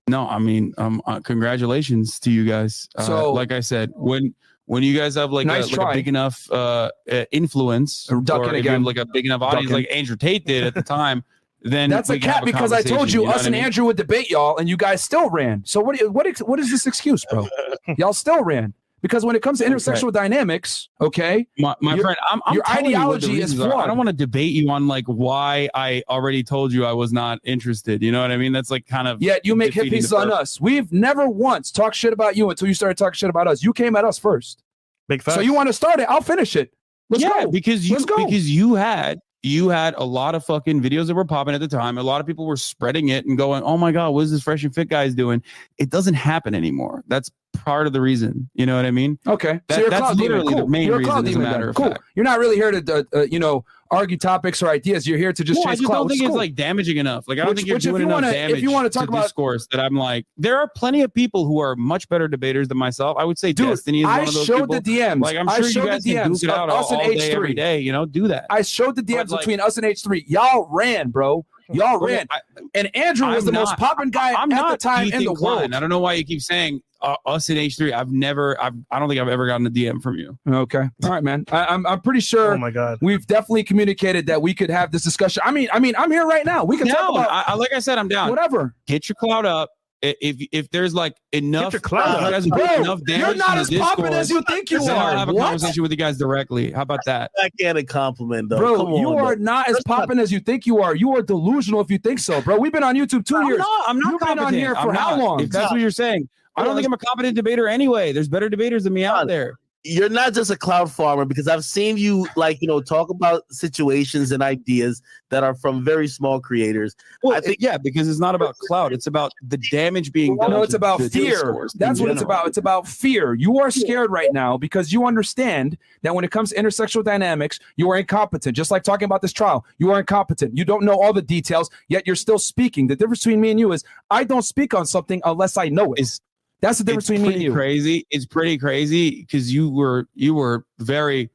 C: No, I mean, um, uh, congratulations to you guys. Uh,
A: So-
C: like I said, when when you guys have like,
A: Nice
C: a, like a big enough uh, uh influence,
A: Or ducking
C: if you have
A: again.
C: like a big enough audience,
A: Ducking.
C: like Andrew Tate did at the time, then
A: That's a
C: can have
A: cat because I told
C: conversation,
A: you,
C: know
A: us
C: what I
A: and
C: mean?
A: Andrew would debate y'all, and you guys still ran. So what? What? What is this excuse, bro? y'all still ran because when it comes to
C: Okay.
A: intersexual dynamics, okay,
C: My, my
A: Your-
C: friend, I'm, I'm
A: your
C: telling you
A: ideology is
C: reasons are. I don't want to debate you on like why I already told you I was not interested. You know what I mean? That's like kind of
A: yet you make hit pieces on us. We've never once talked shit about you until you started talking shit about us. You came at us first.
B: Big facts.
A: So you want to start it? I'll finish it. Let's
C: yeah,
A: go.
C: because you
A: Let's go.
C: because you had you had a lot of fucking videos that were popping at the time. A lot of people were spreading it and going, "Oh my god, what is this fresh and fit guys doing?" It doesn't happen anymore. That's part of the reason. You know what I mean?
A: Okay,
C: That-
A: so you're
C: that's literally the main
A: you're
C: reason, as a matter of
A: cool.
C: fact.
A: You're not really here to, uh, uh, you know, argue topics or ideas. You're here to just
C: Well, I just
A: clout.
C: don't think it's
A: cool.
C: like damaging enough. Like I don't
A: Which-
C: think you're doing
A: you
C: enough
A: wanna- if
C: damage
A: you wanna talk about-
C: discourse that I'm like, there are plenty of people who are much better debaters than myself. I would say
A: Dude,
C: Destiny is
A: I
C: one of those
A: showed
C: people.
A: the DMs.
C: like I'm sure you guys
A: the
C: can
A: DMs
C: duke it out
A: of
C: all,
A: us and
C: day, every
A: H3.
C: day. You know, do that.
A: I showed the DMs
C: like-
A: between us and H3. Y'all ran, bro. Y'all ran.
C: I-
A: And Andrew was
C: I'm
A: the most popping guy
C: I'm
A: at the time in
C: Ethan
A: the
C: Klein.
A: world.
C: I don't know why you keep saying uh, us in H3. I've never, I've, I don't think I've ever gotten a DM from you.
A: Okay. All right, man. I, I'm I'm pretty sure
B: oh my god.
A: we've definitely communicated that we could have this discussion. I mean, I mean, I'm here right now. We can talk about
C: I, I, like I said, I'm down.
A: whatever.
C: Get your cloud up. I- If if there's like enough,
B: your clout uh,
C: if
B: up.
C: you guys
A: Bro,
C: enough damage
A: you're not
C: in
A: as
C: the
A: popping as you think you
C: then I'll have a
A: What?
C: conversation with you guys directly. How about that?
D: Backhanded compliment, though.
A: Bro,
D: Come on,
A: you
D: though.
A: are not as popping as you think you are. You are delusional if you think so, bro. We've been on YouTube 2
C: I'm
A: years.
C: not. I'm not
A: You've been on
C: competent.
A: here
C: I'm
A: for how
C: not.
A: long?
C: If that's what you're saying, I don't think I'm a competent debater anyway. There's better debaters than me out there.
D: You're not just a cloud farmer because I've seen you like you know talk about situations and ideas that are from very small creators.
C: Well,
D: I think-
C: yeah, because it's not about cloud. It's about the damage being done.
A: No, it's about fear. That's what it's about. It's about fear. You are scared right now because you understand that when it comes to intersexual dynamics, you are incompetent. Just like talking about this trial, you are incompetent. You don't know all the details, yet you're still speaking. The difference between me and you is I don't speak on something unless I know it.
C: It's-
A: That's the difference
C: it's
A: between me and it's
C: pretty
A: you.
C: crazy. It's pretty crazy because you were you were very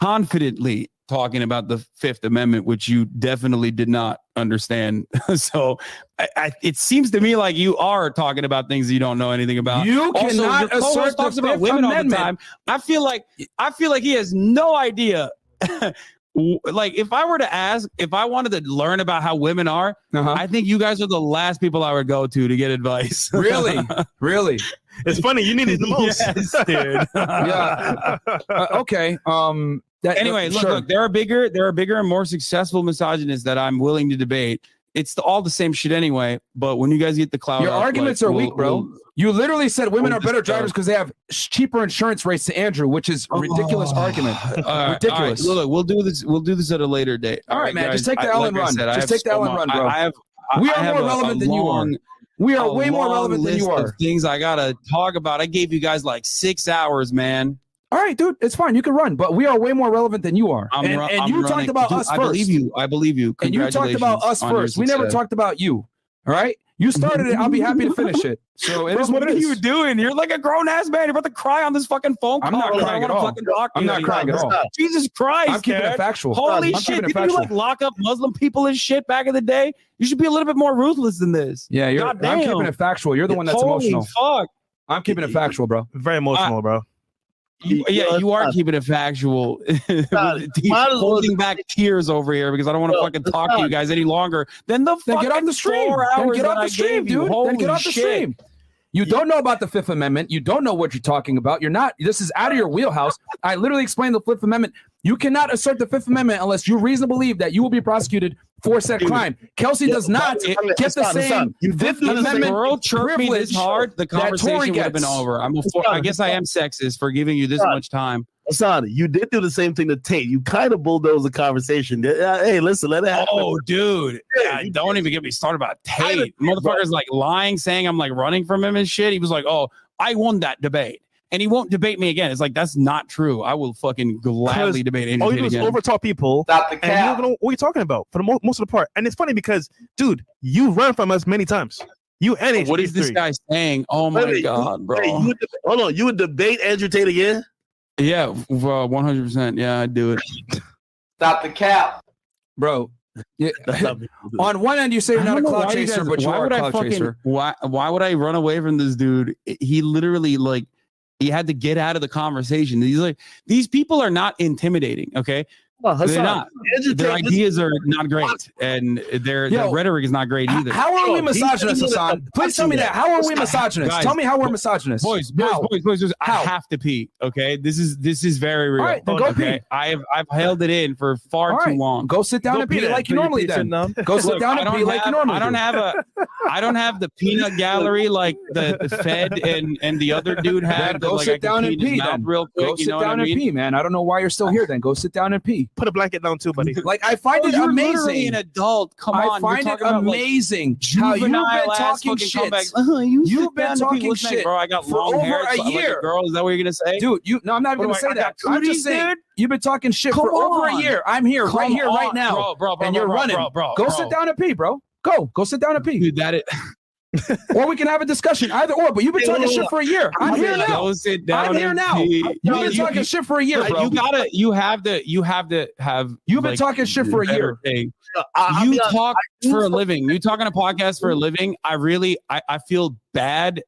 C: confidently talking about the Fifth Amendment, which you definitely did not understand. so I, I, it seems to me like you are talking about things you don't know anything about.
A: You
C: Also,
A: cannot assert the
C: talks about
A: Fifth
C: women all the
A: Amendment.
C: time. I feel like I feel like he has no idea. like if I were to ask, if I wanted to learn about how women are,
A: Uh-huh.
C: I think you guys are the last people I would go to to get advice.
A: Really? Really?
B: It's funny. You need it the most.
C: Yes, dude.
A: Yeah. Uh, okay. Um. That,
C: anyway, look,
A: sure.
C: look, there are bigger, there are bigger and more successful misogynists that I'm willing to debate. It's the, all the same shit anyway. But when you guys get the cloud,
A: Your
C: up,
A: arguments
C: like,
A: are
C: we'll-
A: weak, bro.
C: we'll-
A: You literally said women
C: we'll
A: are better
C: just,
A: drivers because they have sh- cheaper insurance rates to Andrew, which is a ridiculous
C: Oh.
A: argument.
C: All right, all right.
A: Ridiculous.
C: Look, look, we'll do this. We'll do this at a later date.
A: All right, man,
C: guys.
A: just take the
C: I-
A: L
C: like
A: and
C: I
A: run.
C: said,
A: Just take the
C: so
A: L and
C: mu-
A: run,
C: I-
A: bro.
C: I have.
A: We are
C: have
A: more
C: a- a
A: relevant than you are. We are way more
C: long
A: relevant than you are.
C: of Things I gotta talk about. I gave you guys like six hours, man.
A: All right, dude, it's fine. You can run, but we are way more relevant than you are.
C: I'm
A: and
C: ru-
A: and
C: I'm
A: you
C: running.
A: talked about
C: Dude,
A: us
C: I believe you. I believe you.
A: And you talked about us
C: Congratulations on your
A: first. We never talked about you. All right, you started it. I'll be happy to finish it. So it
C: Bro,
A: is what
C: what
A: it
C: are
A: is.
C: you doing? You're like a grown ass man. You're about to cry on this fucking phone call. I'm not
A: crying
C: wanna
A: at all.
C: fucking talk
A: I'm not crying at all.
C: Jesus Christ,
A: I'm keeping
C: Dad.
A: it factual.
C: Holy
A: I'm
C: shit!
A: keeping
C: Didn't you like lock up Muslim people and shit back in the day? You should be a little bit more ruthless than this.
A: Yeah, you're. I'm keeping it factual. You're the one that's
C: Holy
A: emotional.
C: Fuck.
A: I'm keeping it factual, bro.
B: Very emotional, bro.
C: You, yeah, you are
D: it's
C: keeping it factual.
D: not-
C: With the-
D: might as well
C: holding back tears over here because I don't want to
D: No,
C: fucking talk to you guys any longer. Then the
A: Then get off the stream. Then get off the stream, dude. Then get off the stream. You don't know about the Fifth Amendment. You don't know what you're talking about. You're not. This is out of your wheelhouse. I literally explained the Fifth Amendment You cannot assert the Fifth Amendment unless you reasonably believe that you will be prosecuted for said
D: Dude.
A: crime. Kelsey
D: Yeah,
A: does not
D: it-
A: get the
D: Hasan, Hasan,
A: same Fifth
D: do the
C: If
D: same-
C: the
A: Amendment
C: girl chirped this
A: privilege
C: hard, the conversation would have been over. I'm a for, I guess I am sexist for giving you this much time.
D: Hasan, you did do the same thing to Tate. You kind of bulldozed the conversation. Uh, hey, listen, let it happen.
C: Oh, dude.
D: Yeah,
C: Yeah, don't even get me started about
D: I
C: Tate. Motherfucker's like lying, saying I'm like running from him and shit. He was like, oh, I won that debate. And he won't debate me again. It's like, that's not true. I will fucking gladly debate Andrew
B: All you
C: Tate
B: do is
C: again.
B: overtalk people.
E: Stop the
B: And you don't know what are you're talking about for the mo- most of the part. And it's funny because, dude, you run from us many times. You and
C: what is this
B: HB3.
C: guy saying? Oh my
D: Wait, wait,
C: God, bro.
D: Hey, you would, hold on, you would debate Andrew Tate again?
C: yeah, 100%. Yeah, I'd do it.
E: Stop the cap.
A: bro. Yeah. On one end, you say you're not a
C: don't
A: cloud chaser,
C: guys-
A: but you are a
C: would
A: cloud
C: fucking-
A: chaser.
C: Why why would I run away from this dude? He literally like he had to get out of the conversation. He's like, these people are not intimidating, okay?
D: Oh,
C: They're not.
D: Andrew
C: Their ideas are not great, and their, their rhetoric is not great either.
A: How are we misogynist,
D: Hasan?
A: Please tell me that. How are we
C: Guys,
A: misogynist? Tell me how we're misogynist.
C: boys, boys,
A: How?
C: boys, boys, boys, I
A: How?
C: have to pee. Okay, this is this is very real.
A: All right, then go
C: okay,
A: pee.
C: I have I've held it in for far
A: All
C: too long.
A: Go sit down
B: Go
A: and pee
B: then.
A: like you normally
B: pee sitting
A: then. Go sit
C: Look,
A: down and
C: don't
A: pee like you normally
C: I don't
A: do.
C: have a I don't have the peanut gallery like the, the Fed and and the other dude
A: Then
C: had.
A: go sit down and pee then.
C: real quick.
A: Go sit
C: know what I
A: down and pee, man. I don't know why you're still here. Then go sit down and pee.
B: Put a blanket down too, buddy.
A: Like I find
C: Oh,
A: it
C: you're literally
A: amazing.
C: an adult. Come
A: I
C: on,
A: find
C: you're
A: it
C: talking about, like,
A: amazing how you've been
C: juvenile
A: talking shit.
C: Uh-huh, you
A: You've been talking
C: pee. What's
A: shit
C: bro. I got
A: for
C: long
A: over
C: hair.
A: a
C: so I'm like
A: year.
C: girl, is that what you're gonna say?
A: dude. You no, I'm not even
C: What
A: gonna
C: I-
A: say
C: I
A: that.
C: got
A: I'm just saying
C: dude?
A: you've been talking shit
C: Come
A: for over a year. I'm here, right
C: Come
A: here, right now,
C: bro, bro, bro,
A: and you're running.
C: Bro, bro,
A: Go sit down and pee, bro. Go, go sit down and pee,
C: Dude, that is,
A: or we can have a discussion. Either or. But you've been
D: Hey,
A: talking shit for a year. I'm here now.
C: Go sit down.
A: I'm here now.
C: pee.
A: You've
C: You-
A: been
C: you-
A: talking
C: you-
A: shit for a year, bro.
C: You gotta, you have to, you have to have.
A: You've been
C: like,
A: talking shit for a year.
C: thing.
D: I,
C: you
D: honest,
C: talk for a living. You talk on a podcast for a living. I really, I, I feel bad.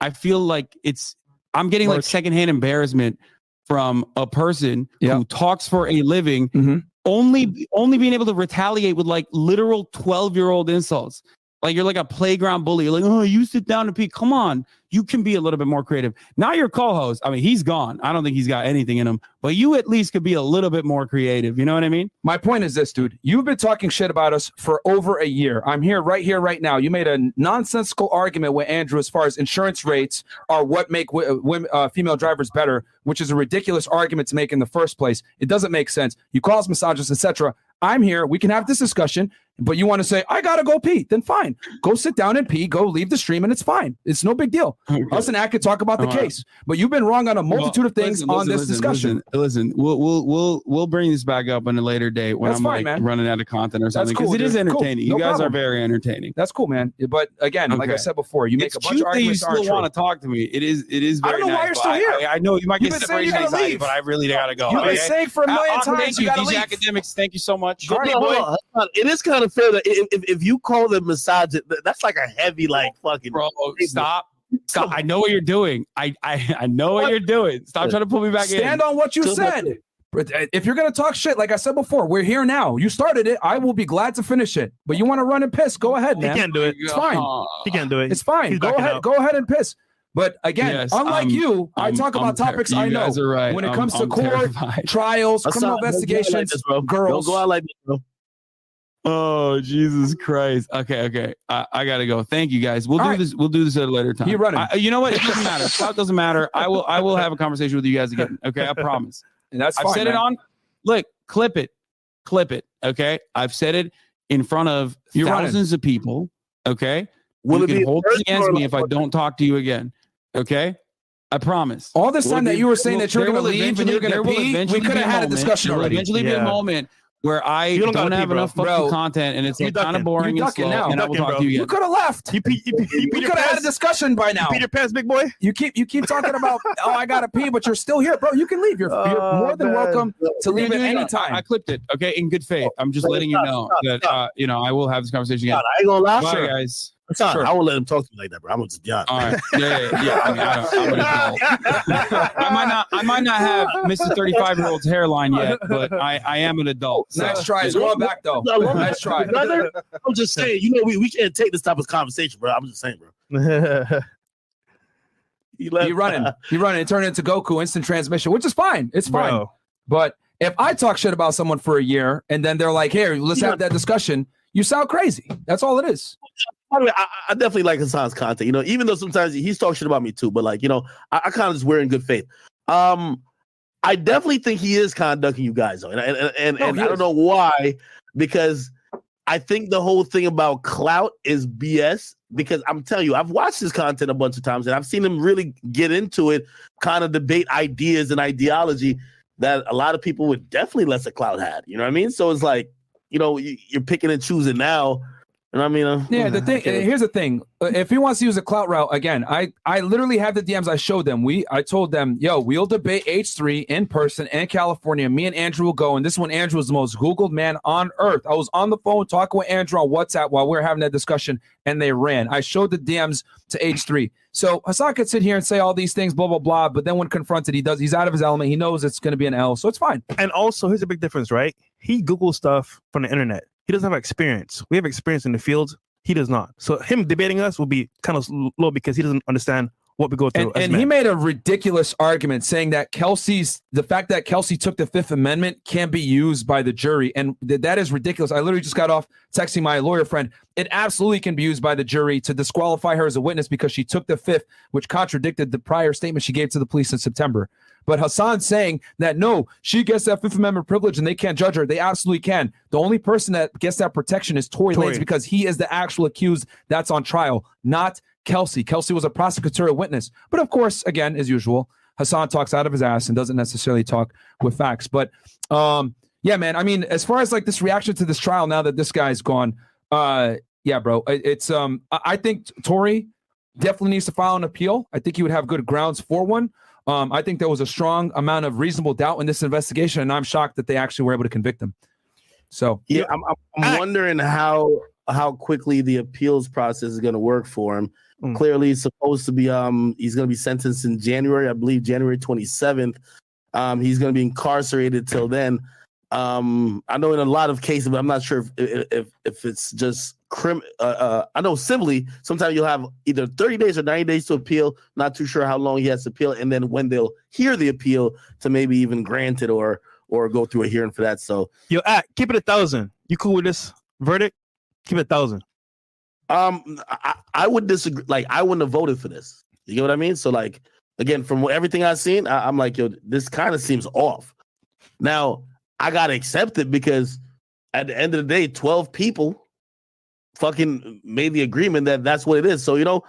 C: I feel like it's. I'm getting like secondhand embarrassment from a person
A: Yeah.
C: who talks for a living,
A: Mhm.
C: only only being able to retaliate with like literal 12 year old insults. Like you're like a playground bully. You're like, oh, you sit down and pee. Come on, you can be a little bit more creative. Now your co-host. I mean, he's gone. I don't think he's got anything in him, but you at least could be a little bit more creative. You know what I mean?
A: My point is this, dude. You've been talking shit about us for over a year. I'm here, right here, right now. You made a nonsensical argument with Andrew as far as insurance rates are what make w- women, uh, female drivers better, which is a ridiculous argument to make in the first place. It doesn't make sense. You call us misogynist, etc. I'm here. We can have this discussion, but you want to say I gotta go pee? Then fine, go sit down and pee. Go leave the stream, and it's fine. It's no big deal. Us and Ack could talk about the
C: All right.
A: case, but you've been wrong on a multitude of things
C: listen,
A: on
C: listen,
A: this
C: listen,
A: discussion.
C: Listen, listen, we'll we'll we'll we'll bring this back up on a later date when
A: That's
C: I'm
A: fine,
C: like
A: man.
C: running out of content or something because
A: cool,
C: it is
A: dude. Cool.
C: entertaining.
A: No
C: you guys
A: problem.
C: are very entertaining.
A: That's cool, man. But again, like I said before, you make
C: it's
A: a bunch
C: cute
A: of
C: that you
A: arguments. that aren't
C: still want to talk to me. It is it is very
A: I
C: very
A: don't know why you're still
C: I-
A: here.
C: I, I know you might get
A: been saying
C: separation
A: you gotta
C: anxiety,
A: leave.
C: but I really gotta go.
A: You've been saying for a million times
C: thank
A: you
C: you,
A: gotta leave.
C: Akademiks. Thank you so much.
D: Hold
A: Garden
D: on, hold
A: boy.
D: on, hold on. It is kind of fair that if, if, if you call them misogynist, that's like a heavy, like fucking.
C: Bro, stop. Stop. I know what you're doing. I I, I know what you're doing. Stop trying to pull me back in.
A: Stand on what you
D: Still
A: said. But, uh, If you're gonna talk shit, like I said before, we're here now. You started it. I will be glad to finish it. But you want to run and piss? Go ahead,
B: He can't do it.
A: It's fine.
B: He can't do it.
A: It's fine.
B: He's
A: Go ahead.
B: out.
A: Go ahead and piss. But again,
C: Yes,
A: unlike
C: I'm-
A: you, I
C: I'm-
A: talk
C: I'm
A: about
C: ter-
A: topics I know.
C: are right.
A: When it
C: I'm-
A: comes to
C: I'm
A: court,
C: terrified.
A: trials, criminal
D: don't go
A: investigations,
D: like this, bro.
A: girls.
D: Don't go out like this, bro.
C: Oh Jesus Christ! Okay, okay. I, I gotta go. Thank you guys. We'll
A: All
C: do
A: right.
C: this. We'll do this at a later time.
A: You running.
C: I, you know what? It doesn't matter. Clout doesn't matter. I will. I will have a conversation with you guys again. Okay, I promise.
A: And that's
C: I've
A: fine.
C: said
A: man.
C: it on. Look, clip it, clip it. Okay, I've said it in front of
A: You're running.
C: thousands of people. Okay,
D: Will
C: you
D: it
C: can
D: be
C: hold this against me if I don't talk to you again. Okay, I promise.
A: All this time
C: be-
A: that you were saying
C: will-
A: that you're
C: there
A: going to leave and you're going to
C: will
A: pee, we could have had a
C: moment-
A: discussion
C: There will
A: already.
C: eventually be a moment where I
B: You don't
C: don't, have
B: pee,
C: enough fucking
A: Bro,
C: content and it's like kind of boring
A: You
C: and slow,
A: now.
C: and I will talk
B: bro.
C: to you
A: You could have left.
B: You, pee, you, pee, you,
A: We
B: pee your
A: could have had a discussion by now.
B: You pee your pants, big boy.
A: You keep you keep talking about oh I gotta pee, but you're still here, bro. You can leave. You're, you're
B: Oh,
A: more than
B: man.
A: welcome to leave
C: Yeah,
A: at
C: yeah,
A: any
C: time. I, I clipped it. Okay, in good faith. I'm just
D: Stop,
C: letting you
D: stop,
C: know
D: stop,
C: that
D: stop.
C: uh, you know I will have this conversation again.
D: God, I ain't gonna lie.
C: Bye, guys.
D: Hasan,
A: Sure.
D: I won't let him talk to me like that, bro. I'm gonna just be honest.
C: All right. Yeah, yeah, yeah. I, mean, I don't, I'm an adult. I might not. I might not have Mr. 35 year old's hairline yet, but I, I am an adult. So.
A: Nice try. It's going back though.
D: I love
A: Nice try.
D: Brother, I'm just saying, you know, we, we can't take this type of conversation, bro. I'm just saying, bro. He left.
A: You running. You running. It turned into Goku instant transmission, which is fine. It's fine.
B: Bro,
A: But If I talk shit about someone for a year and then they're like, "Here, let's have that discussion," you sound crazy. That's all it is.
D: The way, I, I definitely like Hasan's content. You know, even though sometimes he's talking shit about me too, but like, you know, I, I kind of just wear in good faith. Um, I definitely think he is kind of ducking you guys, though, and and, and,
A: No,
D: and I don't know why, because I think the whole thing about clout is BS. Because I'm telling you, I've watched his content a bunch of times, and I've seen him really get into it, kind of debate ideas and ideology that a lot of people would definitely less a clout had. You know what I mean? So it's like, you know, you, you're picking and choosing now. You know what I mean? Uh,
A: Yeah, the
D: I
A: thing. Here's the thing. Uh, If he wants to use a clout route again, I I literally have the DMs. I showed them. We I told them, yo, we'll debate H three in person in California. Me and Andrew will go. And this one, Andrew was the most googled man on earth. I was on the phone talking with Andrew on WhatsApp while we were having that discussion, and they ran. I showed the DMs to H three. So Hasan could sit here and say all these things, blah blah blah. But then when confronted, he does. He's out of his element. He knows it's going to be an L, so it's fine.
B: And also, here's a big difference, right? He Googles stuff from the internet. He doesn't have experience. We have experience in the field. He does not. So him debating us will be kind of low because he doesn't understand what we go through.
A: And, and he made a ridiculous argument saying that Kelsey's the fact that Kelsey took the Fifth Amendment can't be used by the jury, and th- that is ridiculous. I literally just got off texting my lawyer friend. It absolutely can be used by the jury to disqualify her as a witness because she took the Fifth, which contradicted the prior statement she gave to the police in September. But Hasan saying that no, she gets that Fifth Amendment privilege and they can't judge her. They absolutely can. The only person that gets that protection is Tory,
B: Tory.
A: Lanez because he is the actual accused that's on trial, not Kelsey. Kelsey was a prosecutorial witness. But of course, again, as usual, Hasan talks out of his ass and doesn't necessarily talk with facts. But um, yeah, man. I mean, as far as like this reaction to this trial now that this guy's gone, uh, yeah, bro. it- It's um, I I think Tory definitely needs to file an appeal. I think he would have good grounds for one. Um, I think there was a strong amount of reasonable doubt in this investigation, and I'm shocked that they actually were able to convict him. So
D: Yeah, I'm, I'm, I'm wondering how how quickly the appeals process is going to work for him.
B: Mm.
D: Clearly, he's supposed to be um he's going to be sentenced in January, I believe January 27th. Um, he's going to be incarcerated till then. Um, I know in a lot of cases, but I'm not sure if if if, if it's just crim. Uh, uh, I know civilly, sometimes you'll have either 30 days or 90 days to appeal. Not too sure how long he has to appeal, and then when they'll hear the appeal to maybe even grant it or or go through a hearing for that. So
B: Yo, ah, keep it a thousand. You cool with this verdict? Keep it a thousand.
D: Um, I, I would disagree. Like, I wouldn't have voted for this. You get what I mean? So, like, again, from everything I've seen, I, I'm like, yo, this kind of seems off. Now, I gotta accept it because at the end of the day, 12 people fucking made the agreement that that's what it is. So, you know,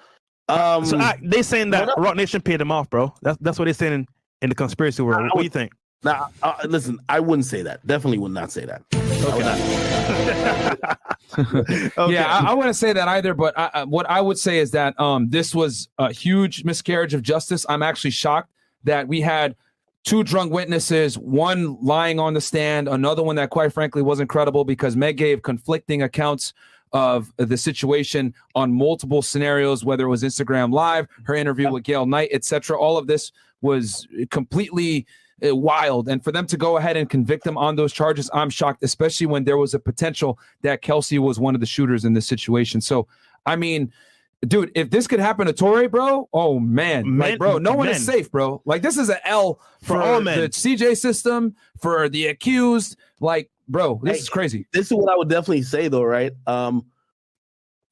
D: um,
B: So ah, they saying that
D: no, no.
B: Roc Nation paid him off, bro. That's that's what they're saying in, in the conspiracy world.
D: I
B: What do you think?
D: now, uh, listen, I wouldn't say that. Definitely would not say that. I would not.
B: Okay.
A: Yeah, I, I wouldn't say that either. But I, I, what I would say is that um, this was a huge miscarriage of justice. I'm actually shocked that we had two drunk witnesses, one lying on the stand, another one that, quite frankly, wasn't credible because Meg gave conflicting accounts of the situation on multiple scenarios, whether it was Instagram Live, her interview with Gayle King, etc. All of this was completely uh, wild. And for them to go ahead and convict him on those charges, I'm shocked, especially when there was a potential that Kelsey was one of the shooters in this situation. So, I mean, dude, if this could happen to Tory, bro, oh man, like, bro, no one is safe, bro. Like, this is an L for,
B: For all men.
A: the CJ system, for the accused. Like, bro, this
D: Hey,
A: is crazy.
D: this is what I would definitely say though, right? Um,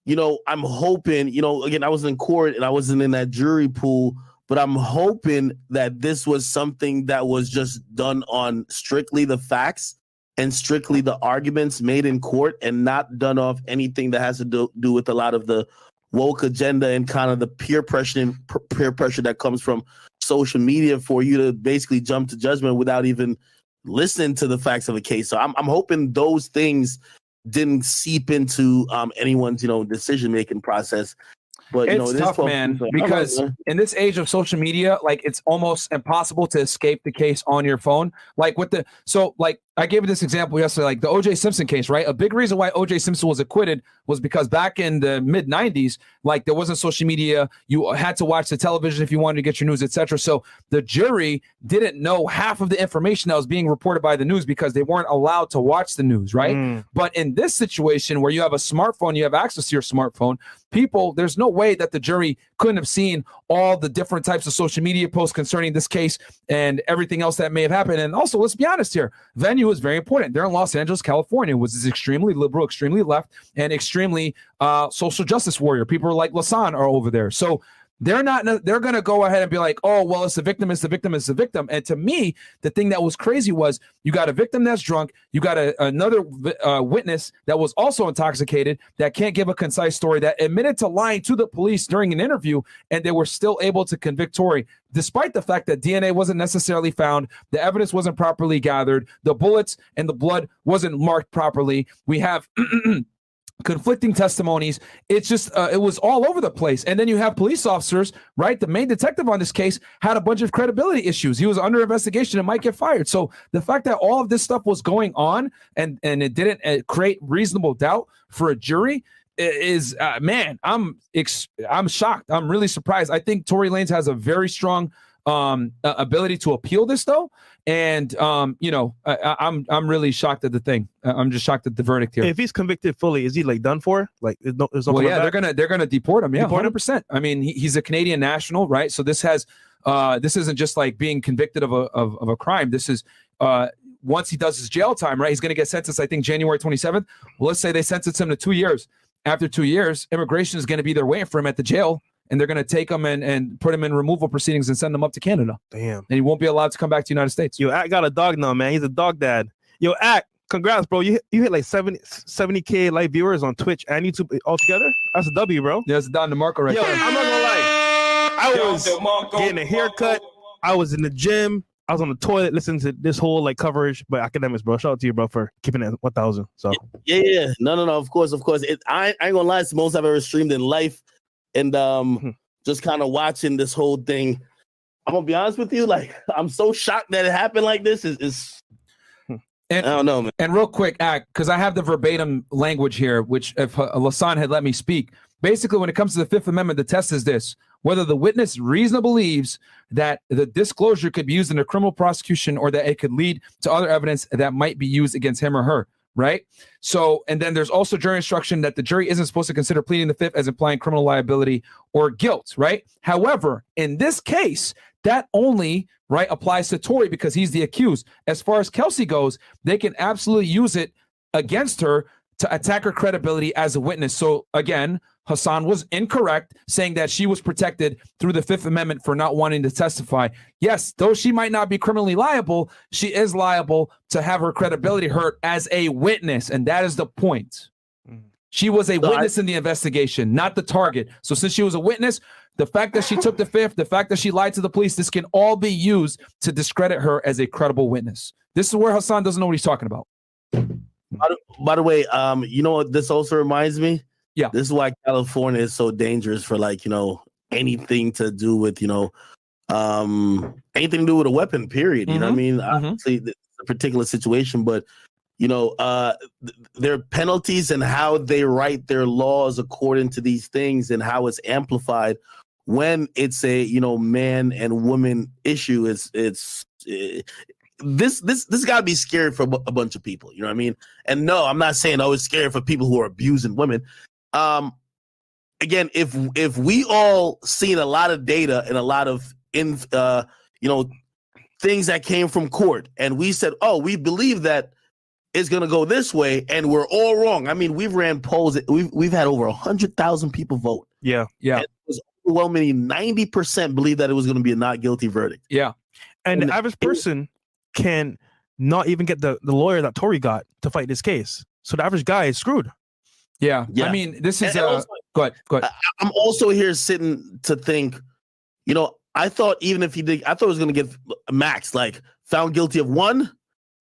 D: you know, I'm hoping, you know, again, I was in court and I wasn't in that jury pool, but I'm hoping that this was something that was just done on strictly the facts and strictly the arguments made in court and not done off anything that has to do, do with a lot of the woke agenda and kind of the peer pressure peer pressure that comes from social media for you to basically jump to judgment without even listening to the facts of a case. So I'm I'm hoping those things didn't seep into um anyone's you know decision making process. But you
A: It's
D: know, it is
A: tough,
D: 12
A: man,
D: people. I don't
A: because
D: man.
A: in this age of social media, like it's almost impossible to escape the case on your phone. Like with the so, like I gave you this example yesterday, like the OJ Simpson case, right? A big reason why OJ Simpson was acquitted was because back in the mid 90s, like there wasn't social media. You had to watch the television if you wanted to get your news, etc. So the jury didn't know half of the information that was being reported by the news because they weren't allowed to watch the news, right?
B: Mm.
A: But in this situation where you have a smartphone, you have access to your smartphone, people, there's no way that the jury couldn't have seen all the different types of social media posts concerning this case and everything else that may have happened. And also, let's be honest here, venue is very important. They're in Los Angeles, California, which is extremely liberal, extremely left, and extremely uh, social justice warrior. People like Lasan are over there. So they're not they're going to go ahead and be like oh well it's the victim it's the victim it's the victim. And to me the thing that was crazy was you got a victim that's drunk you got a, another uh, witness that was also intoxicated that can't give a concise story that admitted to lying to the police during an interview and they were still able to convict Tory despite the fact that DNA wasn't necessarily found the evidence wasn't properly gathered the bullets and the blood wasn't marked properly. We have conflicting testimonies. It's just uh, it was all over the place. And then you have police officers, right? The main detective on this case had a bunch of credibility issues. He was under investigation and might get fired. So the fact that all of this stuff was going on and and it didn't uh, create reasonable doubt for a jury is uh, man, I'm ex- I'm shocked. I'm really surprised. I think Tory Lanez has a very strong um uh, ability to appeal this though and um you know I, I- i'm i'm really shocked at the thing i'm just shocked at the verdict here
B: If he's convicted fully, is he like done for? Like, there's no, there's no
A: well, yeah, they're gonna they're gonna deport him. Yeah, hundred percent. I mean, he, he's a Canadian national, right? So this has uh this isn't just like being convicted of a of, of a crime. This is uh once he does his jail time, right? He's gonna get sentenced. I think January twenty seventh. Well, let's say they sentence him to two years. After two years, immigration is gonna be there waiting for him at the jail, and they're gonna take him and and put him in removal proceedings and send him up to Canada,
B: Damn.
A: and he won't be allowed to come back to the United States.
B: Yo, Act got a dog now, man. He's a dog dad. Yo, Act, congrats, bro. You hit, you hit like 70 k live viewers on Twitch and YouTube altogether. That's a W, bro.
A: There's Don DeMarco right
B: Yo,
A: there.
B: I'm not gonna lie. I was getting a haircut. I was in the gym. I was on the toilet listening to this whole like coverage. But academics, bro. Shout out to you, bro, for keeping it 1,000. So
D: Yeah, yeah. No, no, no. Of course, of course. It, I, I ain't gonna lie. It's the most I've ever streamed in life, and um,
B: Mhm.
D: just kind of watching this whole thing. I'm gonna be honest with you. Like, I'm so shocked that it happened like this. Is is I don't know, man.
A: And real quick, act because I have the verbatim language here, which if uh, Lasan had let me speak, basically when it comes to the Fifth Amendment, the test is this: whether the witness reasonably believes that the disclosure could be used in a criminal prosecution or that it could lead to other evidence that might be used against him or her. Right. So, and then there's also jury instruction that the jury isn't supposed to consider pleading the fifth as implying criminal liability or guilt. Right. However, in this case, that only right applies to Tory because he's the accused. As far as Kelsey goes, they can absolutely use it against her to attack her credibility as a witness. So again, Hasan was incorrect saying that she was protected through the Fifth Amendment for not wanting to testify. Yes, though she might not be criminally liable, she is liable to have her credibility hurt as a witness, and that is the point.
B: Mhm.
A: She was a
D: So I-
A: witness in the investigation, not the target. So since she was a witness, the fact that she took the fifth, the fact that she lied to the police, this can all be used to discredit her as a credible witness. This is where Hasan doesn't know what he's talking about.
D: By the, by the way, um, you know what this also reminds me?
A: Yeah.
D: This is why California is so dangerous for like, you know, anything to do with, you know, um anything to do with a weapon, period. You know what I mean? Obviously the, the particular situation, but you know, uh th- their penalties and how they write their laws according to these things and how it's amplified when it's a you know man and woman issue it's it's eh, this this this got to be scary for a a bunch of people you know what i mean and no i'm not saying oh it's scary for people who are abusing women um again if if we all seen a lot of data and a lot of in uh you know things that came from court and we said oh we believe that it's going to go this way and we're all wrong i mean we've ran polls we've we've had over a 100,000 people vote
B: yeah.
A: Yeah.
D: Was overwhelmingly 90% believe that it was going to be a not guilty verdict
A: Yeah.
B: And
D: And
B: the average person can not even get the, the lawyer that Tory got to fight this case. So the average guy is screwed.
A: Yeah.
D: Yeah.
A: I mean, this is
D: And-
A: uh,
D: also-
A: go ahead. Go ahead.
D: I'm also here sitting to think, you know, I thought even if he did, I thought it was going to get max, like found guilty of one,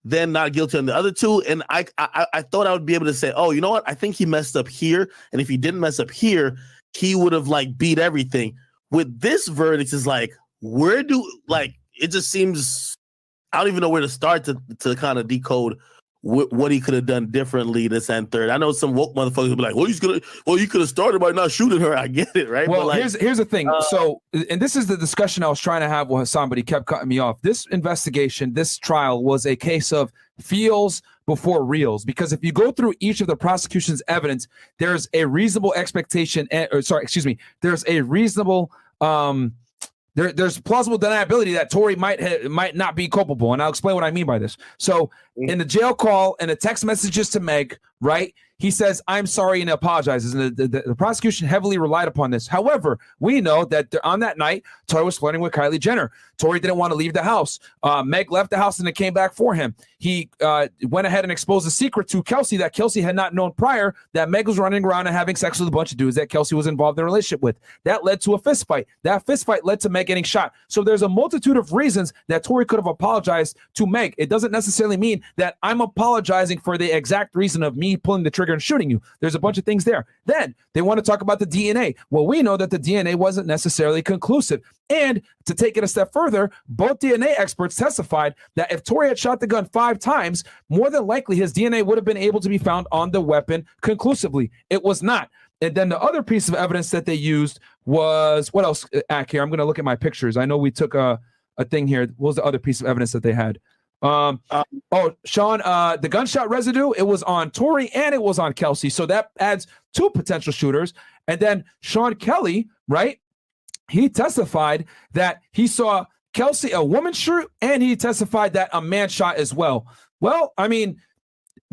D: then not guilty on the other two, and I, I I thought I would be able to say, oh, you know what? I think he messed up here, and if he didn't mess up here, he would have like beat everything. With this verdict, is like, where do like it just seems I don't even know where to start to to kind of decode wh- what he could have done differently this and third. I know some woke motherfuckers will be like, "Well, he's gonna, well, you could have started by not shooting her." I get it, right?
A: Well,
D: but like,
A: here's here's the thing.
D: uh,
A: so, and this is the discussion I was trying to have with Hasan, but he kept cutting me off. This investigation, this trial, was a case of feels before reals. Because if you go through each of the prosecution's evidence, there's a reasonable expectation. eh, Or sorry, excuse me. There's a reasonable. um there, there's plausible deniability that Tory might ha- might not be culpable, and I'll explain what I mean by this. So, mm. in the jail call and the text messages to Meg, right? He says, "I'm sorry" and apologizes. And the, the, the prosecution heavily relied upon this. However, we know that on that night, Tory was flirting with Kylie Jenner. Tory didn't want to leave the house. Uh, Meg left the house and it came back for him. He uh, went ahead and exposed a secret to Kelsey that Kelsey had not known prior that Meg was running around and having sex with a bunch of dudes that Kelsey was involved in a relationship with. That led to a fist fight. That fist fight led to Meg getting shot. So there's a multitude of reasons that Tory could have apologized to Meg. It doesn't necessarily mean that I'm apologizing for the exact reason of me pulling the trigger and shooting you. There's a bunch of things there. Then they want to talk about the DNA. Well, we know that the DNA wasn't necessarily conclusive. And to take it a step further, both DNA experts testified that if Tory had shot the gun five times, more than likely his DNA would have been able to be found on the weapon conclusively. It was not. And then the other piece of evidence that they used was what else? uh, Ack here. I'm going to look at my pictures. I know we took a, a thing here. What was the other piece of evidence that they had? Um,
D: Um,
A: oh, Sean, uh, the gunshot residue, it was on Tory and it was on Kelsey. So that adds two potential shooters. And then Sean Kelly, right? He testified that he saw Kelsey, a woman shoot, and he testified that a man shot as well. Well, I mean,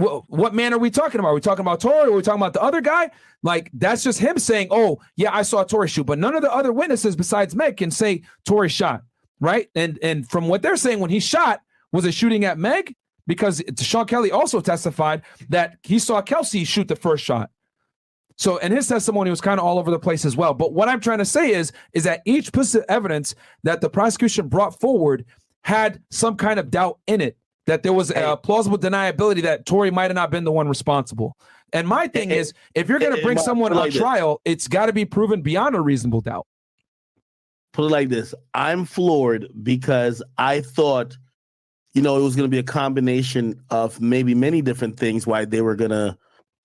A: wh- what man are we talking about? Are we talking about Tory? Or are we talking about the other guy? Like, that's just him saying, oh, yeah, I saw Tory shoot. But none of the other witnesses besides Meg can say Tory shot, right? And and from what they're saying, when he shot, was it shooting at Meg? Because Sean Kelly also testified that he saw Kelsey shoot the first shot. So, and his testimony was kind of all over the place as well. But what I'm trying to say is, is that each piece of evidence that the prosecution brought forward had some kind of doubt in it that there was a plausible deniability that Tory might have not been the one responsible. And my thing
D: Eh,
A: is, if you're going to bring someone on
D: like this.
A: trial, it's got to be proven beyond a reasonable doubt.
D: put it like this i'm floored because i thought you know it was going to be a combination of maybe many different things why they were going to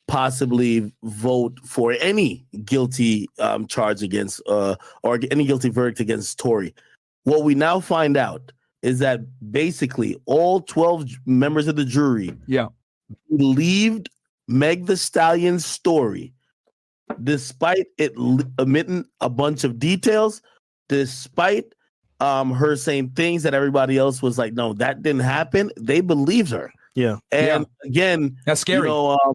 D: possibly vote for any guilty um, charge against uh, or any guilty verdict against tory what we now find out is that basically all 12 members of the jury
A: Yeah.
D: believed meg the stallion's story despite it omitting a bunch of details despite um her saying things that everybody else was like, no, that didn't happen. They believed her.
B: Yeah.
D: And again,
A: That's scary.
D: you know, um,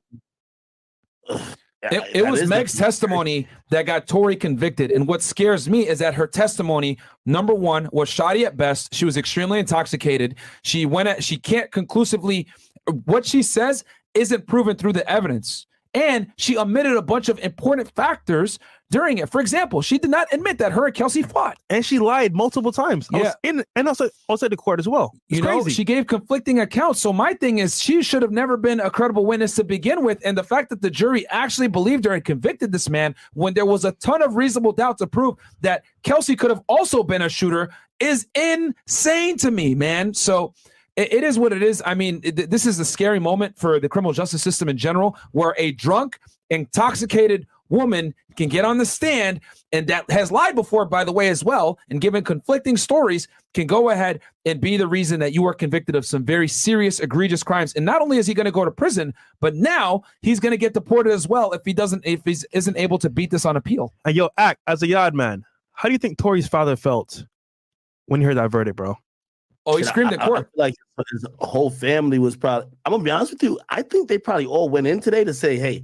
A: It, it was Meg's
D: the-
A: testimony that got Tory convicted. And what scares me is that her testimony, number one, was shoddy at best. She was extremely intoxicated. She went at, she can't conclusively, what she says isn't proven through the evidence. And she omitted a bunch of important factors during it. For example, she did not admit that her and Kelsey fought.
B: And she lied multiple times.
A: Yeah.
B: in and also outside the court as well. It's
A: You know,
B: crazy.
A: she gave conflicting accounts. So my thing is, she should have never been a credible witness to begin with. And the fact that the jury actually believed her and convicted this man when there was a ton of reasonable doubt to prove that Kelsey could have also been a shooter is insane to me, man. So it is what it is. I mean, this is a scary moment for the criminal justice system in general, where a drunk, intoxicated woman can get on the stand and that has lied before, by the way, as well, and given conflicting stories, can go ahead and be the reason that you are convicted of some very serious, egregious crimes. And not only is he going to go to prison, but now he's going to get deported as well if he doesn't, if he isn't able to beat this on appeal.
B: and yo, act as a yard man. How do you think Tory's father felt when he heard that verdict, bro?
A: Oh, he screamed
D: I-
A: at
D: I- I
A: court.
D: feel like his whole family was probably. I'm gonna be honest with you. I think they probably all went in today to say, "Hey,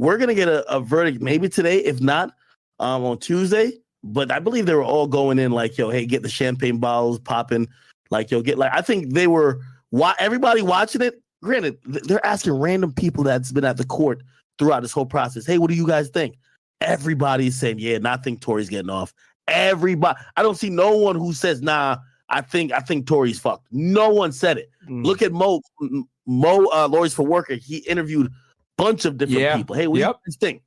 D: we're gonna get a, a verdict maybe today, if not um, on Tuesday." But I believe they were all going in like, "Yo, hey, get the champagne bottles popping." Like, yo, get like. I think they were. Why everybody watching it? Granted, they're asking random people that's been at the court throughout this whole process. Hey, what do you guys think? Everybody's saying, "Yeah, I think Tory's getting off." Everybody. I don't see no one who says, "Nah." I think I think Tory's fucked. No one said it.
B: Mm.
D: Look at Mo Mo uh, Lawyers for Worker. He interviewed bunch of different
A: Yeah.
D: people. Hey, we
A: Yep.
D: this thing.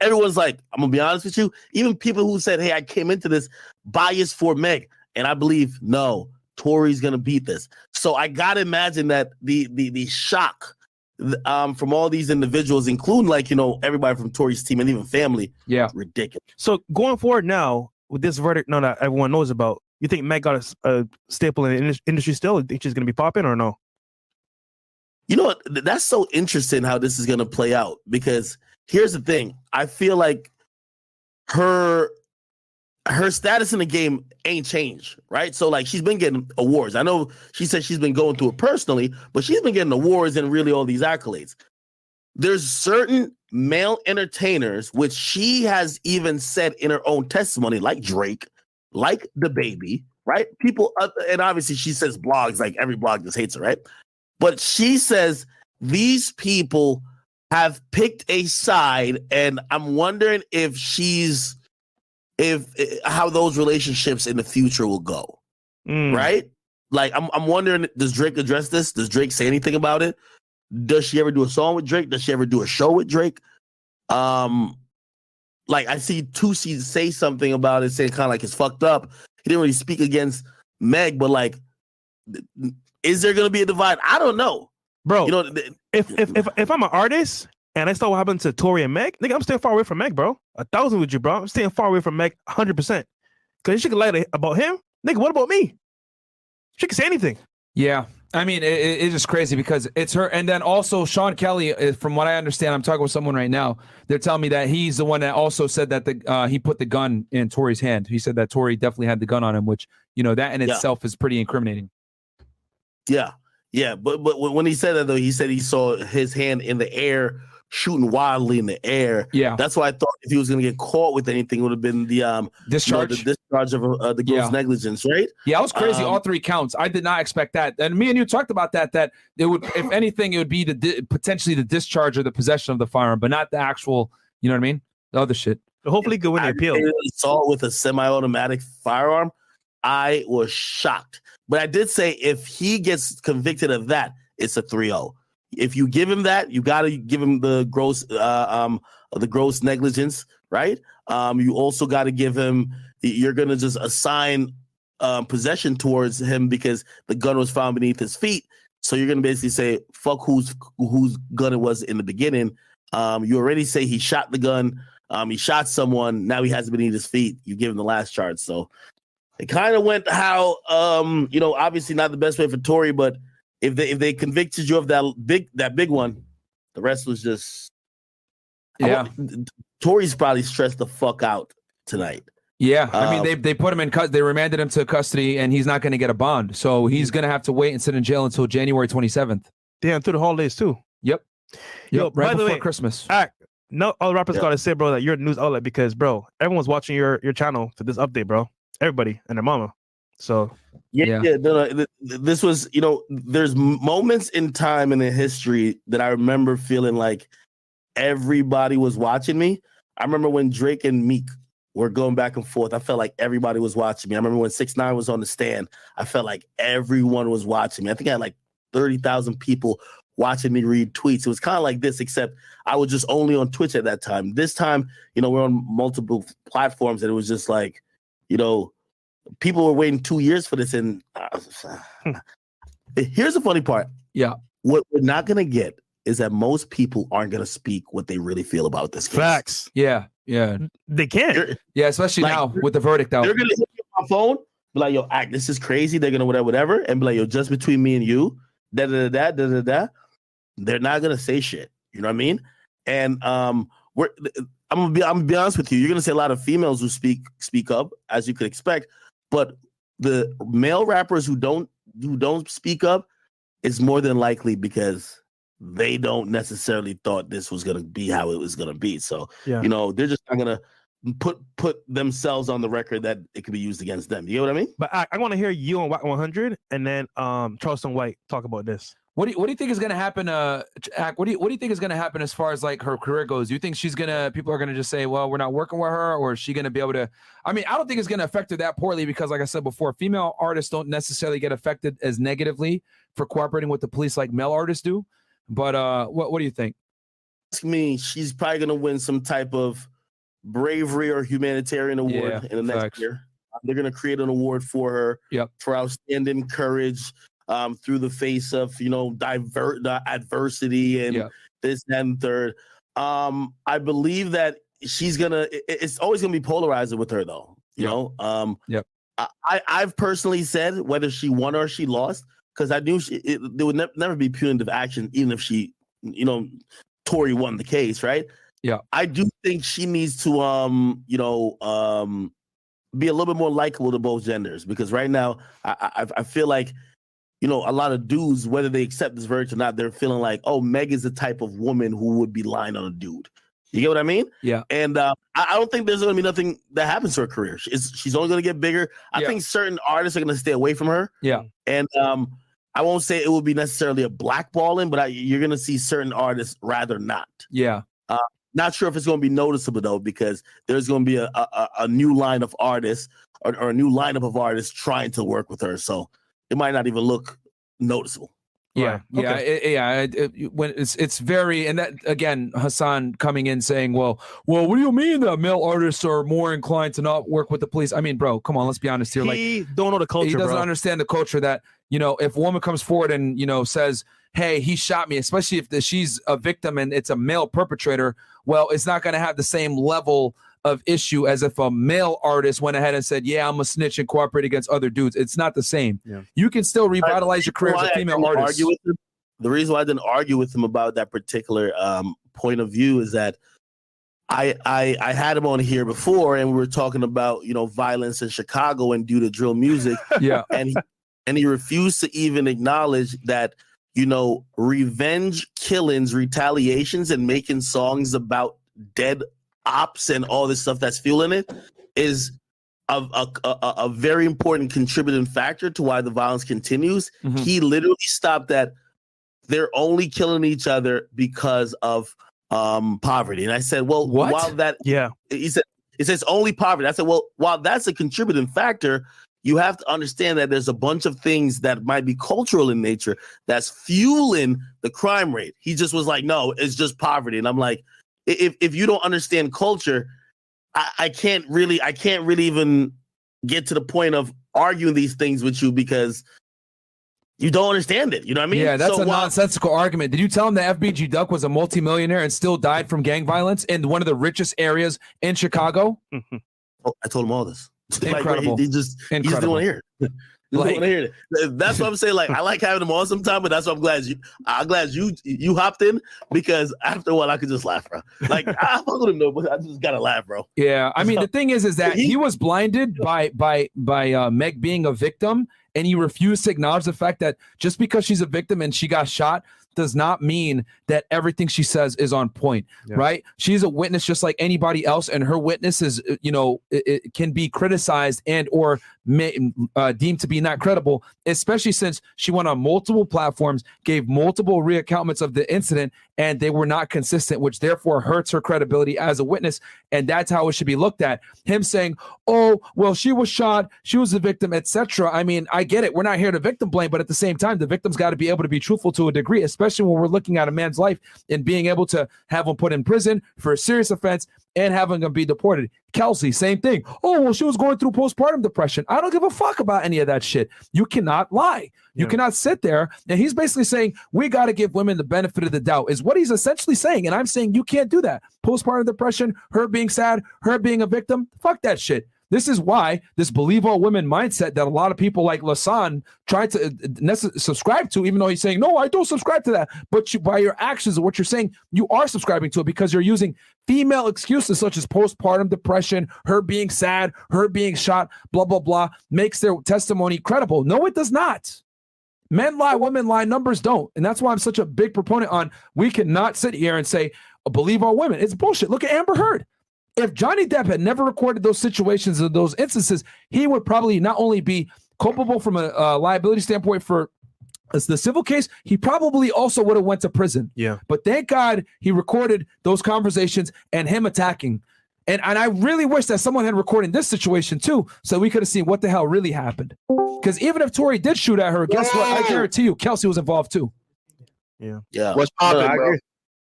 D: Everyone's like, I'm gonna be honest with you. Even people who said, "Hey, I came into this biased for Meg," and I believe no, Tory's gonna beat this. So I gotta imagine that the the the shock um from all these individuals, including like you know everybody from Tory's team and even family,
A: Yeah.
D: ridiculous.
B: So going forward now with this verdict, no, that everyone knows about. You think Meg got a staple in the industry still? You think she's gonna be popping or no?
D: You know what? That's so interesting how this is gonna play out because here's the thing. I feel like her her status in the game ain't changed, right? So like she's been getting awards. I know she said she's been going through it personally, but she's been getting awards and really all these accolades. There's certain male entertainers which she has even said in her own testimony, like Drake, like the baby, right? People, uh, and obviously she says blogs, like every blog just hates her, right? But she says these people have picked a side, and I'm wondering if she's if eh, how those relationships in the future will go,
B: Mm.
D: right? Like I'm I'm wondering, does Drake address this? Does Drake say anything about it? Does she ever do a song with Drake? Does she ever do a show with Drake? Um, like I see Tusi say something about it, saying kind of like it's fucked up. He didn't really speak against Meg, but like, is there gonna be a divide? I don't know.
B: bro.
D: You know, th-
B: if if if if I'm an artist and I saw what happened to Tory and Meg, nigga, I'm staying far away from Meg, bro. A thousand with you, bro. I'm staying far away from Meg, hundred percent. Cause she could lie to- about him, nigga. What about me? She can say anything.
A: Yeah. I mean, it, it- it's just crazy because it's her. And then also, Sean Kelly, uh, from what I understand, I'm talking with someone right now. They're telling me that he's the one that also said that the uh, he put the gun in Tory's hand. He said that Tory definitely had the gun on him, which, you know, that in
D: Yeah.
A: itself is pretty incriminating.
D: Yeah, yeah, but but when he said that though, he said he saw his hand in the air, shooting wildly in the air.
A: Yeah.
D: That's why I thought if he was going to get caught with anything, it would have been the um you know,
A: Discharge.
D: the discharge of uh, the gross
A: Yeah.
D: negligence, right?
A: Yeah, it was crazy.
D: Um,
A: all three counts. I did not expect that. And me and you talked about that. That it would, if anything, it would be the di- potentially the discharge or the possession of the firearm, but not the actual. You know what I mean? The other shit.
B: But hopefully, go could win the appeal.
D: Aggravated assault with a semi-automatic firearm. I was shocked, but I did say if he gets convicted of that, it's a 3-0. If you give him that, you got to give him the gross, uh, um, the gross negligence, right? Um, you also got to give him. You're gonna just assign um, possession towards him because the gun was found beneath his feet. So you're gonna basically say, "Fuck whose whose gun it was in the beginning." Um, you already say he shot the gun. Um, he shot someone. Now he has it beneath his feet. You give him the last charge. So it kind of went how um, you know, obviously not the best way for Tory, but if they if they convicted you of that big that big one, the rest was just I
A: Yeah.
D: want- Tory's probably stressed the fuck out tonight.
A: Yeah, I mean
D: Um,
A: they they put him in cus- they remanded him to custody and he's not going to get a bond. So he's going to have to wait and sit in jail until January 27th.
B: Damn, through the holidays too.
A: Yep.
B: Yo,
A: Yep, right
B: by the
A: before
B: way-
A: Christmas.
B: Act. No, all the rappers
D: Yeah.
B: gotta say, bro, that you're a news outlet because, bro, everyone's watching your your channel for this update, bro. Everybody and their mama. So
D: Yeah,
A: Yeah.
D: yeah. no, no, th- th- this was, you know, there's moments in time in the history that I remember feeling like everybody was watching me. I remember when Drake and Meek were going back and forth. I felt like everybody was watching me. I remember when Six Nine was on the stand. I felt like everyone was watching me. I think I had like thirty thousand people watching me read tweets. It was kind of like this, except I was just only on Twitch at that time. This time, you know, we're on multiple platforms, and it was just like, you know, people were waiting two years for this. And uh, here's the funny part.
A: Yeah.
D: What we're not gonna get is that most people aren't gonna speak what they really feel about this case.
B: facts.
A: Yeah, yeah,
B: They can't.
D: They're,
A: yeah. Especially
D: Like,
A: now with the verdict out.
D: they're gonna hit me on my phone, be like, "Yo, act, this is crazy." They're gonna whatever, whatever, and be like, "Yo, just between me and you." Da da da da da da. da. They're not gonna say shit. You know what I mean? And um, we're. I'm gonna be. I'm gonna be honest with you. You're gonna see a lot of females who speak speak up, as you could expect, but the male rappers who don't who don't speak up is more than likely because they don't necessarily thought this was gonna be how it was gonna be. So
B: Yeah.
D: you know, they're just not gonna put put themselves on the record that it could be used against them. You know what I mean?
B: But I, I want to hear you on Wack 100 and then um Charleston White talk about this.
A: What do you, what do you think is going to happen? Uh, what do you what do you think is going to happen as far as like her career goes? Do you think she's gonna people are gonna just say, well, we're not working with her, or is she gonna be able to? I mean, I don't think it's gonna affect her that poorly because, like I said before, female artists don't necessarily get affected as negatively for cooperating with the police like male artists do. But uh, what what do you think?
D: Ask me, she's probably gonna win some type of bravery or humanitarian award
A: Yeah,
D: in the next
A: facts.
D: year. they're going to create an award for her
A: Yep.
D: for outstanding courage um, through the face of you know divert the adversity and
A: Yep.
D: this and third. Um, I believe that she's gonna. it- it's always gonna be polarizing with her though. You
A: Yep.
D: know. Um,
A: Yep.
D: I, I I've personally said whether she won or she lost because I knew she, it, there would ne- never be punitive action even if she you know Tory won the case, right?
A: Yeah.
D: I do think she needs to um, you know, um be a little bit more likable to both genders because right now I I, I feel like you know a lot of dudes whether they accept this verdict or not they're feeling like oh Meg is the type of woman who would be lying on a dude. You get what I mean?
A: Yeah.
D: And uh, I, I don't think there's going to be nothing that happens to her career. She's, she's only going to get bigger. I
A: Yeah.
D: think certain artists are going to stay away from her.
A: Yeah.
D: And um, I won't say it will be necessarily a blackballing, but I, you're going to see certain artists rather not.
A: Yeah.
D: Not sure if it's going to be noticeable though, because there's going to be a, a, a- a new line of artists or, or a new lineup of artists trying to work with her. So it might not even look noticeable.
A: Yeah,
B: Right.
A: yeah, it- yeah. It, it- when it's it's very and that again, Hasan coming in saying, "Well, well, what do you mean that male artists are more inclined to not work with the police?" I mean, bro, come on, let's be honest here. Like,
B: he don't know the culture,
A: he doesn't
B: bro.
A: understand the culture that you know if a woman comes forward and you know says hey he shot me especially if the, she's a victim and it's a male perpetrator well it's not going to have the same level of issue as if a male artist went ahead and said yeah i'm a snitch and cooperate against other dudes. It's not the same.
B: Yeah.
A: you can still revitalize your career as a female artist
D: argue with him- the reason why I didn't argue with him about that particular um, point of view is that I, I I had him on here before, and we were talking about you know violence in Chicago and due to drill music,
A: yeah.
D: And he, and he refused to even acknowledge that you know revenge killings, retaliations, and making songs about dead ops and all this stuff that's fueling it is a, a, a, a very important contributing factor to why the violence continues.
A: Mhm.
D: He literally stopped that they're only killing each other because of um poverty. And I said, well,
A: What?
D: while that
B: Yeah,
D: he said it says only poverty. I said, well, while that's a contributing factor, you have to understand that there's a bunch of things that might be cultural in nature that's fueling the crime rate. He just was like, no, it's just poverty. And I'm like, if if you don't understand culture, I, I can't really, I can't really even get to the point of arguing these things with you because you don't understand it. You know what I mean?
A: yeah that's
D: So
A: a
D: while-
A: nonsensical argument did you tell him that fbg duck was a multimillionaire and still died from gang violence in one of the richest areas in chicago
D: Oh, I told him all this. Like,
A: Incredible.
D: he, he just he just didn't want to hear it.
A: Like-
D: want to hear it. That's what I'm saying. Like I like having them on sometime, but that's what I'm glad you. I'm glad you you hopped in because after a while I could just laugh, bro. Like I fuck with him though, but I just gotta laugh, bro.
A: Yeah, I mean the thing is, is that
D: He-
A: he was blinded by by by uh, Meg being a victim, and he refused to acknowledge the fact that just because she's a victim and she got shot does not mean that everything she says is on point,
B: Yeah.
A: right? She's a witness just like anybody else, and her witness is, uh, you know, it, it can be criticized and or may, uh, deemed to be not credible, especially since she went on multiple platforms, gave multiple reaccountments of the incident, and they were not consistent, which therefore hurts her credibility as a witness, and that's how it should be looked at. Him saying, "Oh, well, she was shot, she was the victim, etc." I mean, I get it. We're not here to victim blame, but at the same time, the victim's got to be able to be truthful to a degree, especially when we're looking at a man's life and being able to have him put in prison for a serious offense and having him be deported. Kelsey, same thing. Oh, well, she was going through postpartum depression. I don't give a fuck about any of that shit. You cannot lie. You
B: Yeah.
A: cannot sit there. And he's basically saying, we got to give women the benefit of the doubt, is what he's essentially saying. And I'm saying, you can't do that. Postpartum depression, her being sad, her being a victim, fuck that shit. This is why this believe all women mindset that a lot of people like Lasan try to uh, subscribe to, even though he's saying, no, I don't subscribe to that. But you, by your actions and what you're saying, you are subscribing to it because you're using female excuses such as postpartum depression, her being sad, her being shot, blah, blah, blah, makes their testimony credible. No, it does not. Men lie, women lie, numbers don't. And that's why I'm such a big proponent on we cannot sit here and say, believe all women. It's bullshit. Look at Amber Heard. If Johnny Depp had never recorded those situations or those instances, he would probably not only be culpable from a, uh liability standpoint for as the civil case, he probably also would have went to prison.
B: Yeah.
A: But thank God he recorded those conversations and him attacking. And and I really wish that someone had recorded this situation too, so we could have seen what the hell really happened. Because even if Tory did shoot at her, guess what? I guarantee you, Kelsey was involved too.
D: Yeah.
E: Yeah.
D: What's
E: popping,
D: I
E: bro?
D: agree.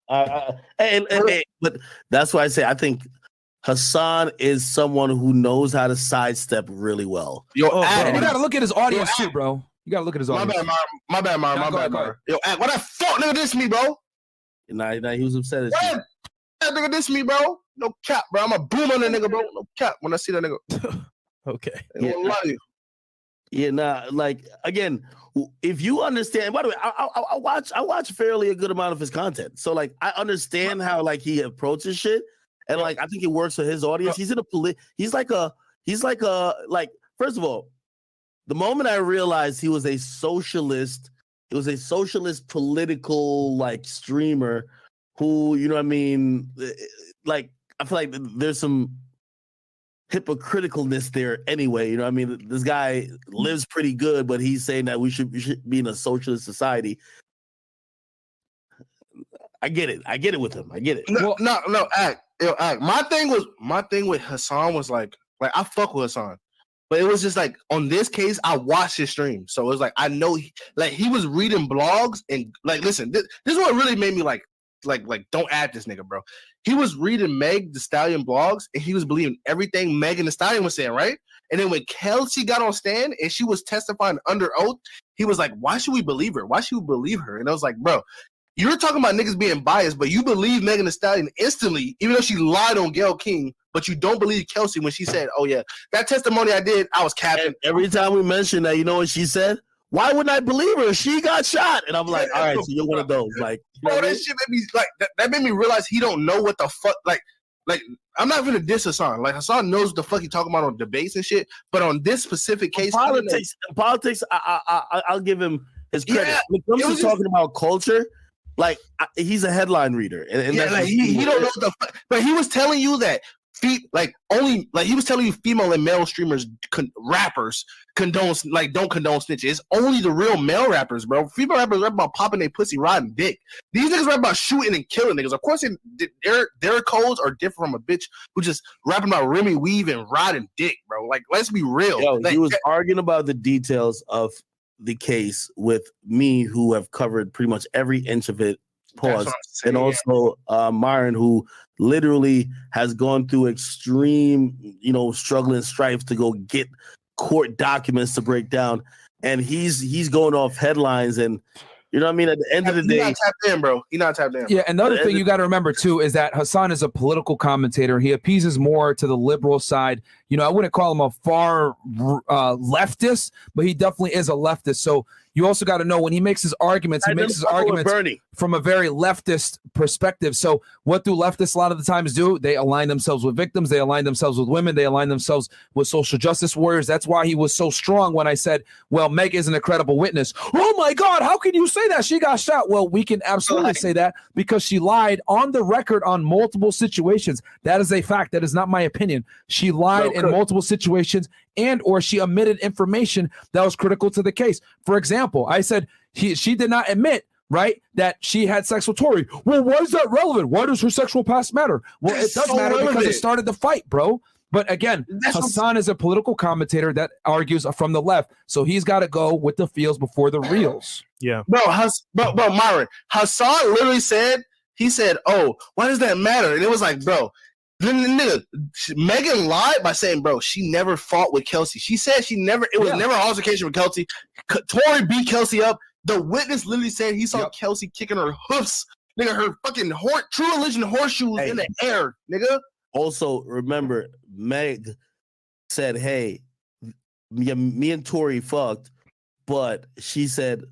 D: Uh, uh, and, and- and- but that's why I say I think Hasan is someone who knows how to sidestep really well.
F: Yo,
B: Oh,
F: Ak,
A: you got to look at his audience
F: Yo,
A: too, bro. You got to look at his
F: My bad, Mar. My bad, Mar. My bad,
A: go
F: Mar. Yo, Ak, what that fuck nigga diss me, bro?
D: And now, now he was upset. As
F: What? That nigga diss me, bro. No cap, bro. I'm a boom on that nigga, bro. No cap. When I see that nigga,
B: Okay.
F: I ain't gonna lie to you.
D: Yeah, nah, like again, if you understand. By the way, I, I, I watch I watch fairly a good amount of his content, so like I understand how like he approaches shit, and like I think it works for his audience. He's in a polit. He's like a he's like a like. First of all, the moment I realized he was a socialist, it was a socialist political like streamer who you know what I mean, eh, like I feel like there's some hypocriticalness there anyway. You know, what I mean, this guy lives pretty good, but he's saying that we should we should be in a socialist society. I get it. I get it with him. I get it.
F: No, no, no, act. My thing was my thing with Hasan was like, like I fuck with Hasan. But it was just like on this case, I watched his stream. So it was like I know he, like he was reading blogs and like listen, this, this is what really made me like like like don't add this nigga, bro. He was reading Meg Thee Stallion blogs and he was believing everything Megan Thee Stallion was saying, right? And then when Kelsey got on stand and she was testifying under oath, he was like, Why should we believe her? Why should we believe her? And I was like, bro, you're talking about niggas being biased, but you believe Megan Thee Stallion instantly, even though she lied on Gayle King, but you don't believe Kelsey when she said, "Oh yeah, that testimony I did, I was capping."
D: And every time we mention that, you know what she said? Why wouldn't I believe her? She got shot. And I'm like, all right, so you're one of those. Like, you know
F: Bro, that shit made me like that, that made me realize he don't know what the fuck like like I'm not gonna diss Hasan. Like Hasan knows what the fuck he talking about on debates and shit, but on this specific case, didn't
D: politics, politics. I, I, I, I'll give him his credit.
F: Yeah,
D: when it comes to
F: just-
D: talking about culture, like I, he's a headline reader, and, and
F: yeah, like he, he don't know what the fuck, but he was telling you that like only like he was telling you female and male streamers con- rappers condone like don't condone snitching. It's only the real male rappers, bro. Female rappers rap about popping their pussy, riding dick. These niggas rap about shooting and killing niggas. Of course, it, their their codes are different from a bitch who just rapping about Remy Weave and riding dick, bro. Like let's be real.
D: Yo,
F: Like,
D: he was arguing about the details of the case with me, who have covered pretty much every inch of it. Pause.
F: what I'm saying.
D: And also uh, Myron, who literally has gone through extreme, you know, struggle and strife to go get court documents to break down, and he's he's going off headlines, and you know what I mean. At the end of the
F: He
D: day,
F: not tapped in, bro. He not tapped in.
A: Yeah, another thing you got to remember too is that Hasan is a political commentator. He appeases more to the liberal side. You know, I wouldn't call him a far uh, leftist, but he definitely is a leftist. So you also got to know when he makes his arguments, he
D: I
A: makes his arguments from a very leftist perspective. So what do leftists a lot of the times do? They align themselves with victims, they align themselves with women, they align themselves with social justice warriors. That's why he was so strong when I said, "Well, Meg isn't a credible witness." Oh my god, how can you say that? She got shot. Well, we can absolutely say that because she lied on the record on multiple situations. That is a fact. That is not my opinion. She lied in multiple situations and or she omitted information that was critical to the case. For example, I said he, she did not admit right that she had sex with Tory. Well, why is that relevant? Why does her sexual past matter? Well,
F: That's
A: it does
F: so
A: matter because it started the fight, bro. But again,
F: That's
A: Hasan is a political commentator that argues from the left, so he's got to go with the feels before the reels.
B: Yeah.
F: Bro, Hass- bro, bro, Myron, Hasan literally said, he said, "Oh, why does that matter?" And it was like, bro, then the nigga, Megan lied by saying, bro, she never fought with Kelsey. She said she never, it was
A: Yeah.
F: never an altercation with Kelsey. Tory beat Kelsey up. The witness literally said he saw
A: Yep.
F: Kelsey kicking her hoofs, nigga, her fucking hor- true religion horseshoes
D: Hey.
F: in the air, nigga.
D: Also, remember, Meg said, "Hey, me, me and Tory fucked," but she said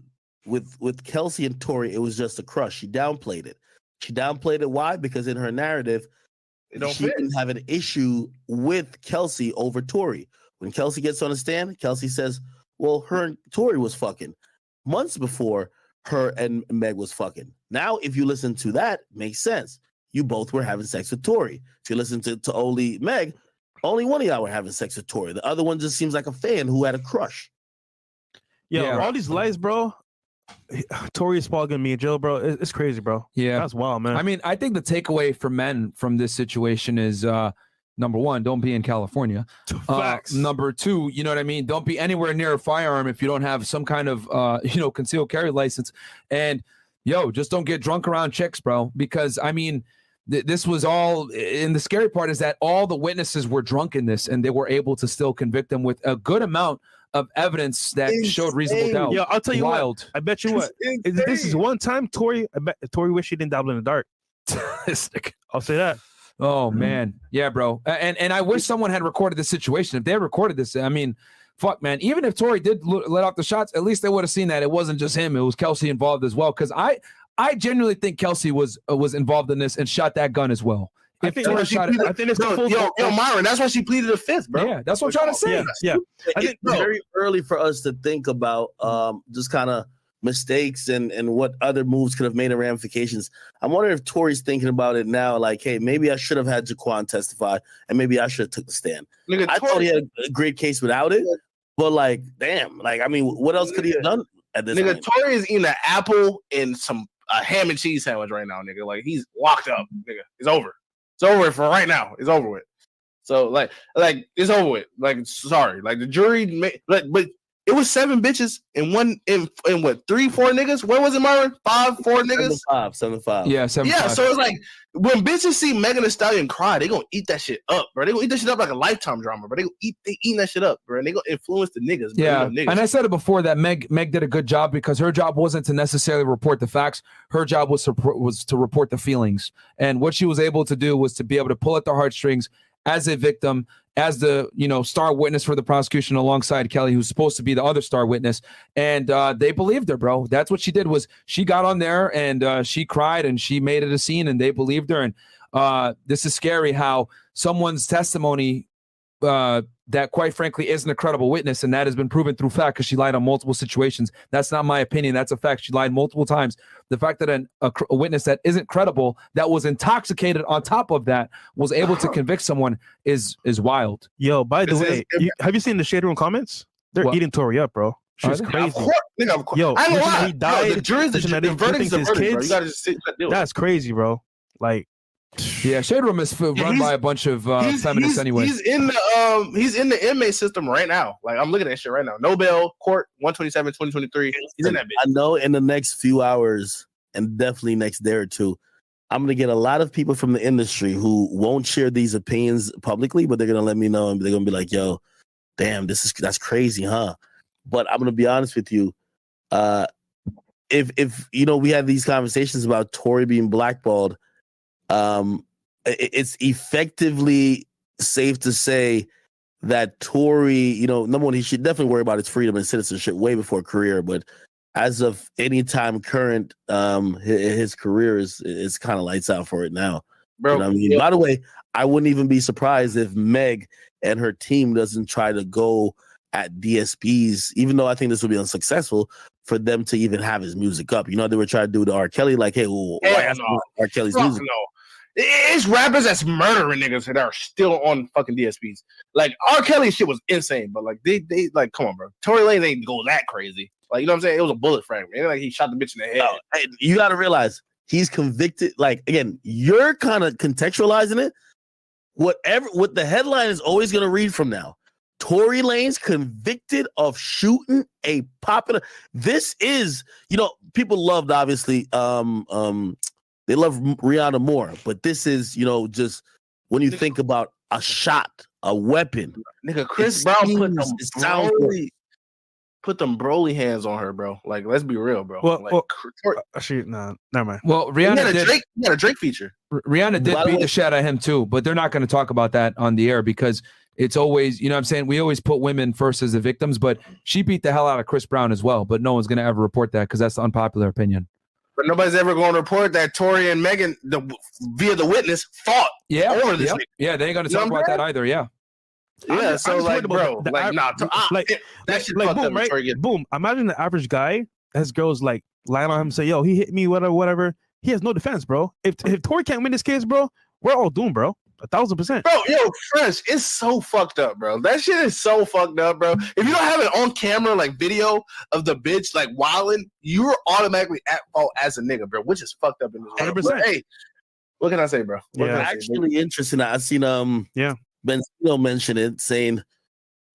D: with with Kelsey and Tory, it was just a crush. She downplayed it. She downplayed it. Why? Because in her narrative,
F: don't
D: she
F: fit.
D: didn't have an issue with Kelsey over Tory. When Kelsey gets on the stand, Kelsey says, "Well, her and Tory was fucking months before her and Meg was fucking." Now, if you listen to that, makes sense. You both were having sex with Tory. If you listen to to only Meg, only one of y'all were having sex with Tory. The other one just seems like a fan who had a crush.
B: Yo,
A: Yeah.
B: all these lies, bro. Tory is fogging me in Jill, bro. It's crazy, bro.
A: Yeah,
B: That's wild, man.
A: I mean, I think the takeaway for men from this situation is uh, number one, don't be in California. Uh, number two, you know what I mean? Don't be anywhere near a firearm if you don't have some kind of uh, you know, concealed carry license. And yo, just don't get drunk around chicks, bro. Because I mean, th- this was all. And the scary part is that all the witnesses were drunk in this, and they were able to still convict them with a good amount of evidence that showed reasonable doubt.
B: Yeah, I'll tell you what.
A: Wild.
B: I bet you what.
F: It's
B: This is one time Tory. I bet Tory wish she didn't dabble in the dark. I'll say that.
A: Oh man, yeah, bro. And and I wish someone had recorded this situation. If they had recorded this, I mean, fuck, man. Even if Tory did let off the shots, at least they would have seen that it wasn't just him; it was Kelsey involved as well. Because I, I genuinely think Kelsey was uh, was involved in this and shot that gun as well.
B: I think,
A: Tory
B: I
A: shot
B: think,
A: it,
B: I think it's the full.
F: yo, yo, Myron, that's why she pleaded the fifth, bro.
A: yeah, that's what I'm trying to say.
B: yeah, yeah. I think-
D: it's very early for us to think about um, just kind of mistakes and and what other moves could have made and ramifications. I'm wondering if Tory's thinking about it now, like, hey, maybe I should have had Jaquan testify, and maybe I should have took the stand.
F: Nigga,
D: I
F: Tory-
D: thought he had a great case without it, but like, damn, like, I mean, what else could he have done at this
F: nigga,
D: point?
F: Tory is eating an apple and some a ham and cheese sandwich right now, nigga. Like he's locked up, nigga. It's over. It's over for right now. It's over with. So like, like it's over with. Like, sorry, like the jury, ma- like, but it was seven bitches and one in in what three, four niggas. What was it, Myron? Five, four
D: Seven
F: niggas.
D: to five, seven to five.
A: Yeah, seven.
F: Yeah,
A: five.
F: so it's like when bitches see Megan Thee Stallion cry, they gonna eat that shit up, bro. They gonna eat that shit up like a lifetime drama, bro. They gonna eat, they eating that shit up, bro. And they gonna influence the niggas. Bro.
A: Yeah,
F: niggas.
A: and I said it before that Meg Meg did a good job because her job wasn't to necessarily report the facts. Her job was to was to report the feelings, and what she was able to do was to be able to pull at the heartstrings as a victim, as the you know star witness for the prosecution alongside Kelly, who's supposed to be the other star witness, and uh, they believed her, bro. That's what she did was she got on there and uh, she cried and she made it a scene, and they believed her. And uh, this is scary how someone's testimony uh, that quite frankly isn't a credible witness, and that has been proven through fact because she lied on multiple situations. That's not my opinion. That's a fact. She lied multiple times. The fact that an, a, a witness that isn't credible, that was intoxicated on top of that, was able to convict someone is is wild.
B: Yo, by the
F: This is-
B: way, you, have you seen the shade room comments? They're
A: What?
B: eating Tory up, bro. She's
A: they?
F: Of
B: crazy.
F: course, nigga, of course.
B: Yo,
F: I ain't gonna lie.
B: he died,
F: Yo, the jury's the,
B: listen,
F: the,
B: that he- he
F: verdict's the
B: thinks his
F: verdict, bro.
B: kids-
F: You gotta just sit and deal with it.
B: That's crazy, bro. Like,
A: Yeah, Shade Room is run
F: he's-
A: by a bunch of uh,
F: he's,
A: feminists
F: he's,
A: anyway.
F: He's in the um he's in the inmate system right now. Like I'm looking at that shit right now. Nobel Court 127 2023. He's in that bitch.
D: I know in the next few hours and definitely next day or two, I'm gonna get a lot of people from the industry who won't share these opinions publicly, but they're gonna let me know and they're gonna be like, "Yo, damn, this is that's crazy, huh?" But I'm gonna be honest with you. Uh, if if you know we had these conversations about Tory being blackballed, um, it's effectively safe to say that Tory, you know, number one, he should definitely worry about his freedom and citizenship way before career. But as of any time current, um, his, his career is is kind of lights out for it now.
F: Bro,
D: You know I mean? By the way, I wouldn't even be surprised if Meg and her team doesn't try to go at DSPs, even though I think this would be unsuccessful for them to even have his music up. You know, they were trying to do the R. Kelly, like, hey, well,
F: no.
D: R. Kelly's
F: Fuck
D: music?
F: no. It's rappers that's murdering niggas that are still on fucking DSPs. Like R. Kelly shit was insane, but like they they like come on, bro. Tory Lanez ain't go that crazy. Like you know what I'm saying? It was a bullet fragment. Like he shot the bitch in the head.
D: No, hey, you got to realize he's convicted. Like again, you're kind of contextualizing it. Whatever, what the headline is always to read from now. Tory Lanez convicted of shooting a popular. This is, you know, people loved obviously. Um, um, they love Rihanna more, but this is, you know, just when you think about a shot, a weapon.
F: Nigga, Chris
D: It
F: Brown put them
D: it
F: Broly, put them Broly hands on her, bro. Like let's be real, bro.
B: Well,
F: like,
B: well,
F: Tory-
B: actually, no, never mind.
A: Well,
F: he had
A: Rihanna
F: a
A: did.
F: Drake, he had a Drake feature.
A: R- Rihanna did
D: By
A: beat
D: way-
A: the shit out of him too, but they're not going to talk about that on the air because it's always, you know what I'm saying? We always put women first as the victims, but she beat the hell out of Chris Brown as well, but no one's going to ever report that because that's the unpopular opinion.
F: But nobody's ever going to report that Tory and Megan, the via the witness, fought.
A: Yeah.
F: Over this
A: yeah. Yeah, they ain't going to talk about that either. Yeah.
F: Yeah,
B: I'm
F: so
B: I'm
F: like, bro,
B: the- the
F: like,
B: av-
F: nah, to, ah,
B: like-
F: it- that
B: like,
F: shit
B: like boom,
F: up.
B: right?
F: Tory get-
B: Boom. Imagine the average guy has girls like lying on him, say, "Yo, he hit me, whatever, whatever." He has no defense, bro. If if Tory can't win this case, bro, we're all doomed, bro. A thousand percent.
F: Bro, yo, fresh, it's so fucked up, bro. That shit is so fucked up, bro. If you don't have it on camera, like video of the bitch like wilding, you're automatically at fault as a nigga, bro, which is fucked up in this world.
B: 100%.
F: But, Hey, what can I say, bro? What
B: Yeah.
F: can I say,
D: actually interesting. I seen um
B: Yeah.
D: Benzino mention it, saying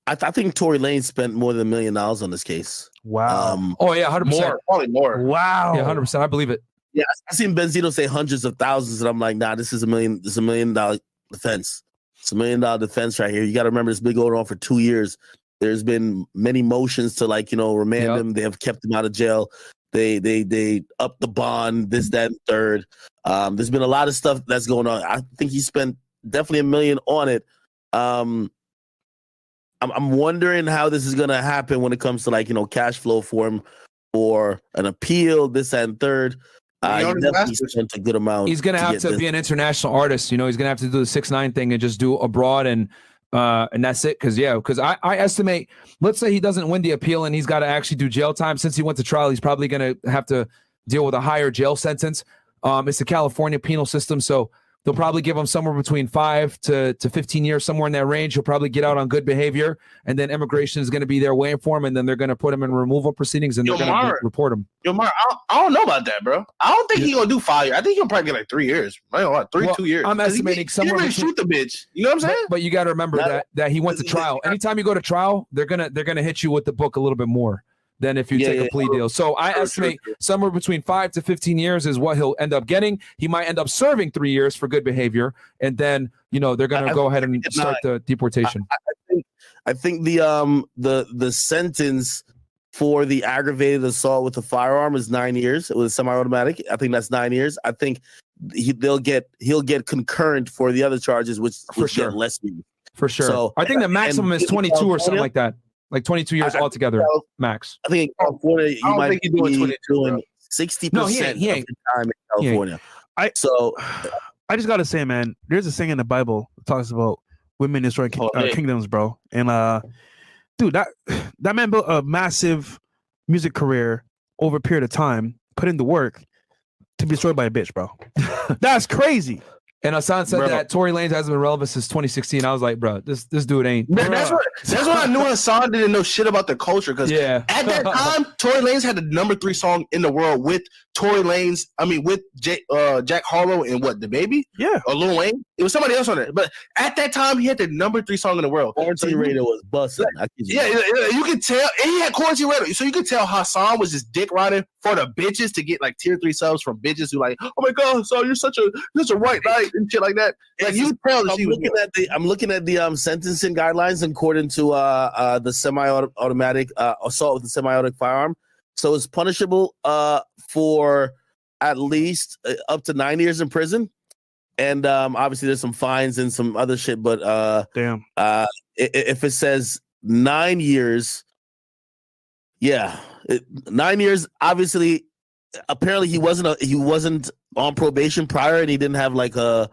D: I, th- I think Tory Lanez spent more than a million dollars on this case.
B: Wow.
D: Um,
A: Oh, yeah, 100%.
F: more, probably more.
B: wow.
A: Yeah, 100%. I believe it.
D: Yeah, I seen Benzino say hundreds of thousands, and I'm like, nah, this is a million. This is a million dollar defense. It's a million dollar defense right here. You got to remember, it's been going on for two years. There's been many motions to like you know remand
A: Yep.
D: him. They have kept him out of jail. They they they up the bond. This that and third. Um, there's been a lot of stuff that's going on. I think he spent definitely a million on it. Um, I'm I'm wondering how this is gonna happen when it comes to like you know cash flow for him or an appeal. This that, and third. Uh,
F: He
D: he definitely spent a good amount.
A: He's gonna have to
D: this.
A: be an international artist. You know, he's gonna have to do the six nine thing and just do abroad and uh and that's it. Cause yeah, because I, I estimate, let's say he doesn't win the appeal and he's got to actually do jail time. Since he went to trial, he's probably gonna have to deal with a higher jail sentence. Um, it's the California penal system, so they'll probably give him somewhere between five to to fifteen years, somewhere in that range. He'll probably get out on good behavior, and then immigration is going to be there waiting for him, and then they're going to put him in removal proceedings and
F: Yo,
A: they're going to
F: Mar-
A: report him.
F: Yo, Mark, I don't, I don't know about that, bro. I don't think he's gonna do five years. I think he'll probably get like three years. I don't know, three,
A: Well,
F: two years.
A: I'm estimating
F: he,
A: somewhere
F: didn't
A: between-
F: shoot the bitch. You know what I'm
A: But,
F: saying?
A: but you got to remember
D: Not-
A: that that he went to trial. Anytime you go to trial, they're gonna they're gonna hit you with the book a little bit more than if you
D: Yeah,
A: take
D: yeah,
A: a plea
D: true.
A: deal. So I
D: true,
A: estimate
D: true.
A: somewhere between five to fifteen years is what he'll end up getting. He might end up serving three years for good behavior, and then you know they're gonna go ahead and start the deportation.
D: I think the um the the sentence for the aggravated assault with a firearm is nine years It was semi-automatic. I think that's nine years. I think he, they'll get he'll get concurrent for the other charges, which
A: For
D: which
A: sure.
D: less years.
A: for sure.
D: so-
A: I think the maximum is twenty two or something like that, like twenty two years
D: I- I
A: altogether
D: Cal-
A: max.
D: I think in California you
F: I
D: might
F: think he's doing 22, bro.
D: doing sixty
A: No, he
D: percent
A: ain't- he
D: of
A: ain't.
D: the time in California.
B: I-
D: so
B: I just gotta say, man, there's a saying in the Bible that talks about women destroying ki-
F: Oh,
B: uh, kingdoms, bro. And uh, dude, that that man built a massive music career over a period of time, put in the work to be destroyed by a bitch, bro. That's crazy.
A: And Hasan said
F: Bro.
A: that Tory Lanez hasn't been relevant since 2016. I was like, bro, this this dude ain't.
F: Man, that's what that's what I knew Hasan didn't know shit about the culture because
A: Yeah.
F: at that time, Tory Lanez had the number three song in the world with Tory Lanez. I mean, with J, uh, Jack Harlow and what the baby
B: Yeah.
F: or Lil Wayne. It was somebody else on it, but at that time, he had the number three song in the world. So
D: quarantine
F: you-
D: radio was busting. I kid you
F: Yeah, yeah, yeah, you could tell, and he had quarantine radio, so you could tell Hasan was just dick riding for the bitches to get like tier three subs from bitches who like, oh my god, so you're such a you're such a white knight and shit like that. Like you could tell that
D: I'm
F: she was.
D: looking at the I'm looking at the um sentencing guidelines according to uh uh the semi-automatic uh assault with a semi-automatic firearm. So it's punishable uh for at least uh, up to nine years in prison, and um obviously there's some fines and some other shit. But uh
B: Damn.
D: uh if it says nine years, yeah, nine years. Obviously, apparently he wasn't a, he wasn't on probation prior, and he didn't have like a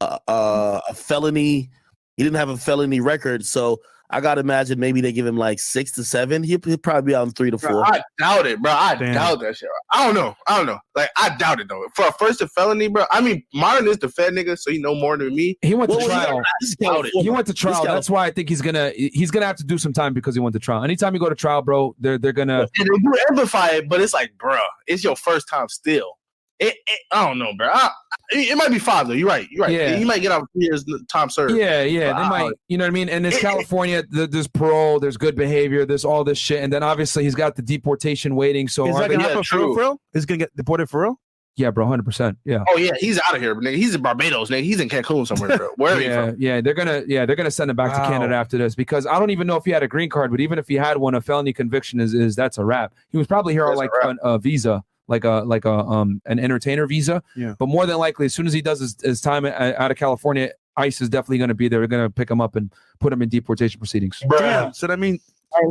D: a, a, a felony. He didn't have a felony record, so I gotta imagine maybe they give him like six to seven. He'll, he'll probably be on three to
F: Bro,
D: four.
F: I doubt it, bro. I
B: Damn.
F: doubt that shit. I don't know. I don't know. Like I doubt it though. For a first a felony, bro. I mean, Martin is the fed nigga, so he know more than me.
A: He went
D: What
A: to
D: was he-
A: trial.
D: This is
F: Doubt it.
D: California.
A: He went to trial.
D: This
A: That's why I think he's gonna he's gonna have to do some time because he went to trial. Anytime you go to trial, bro, they're they're gonna
F: And they do amplify it, but it's like, bro, it's your first time still. It, it, I don't know, bro. I, it, it might be five though. You're right. You're right.
A: Yeah.
F: He might get out three years time served.
A: yeah yeah they
F: Wow.
A: might you know what I mean. And it's
F: It- it-
A: California. th- There's parole. There's good behavior. There's all this shit. And then obviously he's got the deportation waiting. So
B: Is that
A: they-
B: gonna happen for real?
F: true.
B: For real? Is he gonna get deported for real?
A: yeah, bro, hundred percent. Yeah.
F: Oh yeah, he's out of here, nigga. He's in Barbados, nigga. He's in Cancun somewhere, bro. Wherever he
A: Yeah,
F: from.
A: yeah, they're gonna, yeah, they're gonna send him back
B: Wow.
A: to Canada after this because I don't even know if he had a green card, but even if he had one, a felony conviction is, is that's a wrap. He was probably here on
F: That's a
A: like
F: wrap.
A: an, a visa, like a like a um an entertainer visa.
B: Yeah.
A: But more than likely, as soon as he does his, his time out of California, ICE is definitely going to be there. They're going to pick him up and put him in deportation proceedings.
B: Damn. So that means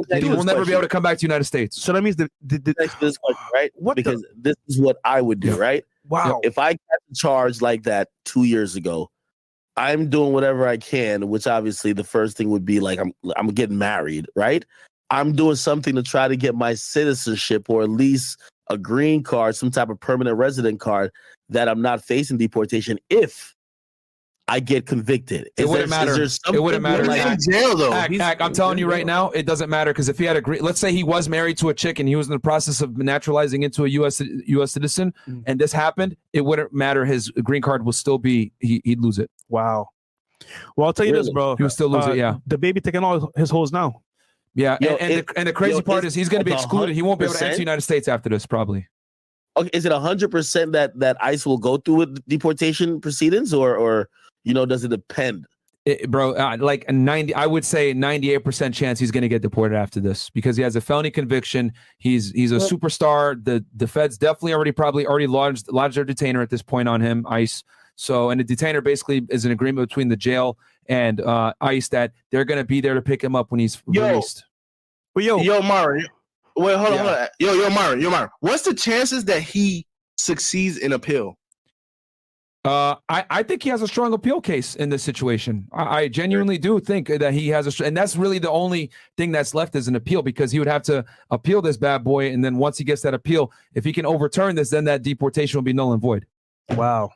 A: And he will never be able to come back to the United States.
B: so that means the, the, the
D: Next this question, right?
B: What the-
D: because this is what I would do,
A: Yeah.
D: right?
B: wow.
D: If I got charged like that two years ago, I'm doing whatever I can, which obviously the first thing would be like I'm I'm getting married, right? I'm doing something to try to get my citizenship or at least a green card, some type of permanent resident card that I'm not facing deportation if I get convicted.
A: It
D: Is
A: wouldn't
D: there- is
A: matter.
D: there
A: It wouldn't matter.
D: like-
F: in jail though.
A: Ack,
F: He's-
A: I'm telling you right now, it doesn't matter because if he had a green, let's say he was married to a chick and he was in the process of naturalizing into a U.S. U.S. citizen,
B: Mm.
A: and this happened, it wouldn't matter. His green card will still be he, he'd lose it.
B: Wow. Well, I'll tell you this, bro.
A: He would still lose
B: Uh,
A: it. Yeah,
B: The baby taking all his, his holes now.
A: Yeah.
D: Yo,
A: and, and,
D: it-
A: the, and the crazy
D: yo,
A: part is he's going to be excluded. He won't be able to enter the United States after this, probably.
D: Okay, is it hundred percent that that ICE will go through with deportation proceedings, or or you know, does it depend?
A: It- bro, uh, like a 90, I would say 98% chance he's going to get deported after this because he has a felony conviction. He's he's a superstar. The the feds definitely already probably already lodged lodged their detainer at this point on him, ICE. So, and a detainer basically is an agreement between the jail and uh, ICE that they're going to be there to pick him up when he's
F: Yo.
A: released.
B: But yo,
F: Yo, Myron. Wait, hold on,
A: Yeah.
F: hold on. Yo, yo, Myron, yo, Myron. What's the chances that he succeeds in appeal?
A: Uh, I, I think he has a strong appeal case in this situation. I, I genuinely do think that he has a, and that's really the only thing that's left is an appeal because he would have to appeal this bad boy, and then once he gets that appeal, if he can overturn this, then that deportation will be null and void.
B: wow.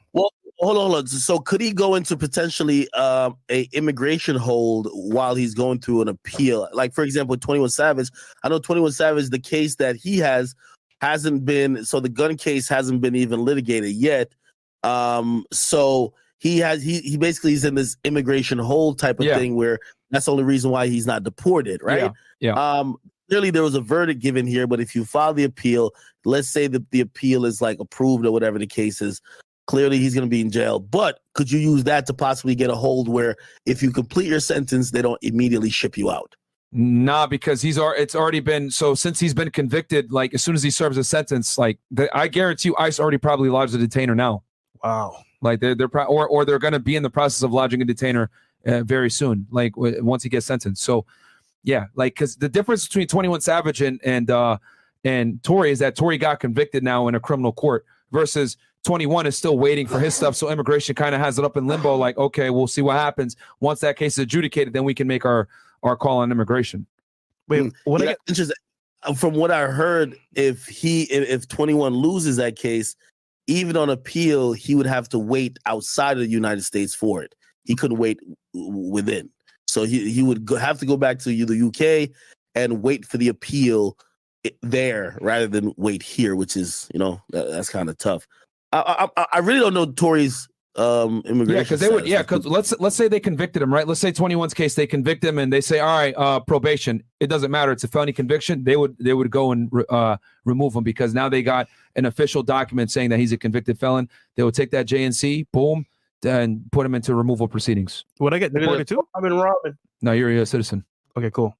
D: Hold on, hold on. So could he go into potentially um, a immigration hold while he's going through an appeal? Like for example, Twenty One Savage. I know Twenty One Savage. The case that he has hasn't been so the gun case hasn't been even litigated yet. Um, so he has he he basically is in this immigration hold type of
A: Yeah.
D: thing where that's the only reason why he's not deported, right?
A: Yeah, yeah.
D: Um, clearly there was a verdict given here, but if you file the appeal, let's say that the appeal is like approved or whatever the case is, clearly he's going to be in jail. But could you use that to possibly get a hold where if you complete your sentence, they don't immediately ship you out?
A: Nah, because he's already it's already been so since he's been convicted. Like as soon as he serves a sentence, like the, I guarantee you, ICE already probably lodged a detainer now.
B: Wow.
A: Like they're they're pro- or or they're going to be in the process of lodging a detainer uh, very soon. Like w- once he gets sentenced. So yeah, like because the difference between Twenty One Savage and and uh and Tory is that Tory got convicted now in a criminal court versus. 21 is still waiting for his stuff. So immigration kind of has it up in limbo, like, okay, we'll see what happens. Once that case is adjudicated, then we can make our our call on immigration.
B: Wait,
D: Mm,
B: what I
D: Yeah,
B: get,
D: interesting. Uh, From what I heard, if he if, if 21 loses that case, even on appeal, he would have to wait outside of the United States for it. He couldn't wait within. So he, he would go, have to go back to the UK and wait for the appeal there rather than wait here, which is you know that, that's kind of tough. I, I I- I really don't know Tory's um immigration.
A: Yeah, because they would. Yeah, because let's let's say they convicted him, right? Let's say 21's case they convict him and they say, all right, uh, probation. It doesn't matter. It's a felony conviction. They would they would go and re- uh, remove him because now they got an official document saying that he's a convicted felon. They would take that JNC, boom, and put him into removal proceedings.
B: would I get
F: Look at
B: deported too?
F: I've been robbing.
A: No, you're a citizen.
B: Okay, cool.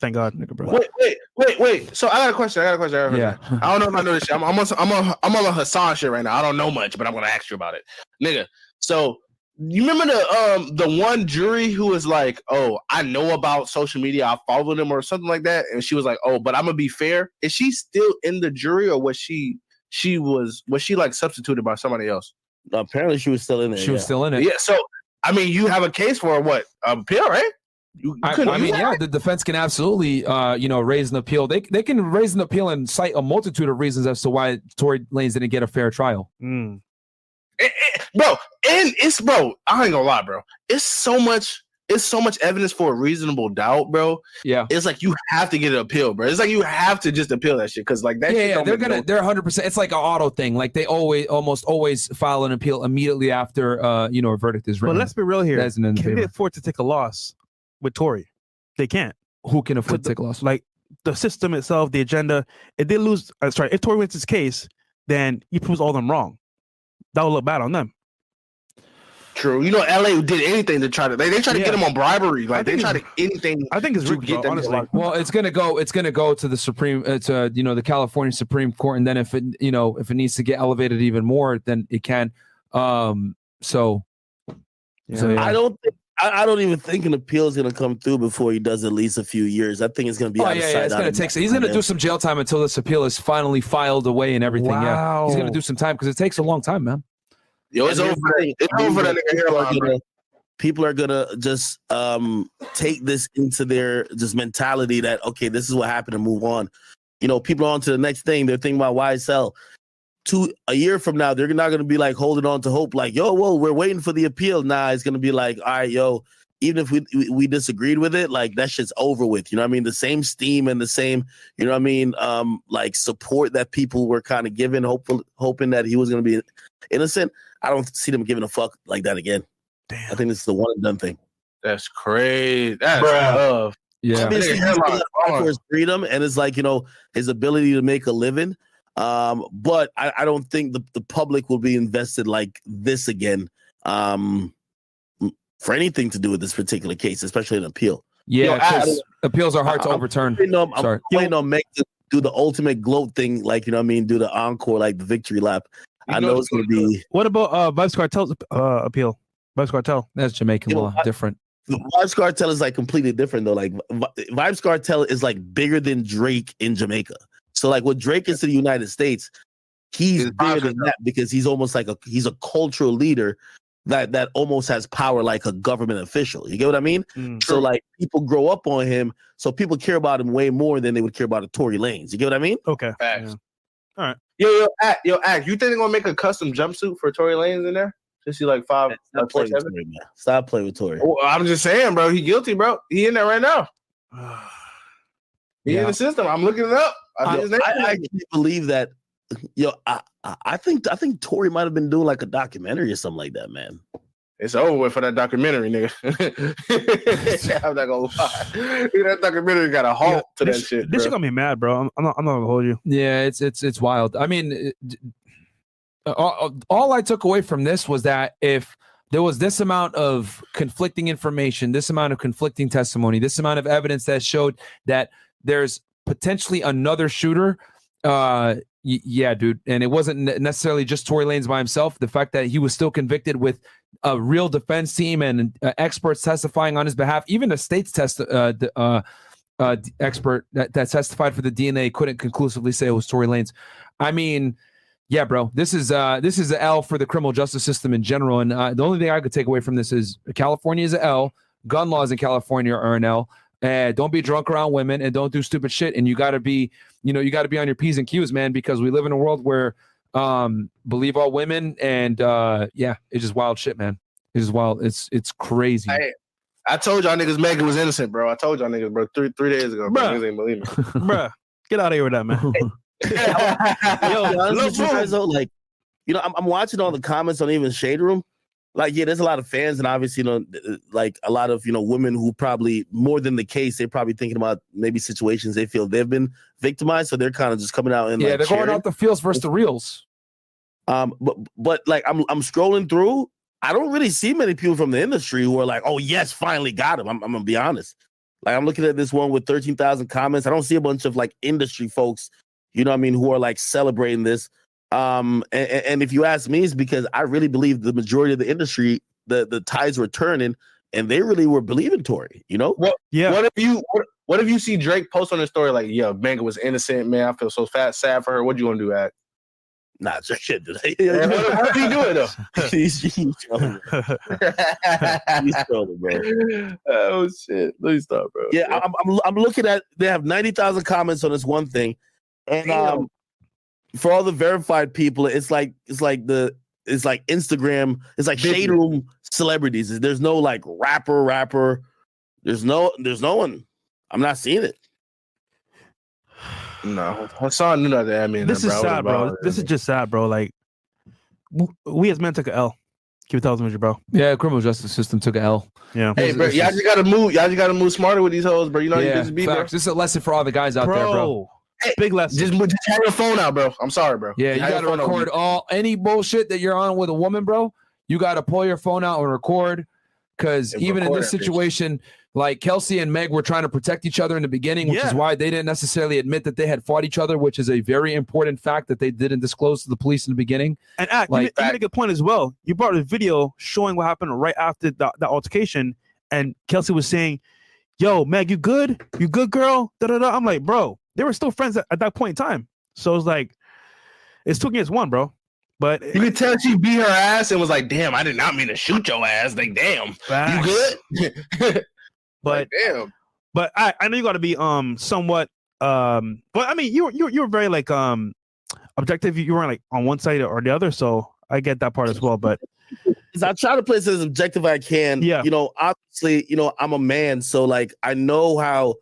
B: Thank God.
A: Nigga, bro.
F: Wait, wait, wait, wait. So I got a question. I got a question. I got question.
A: Yeah.
F: I don't know if I know this shit. I'm, I'm on I'm on I'm on a Hasan shit right now. I don't know much, but I'm gonna ask you about it, nigga. So you remember the um the one jury who was like, oh, I know about social media, I follow them or something like that, and she was like, oh, but I'm gonna be fair. Is she still in the jury or was she she was was she like substituted by somebody else?
D: apparently she was still in there.
A: She was still in it.
F: Yeah. So I mean, you have a case for what appeal, right? You, you
A: I,
F: couldn't
A: I mean, yeah, the defense can absolutely, uh, you know, raise an appeal. They they can raise an appeal and cite a multitude of reasons as to why Tory Lanez didn't get a fair trial.
B: Mm.
F: it- it- bro, and it's bro. I ain't gonna lie, bro. It's so much. It's so much evidence for a reasonable doubt, bro.
A: Yeah.
F: It's like you have to get an appeal, bro. It's like you have to just appeal that shit because like that.
A: yeah,
F: shit
A: yeah, they're gonna
F: no-
A: they're 100. percent It's like an auto thing. Like they always, almost always file an appeal immediately after, uh, you know, a verdict is
B: But let's be real here.
A: That's an
B: Can they afford to take a loss with Tory? They can't.
A: Who can afford to take a loss?
B: Like the system itself, the agenda. If they lose, uh, sorry, if Tory wins his case, then he proves all them wrong. That will look bad on them.
F: true. You know, LA did anything to try to. They, they try to
B: Yeah.
F: get him on bribery. Like they
B: think
F: try to anything.
B: I think it's
F: to
B: rigged,
F: get them
B: honestly.
F: to-
A: Well, it's gonna go. It's gonna go to the Supreme. Uh, to you know the California Supreme Court, and then if it you know if it needs to get elevated even more, then it can. Um. So. So yeah.
D: I don't think I, I don't even think an appeal is gonna come through before he does at least a few years. I think it's gonna be
A: Oh
D: out
A: yeah,
D: of
A: yeah,
D: sight,
A: it's gonna take.
D: mind.
A: He's gonna do some jail time until this appeal is finally filed away and everything. Yeah, he's gonna do some time because it takes a long time, man.
F: Yo, it's
D: And
F: over.
D: here's
F: For
D: the
F: that,
D: thing,
F: it's over for that nigga
D: people are
F: hairline, bro.
D: gonna- People are gonna just um take this into their just mentality that okay, this is what happened and move on. You know, people are on to the next thing. They're thinking about YSL. Two a year from now, they're not gonna be like holding on to hope, like, yo, whoa, we're waiting for the appeal. Nah, it's gonna be like, all right, yo, even if we we, we disagreed with it, like that shit's over with. You know what I mean? The same steam and the same, you know what I mean, um, like support that people were kind of giving, hopeful hoping that he was gonna be innocent. I don't see them giving a fuck like that again.
B: Damn.
D: I think it's the one and done thing.
F: That's crazy. That's
E: Bruh.
F: tough.
A: Yeah,
D: Obviously,
F: Nigga,
D: he's
F: hairline
D: gonna fight
F: gone.
D: for his freedom and it's like, you know, his ability to make a living. Um, but I, I don't think the, the public will be invested like this again. Um, for anything to do with this particular case, especially an appeal.
A: Yeah,
F: Yo, I-
A: 'cause appeals are hard to
D: I'm-
A: overturn.
D: You know, I'm
A: Sorry.
D: waiting on Meg to do the ultimate gloat thing, like you know what I mean, do the encore, like the victory lap. I know it's gonna be
B: What about uh Vybz Kartel's uh appeal? Vybz Kartel.
A: That's Jamaican
D: Yo,
A: law, different.
D: the Vybz Kartel is like completely different though. Like Vi- Vybz Kartel is like bigger than Drake in Jamaica. So like what Drake is to the United States, he's
F: It's
D: bigger than that because he's almost like a he's a cultural leader that that almost has power like a government official. You get what I mean?
B: Mm.
D: So like people grow up on him, so people care about him way more than they would care about a Tory Lanez. You get what I mean?
B: Okay.
F: Facts.
B: Yeah.
F: Yo, yo, act, yo, act. You think they're gonna make a custom jumpsuit for Tory Lanez in there? Just see like five,
D: Stop
F: like four,
D: playing with
F: seven?
D: Tory, man. Stop playing with Tory.
F: Well, I'm just saying, bro. He guilty, bro. He in there right now. He in the system. I'm looking it up. I,
D: I,
F: see his name.
D: I actually believe that. Yo, I, I I think I think Tory might have been doing like a documentary or something like that, man.
F: It's over with for that documentary, nigga. I'm not gonna lie. that documentary got a halt to that
B: this,
F: shit.
B: This
F: bro.
B: gonna be mad, bro. I'm, I'm not. I'm not gonna hold you.
A: Yeah, it's it's it's wild. I mean, it- uh, all, uh, all I took away from this was that if there was this amount of conflicting information, this amount of conflicting testimony, this amount of evidence that showed that there's potentially another shooter, uh, y- yeah, dude, and it wasn't necessarily just Tory Lanez by himself. The fact that he was still convicted with a real defense team and uh, experts testifying on his behalf, even a state's test, uh, uh, uh, expert that, that testified for the DNA couldn't conclusively say it was Tory Lanez. I mean, yeah, bro, this is uh, this is an L for the criminal justice system in general. And uh, the only thing I could take away from this is California is an L. Gun laws in California are an L. Uh, don't be drunk around women and don't do stupid shit. And you got to be, you know, you got to be on your p's and q's, man, because we live in a world where um believe all women and uh yeah, it's just wild shit, man. It's just wild. It's it's crazy.
F: Hey, I told y'all niggas Megan was innocent, bro. I told y'all niggas, bro, three three days ago. Bro.
B: Bruh.
F: Niggas ain't believe me.
B: Bruh, get out of here with that, man.
D: Yo, to be honest
F: Look,
D: with you guys, though, like, you know, I'm, I'm watching all the comments on even Shade Room. Like, yeah, there's a lot of fans, and obviously, you know, like a lot of you know women who probably more than the case, they're probably thinking about maybe situations they feel they've been victimized, so they're kind of just coming out and
A: yeah,
D: like,
A: they're going
D: cheering.
A: off the fields versus the reels.
D: Um, but but like I'm I'm scrolling through. I don't really see many people from the industry who are like, "Oh yes, finally got him." I'm, I'm gonna be honest. Like I'm looking at this one with 13,000 comments. I don't see a bunch of like industry folks, you know what I mean, who are like celebrating this. Um, and, and if you ask me, it's because I really believe the majority of the industry, the the tides were turning, and they really were believing Tory. You know, what?
B: Yeah.
F: What if you what, what if you see Drake post on his story like, "Yo, Megan was innocent, man. I feel so fat, sad for her." What you gonna do, act?
D: nah, just shit. Did
F: Yeah, what, what if he do it though?
D: he's, he's trolling, he's trolling, bro.
F: oh shit! Let me stop, bro.
D: Yeah, I'm, I'm I'm looking at they have ninety thousand comments on this one thing, and
F: Damn.
D: um, for all the verified people, it's like it's like the it's like Instagram, it's like shade room celebrities. There's no like rapper, rapper. There's no there's no one. I'm not seeing it.
F: no, Hasan knew not that. I mean,
B: this is sad, bro. This is just sad, bro. Like, we as men took a L. Keep it thousand with you, bro.
A: Yeah, criminal justice system took a L.
B: Yeah.
F: Hey, bro, y'all just gotta move. Y'all just gotta move smarter with these hoes, bro. You know you just be there.
A: facts. This is a lesson for all the guys out
B: bro,
A: there, bro.
B: Big lesson.
F: Just, just have your phone out, bro. I'm sorry, bro.
A: Yeah, you got to
F: out.
A: record all any bullshit that you're on with a woman, bro. You got to pull your phone out and record. Because even in this
F: that bitch.
A: situation, like Kelsey and Meg were trying to protect each other in the beginning, which is why they didn't necessarily admit that they had fought each other, which is a very important fact that they didn't disclose to the police in the beginning.
B: And act,
A: Like-
B: you, ma- you made a good point as well. You brought a video showing what happened right after the, the altercation, and Kelsey was saying, "Yo, Meg, you good? You good, girl?" Da da da. I'm like, bro, they were still friends at, at that point in time. So it's like, it's two against one, bro. But
F: You could tell she beat her ass and was like, "Damn, I did not mean to shoot your ass." Like, damn, you good?
B: But
F: Like, damn.
B: but I, I know you got to be um somewhat um. But I mean, you were you were- you were very like um objective. You weren't like on one side or the other. So I get that part as well. But
D: I try to play this as objective as I can.
B: Yeah.
D: You know, obviously, you know, I'm a man, so like I know how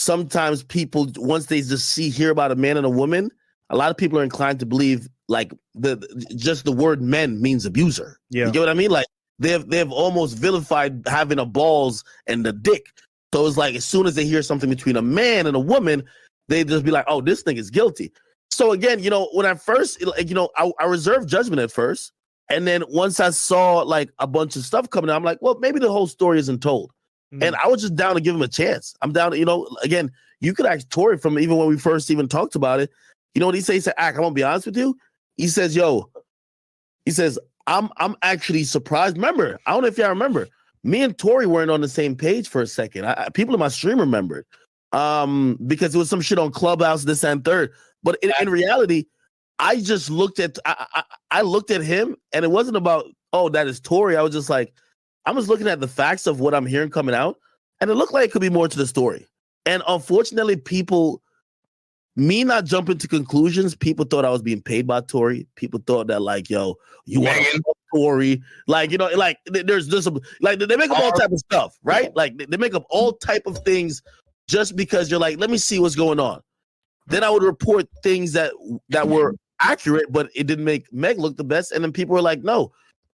D: sometimes people once they just see hear about a man and a woman, a lot of people are inclined to believe like the just the word men means abuser.
B: yeah,
D: You get what I mean? Like they've they've almost vilified having a balls and the dick. So it's like as soon as they hear something between a man and a woman, they just be like, "Oh, this thing is guilty." So again, you know, when I first, like, you know, I, I reserved judgment at first, and then once I saw like a bunch of stuff coming out, I'm like, well, maybe the whole story isn't told. And I was just down to give him a chance. I'm down to, you know, again, you could ask Tory from even when we first even talked about it. You know what he says? He said, Ack, I'm gonna be honest with you. He says, yo, he says, I'm I'm actually surprised. Remember, I don't know if y'all remember, me and Tory weren't on the same page for a second. I, I- people in my stream remembered. Um, because it was some shit on Clubhouse, this and third. But in, in reality, I just looked at I, I I looked at him and it wasn't about oh that is Tory. I was just like, I'm just looking at the facts of what I'm hearing coming out, and it looked like it could be more to the story. And unfortunately, people, me not jumping to conclusions, people thought I was being paid by Tory. People thought that like, yo, you want
F: Megan.
D: to Tory, like you know, like th- there's this like they make up all type of stuff, right? Like they- they make up all type of things just because you're like, let me see what's going on. Then I would report things that that were accurate, but it didn't make Meg look the best. And then people were like, no,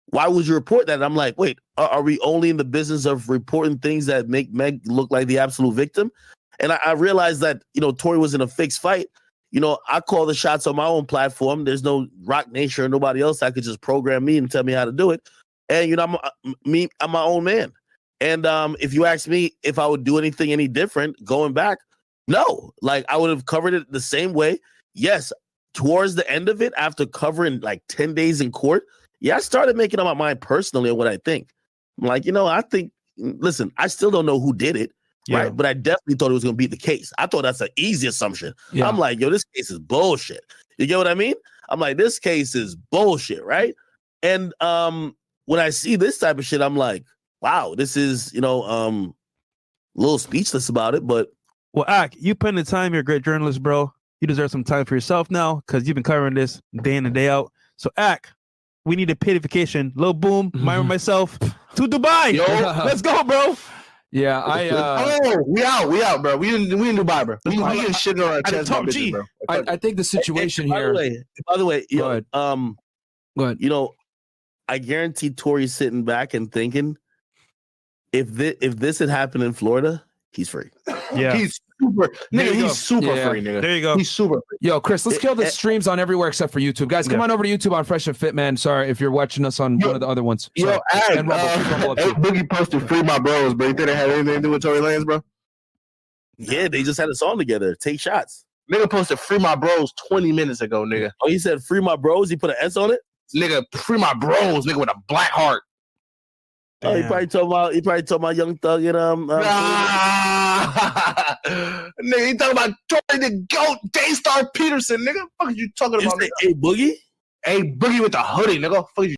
D: why would you report that? And I'm like, wait, are, are we only in the business of reporting things that make Meg look like the absolute victim? And I, I realized that, you know, Tory was in a fixed fight. You know, I call the shots on my own platform. There's no Roc Nation or nobody else that could just program me and tell me how to do it. And, you know, I'm uh, me, I'm my own man. And um, if you ask me if I would do anything any different going back, no. Like I would have covered it the same way. Yes, towards the end of it, after covering like 10 days in court, yeah, I started making up my mind personally on what I think. I'm like, you know, I think, listen, I still don't know who did it,
B: Yeah.
D: right? But I definitely thought it was going to be the case. I thought that's an easy assumption.
A: Yeah.
D: I'm like, yo, this case is bullshit. You get what I mean? I'm like, this case is bullshit, right? And um, when I see this type of shit, I'm like, wow, this is, you know, um, a little speechless about it, but
B: Well, Ak, you put in the time. You're a great journalist, bro. You deserve some time for yourself now because you've been covering this day in and day out. So, Ak, we need a pacification. Lil Boom, Myron, myself to Dubai.
F: Yo.
B: Let's go, bro.
A: Yeah, I uh,
F: oh, we out, we out, bro. We in we in Dubai, bro. We, we
B: I-
F: getting shit on our chest,
B: Tom
F: by bitches, bro.
A: I, I think the situation
D: by
A: here.
D: the way, by the way, you
A: Go
D: know,
A: ahead.
D: um,
A: Go ahead.
D: you know, I guarantee Tory's sitting back and thinking, if this if this had happened in Florida, he's free.
B: Yeah.
F: He's super, nigga.
B: you go.
F: He's super
A: Yeah.
F: free, nigga.
B: There you go.
F: He's super free.
A: Yo, Chris, let's
D: It-
A: kill the
D: it-
A: streams on everywhere except for YouTube. Guys, come
B: Yeah.
A: on over to YouTube on Fresh and Fit, man. Sorry if you're watching us on
F: Yo-
A: one of the other ones.
F: Yo,
A: Sorry.
F: Ag,
A: And Rumble,
F: uh,
A: Rumble up
F: hey. Boogie posted free my bros, bro. You think they had anything to do with Tory Lanez, bro?
D: Yeah, they just had a song together. Take shots.
F: Nigga posted free my bros 20 minutes ago, nigga.
D: Oh, he said free my bros. He put an S on it.
F: Nigga, free my bros, nigga with a black heart.
D: Oh, he probably talking about he probably talking about Young Thug and um. um
F: Ah, nigga, you talking about Tory the GOAT, Daystar Peterson, nigga? Fuck is you talking
D: you
F: about? nigga?
D: hey Boogie.
F: Hey, Boogie with the hoodie, nigga. Fuck you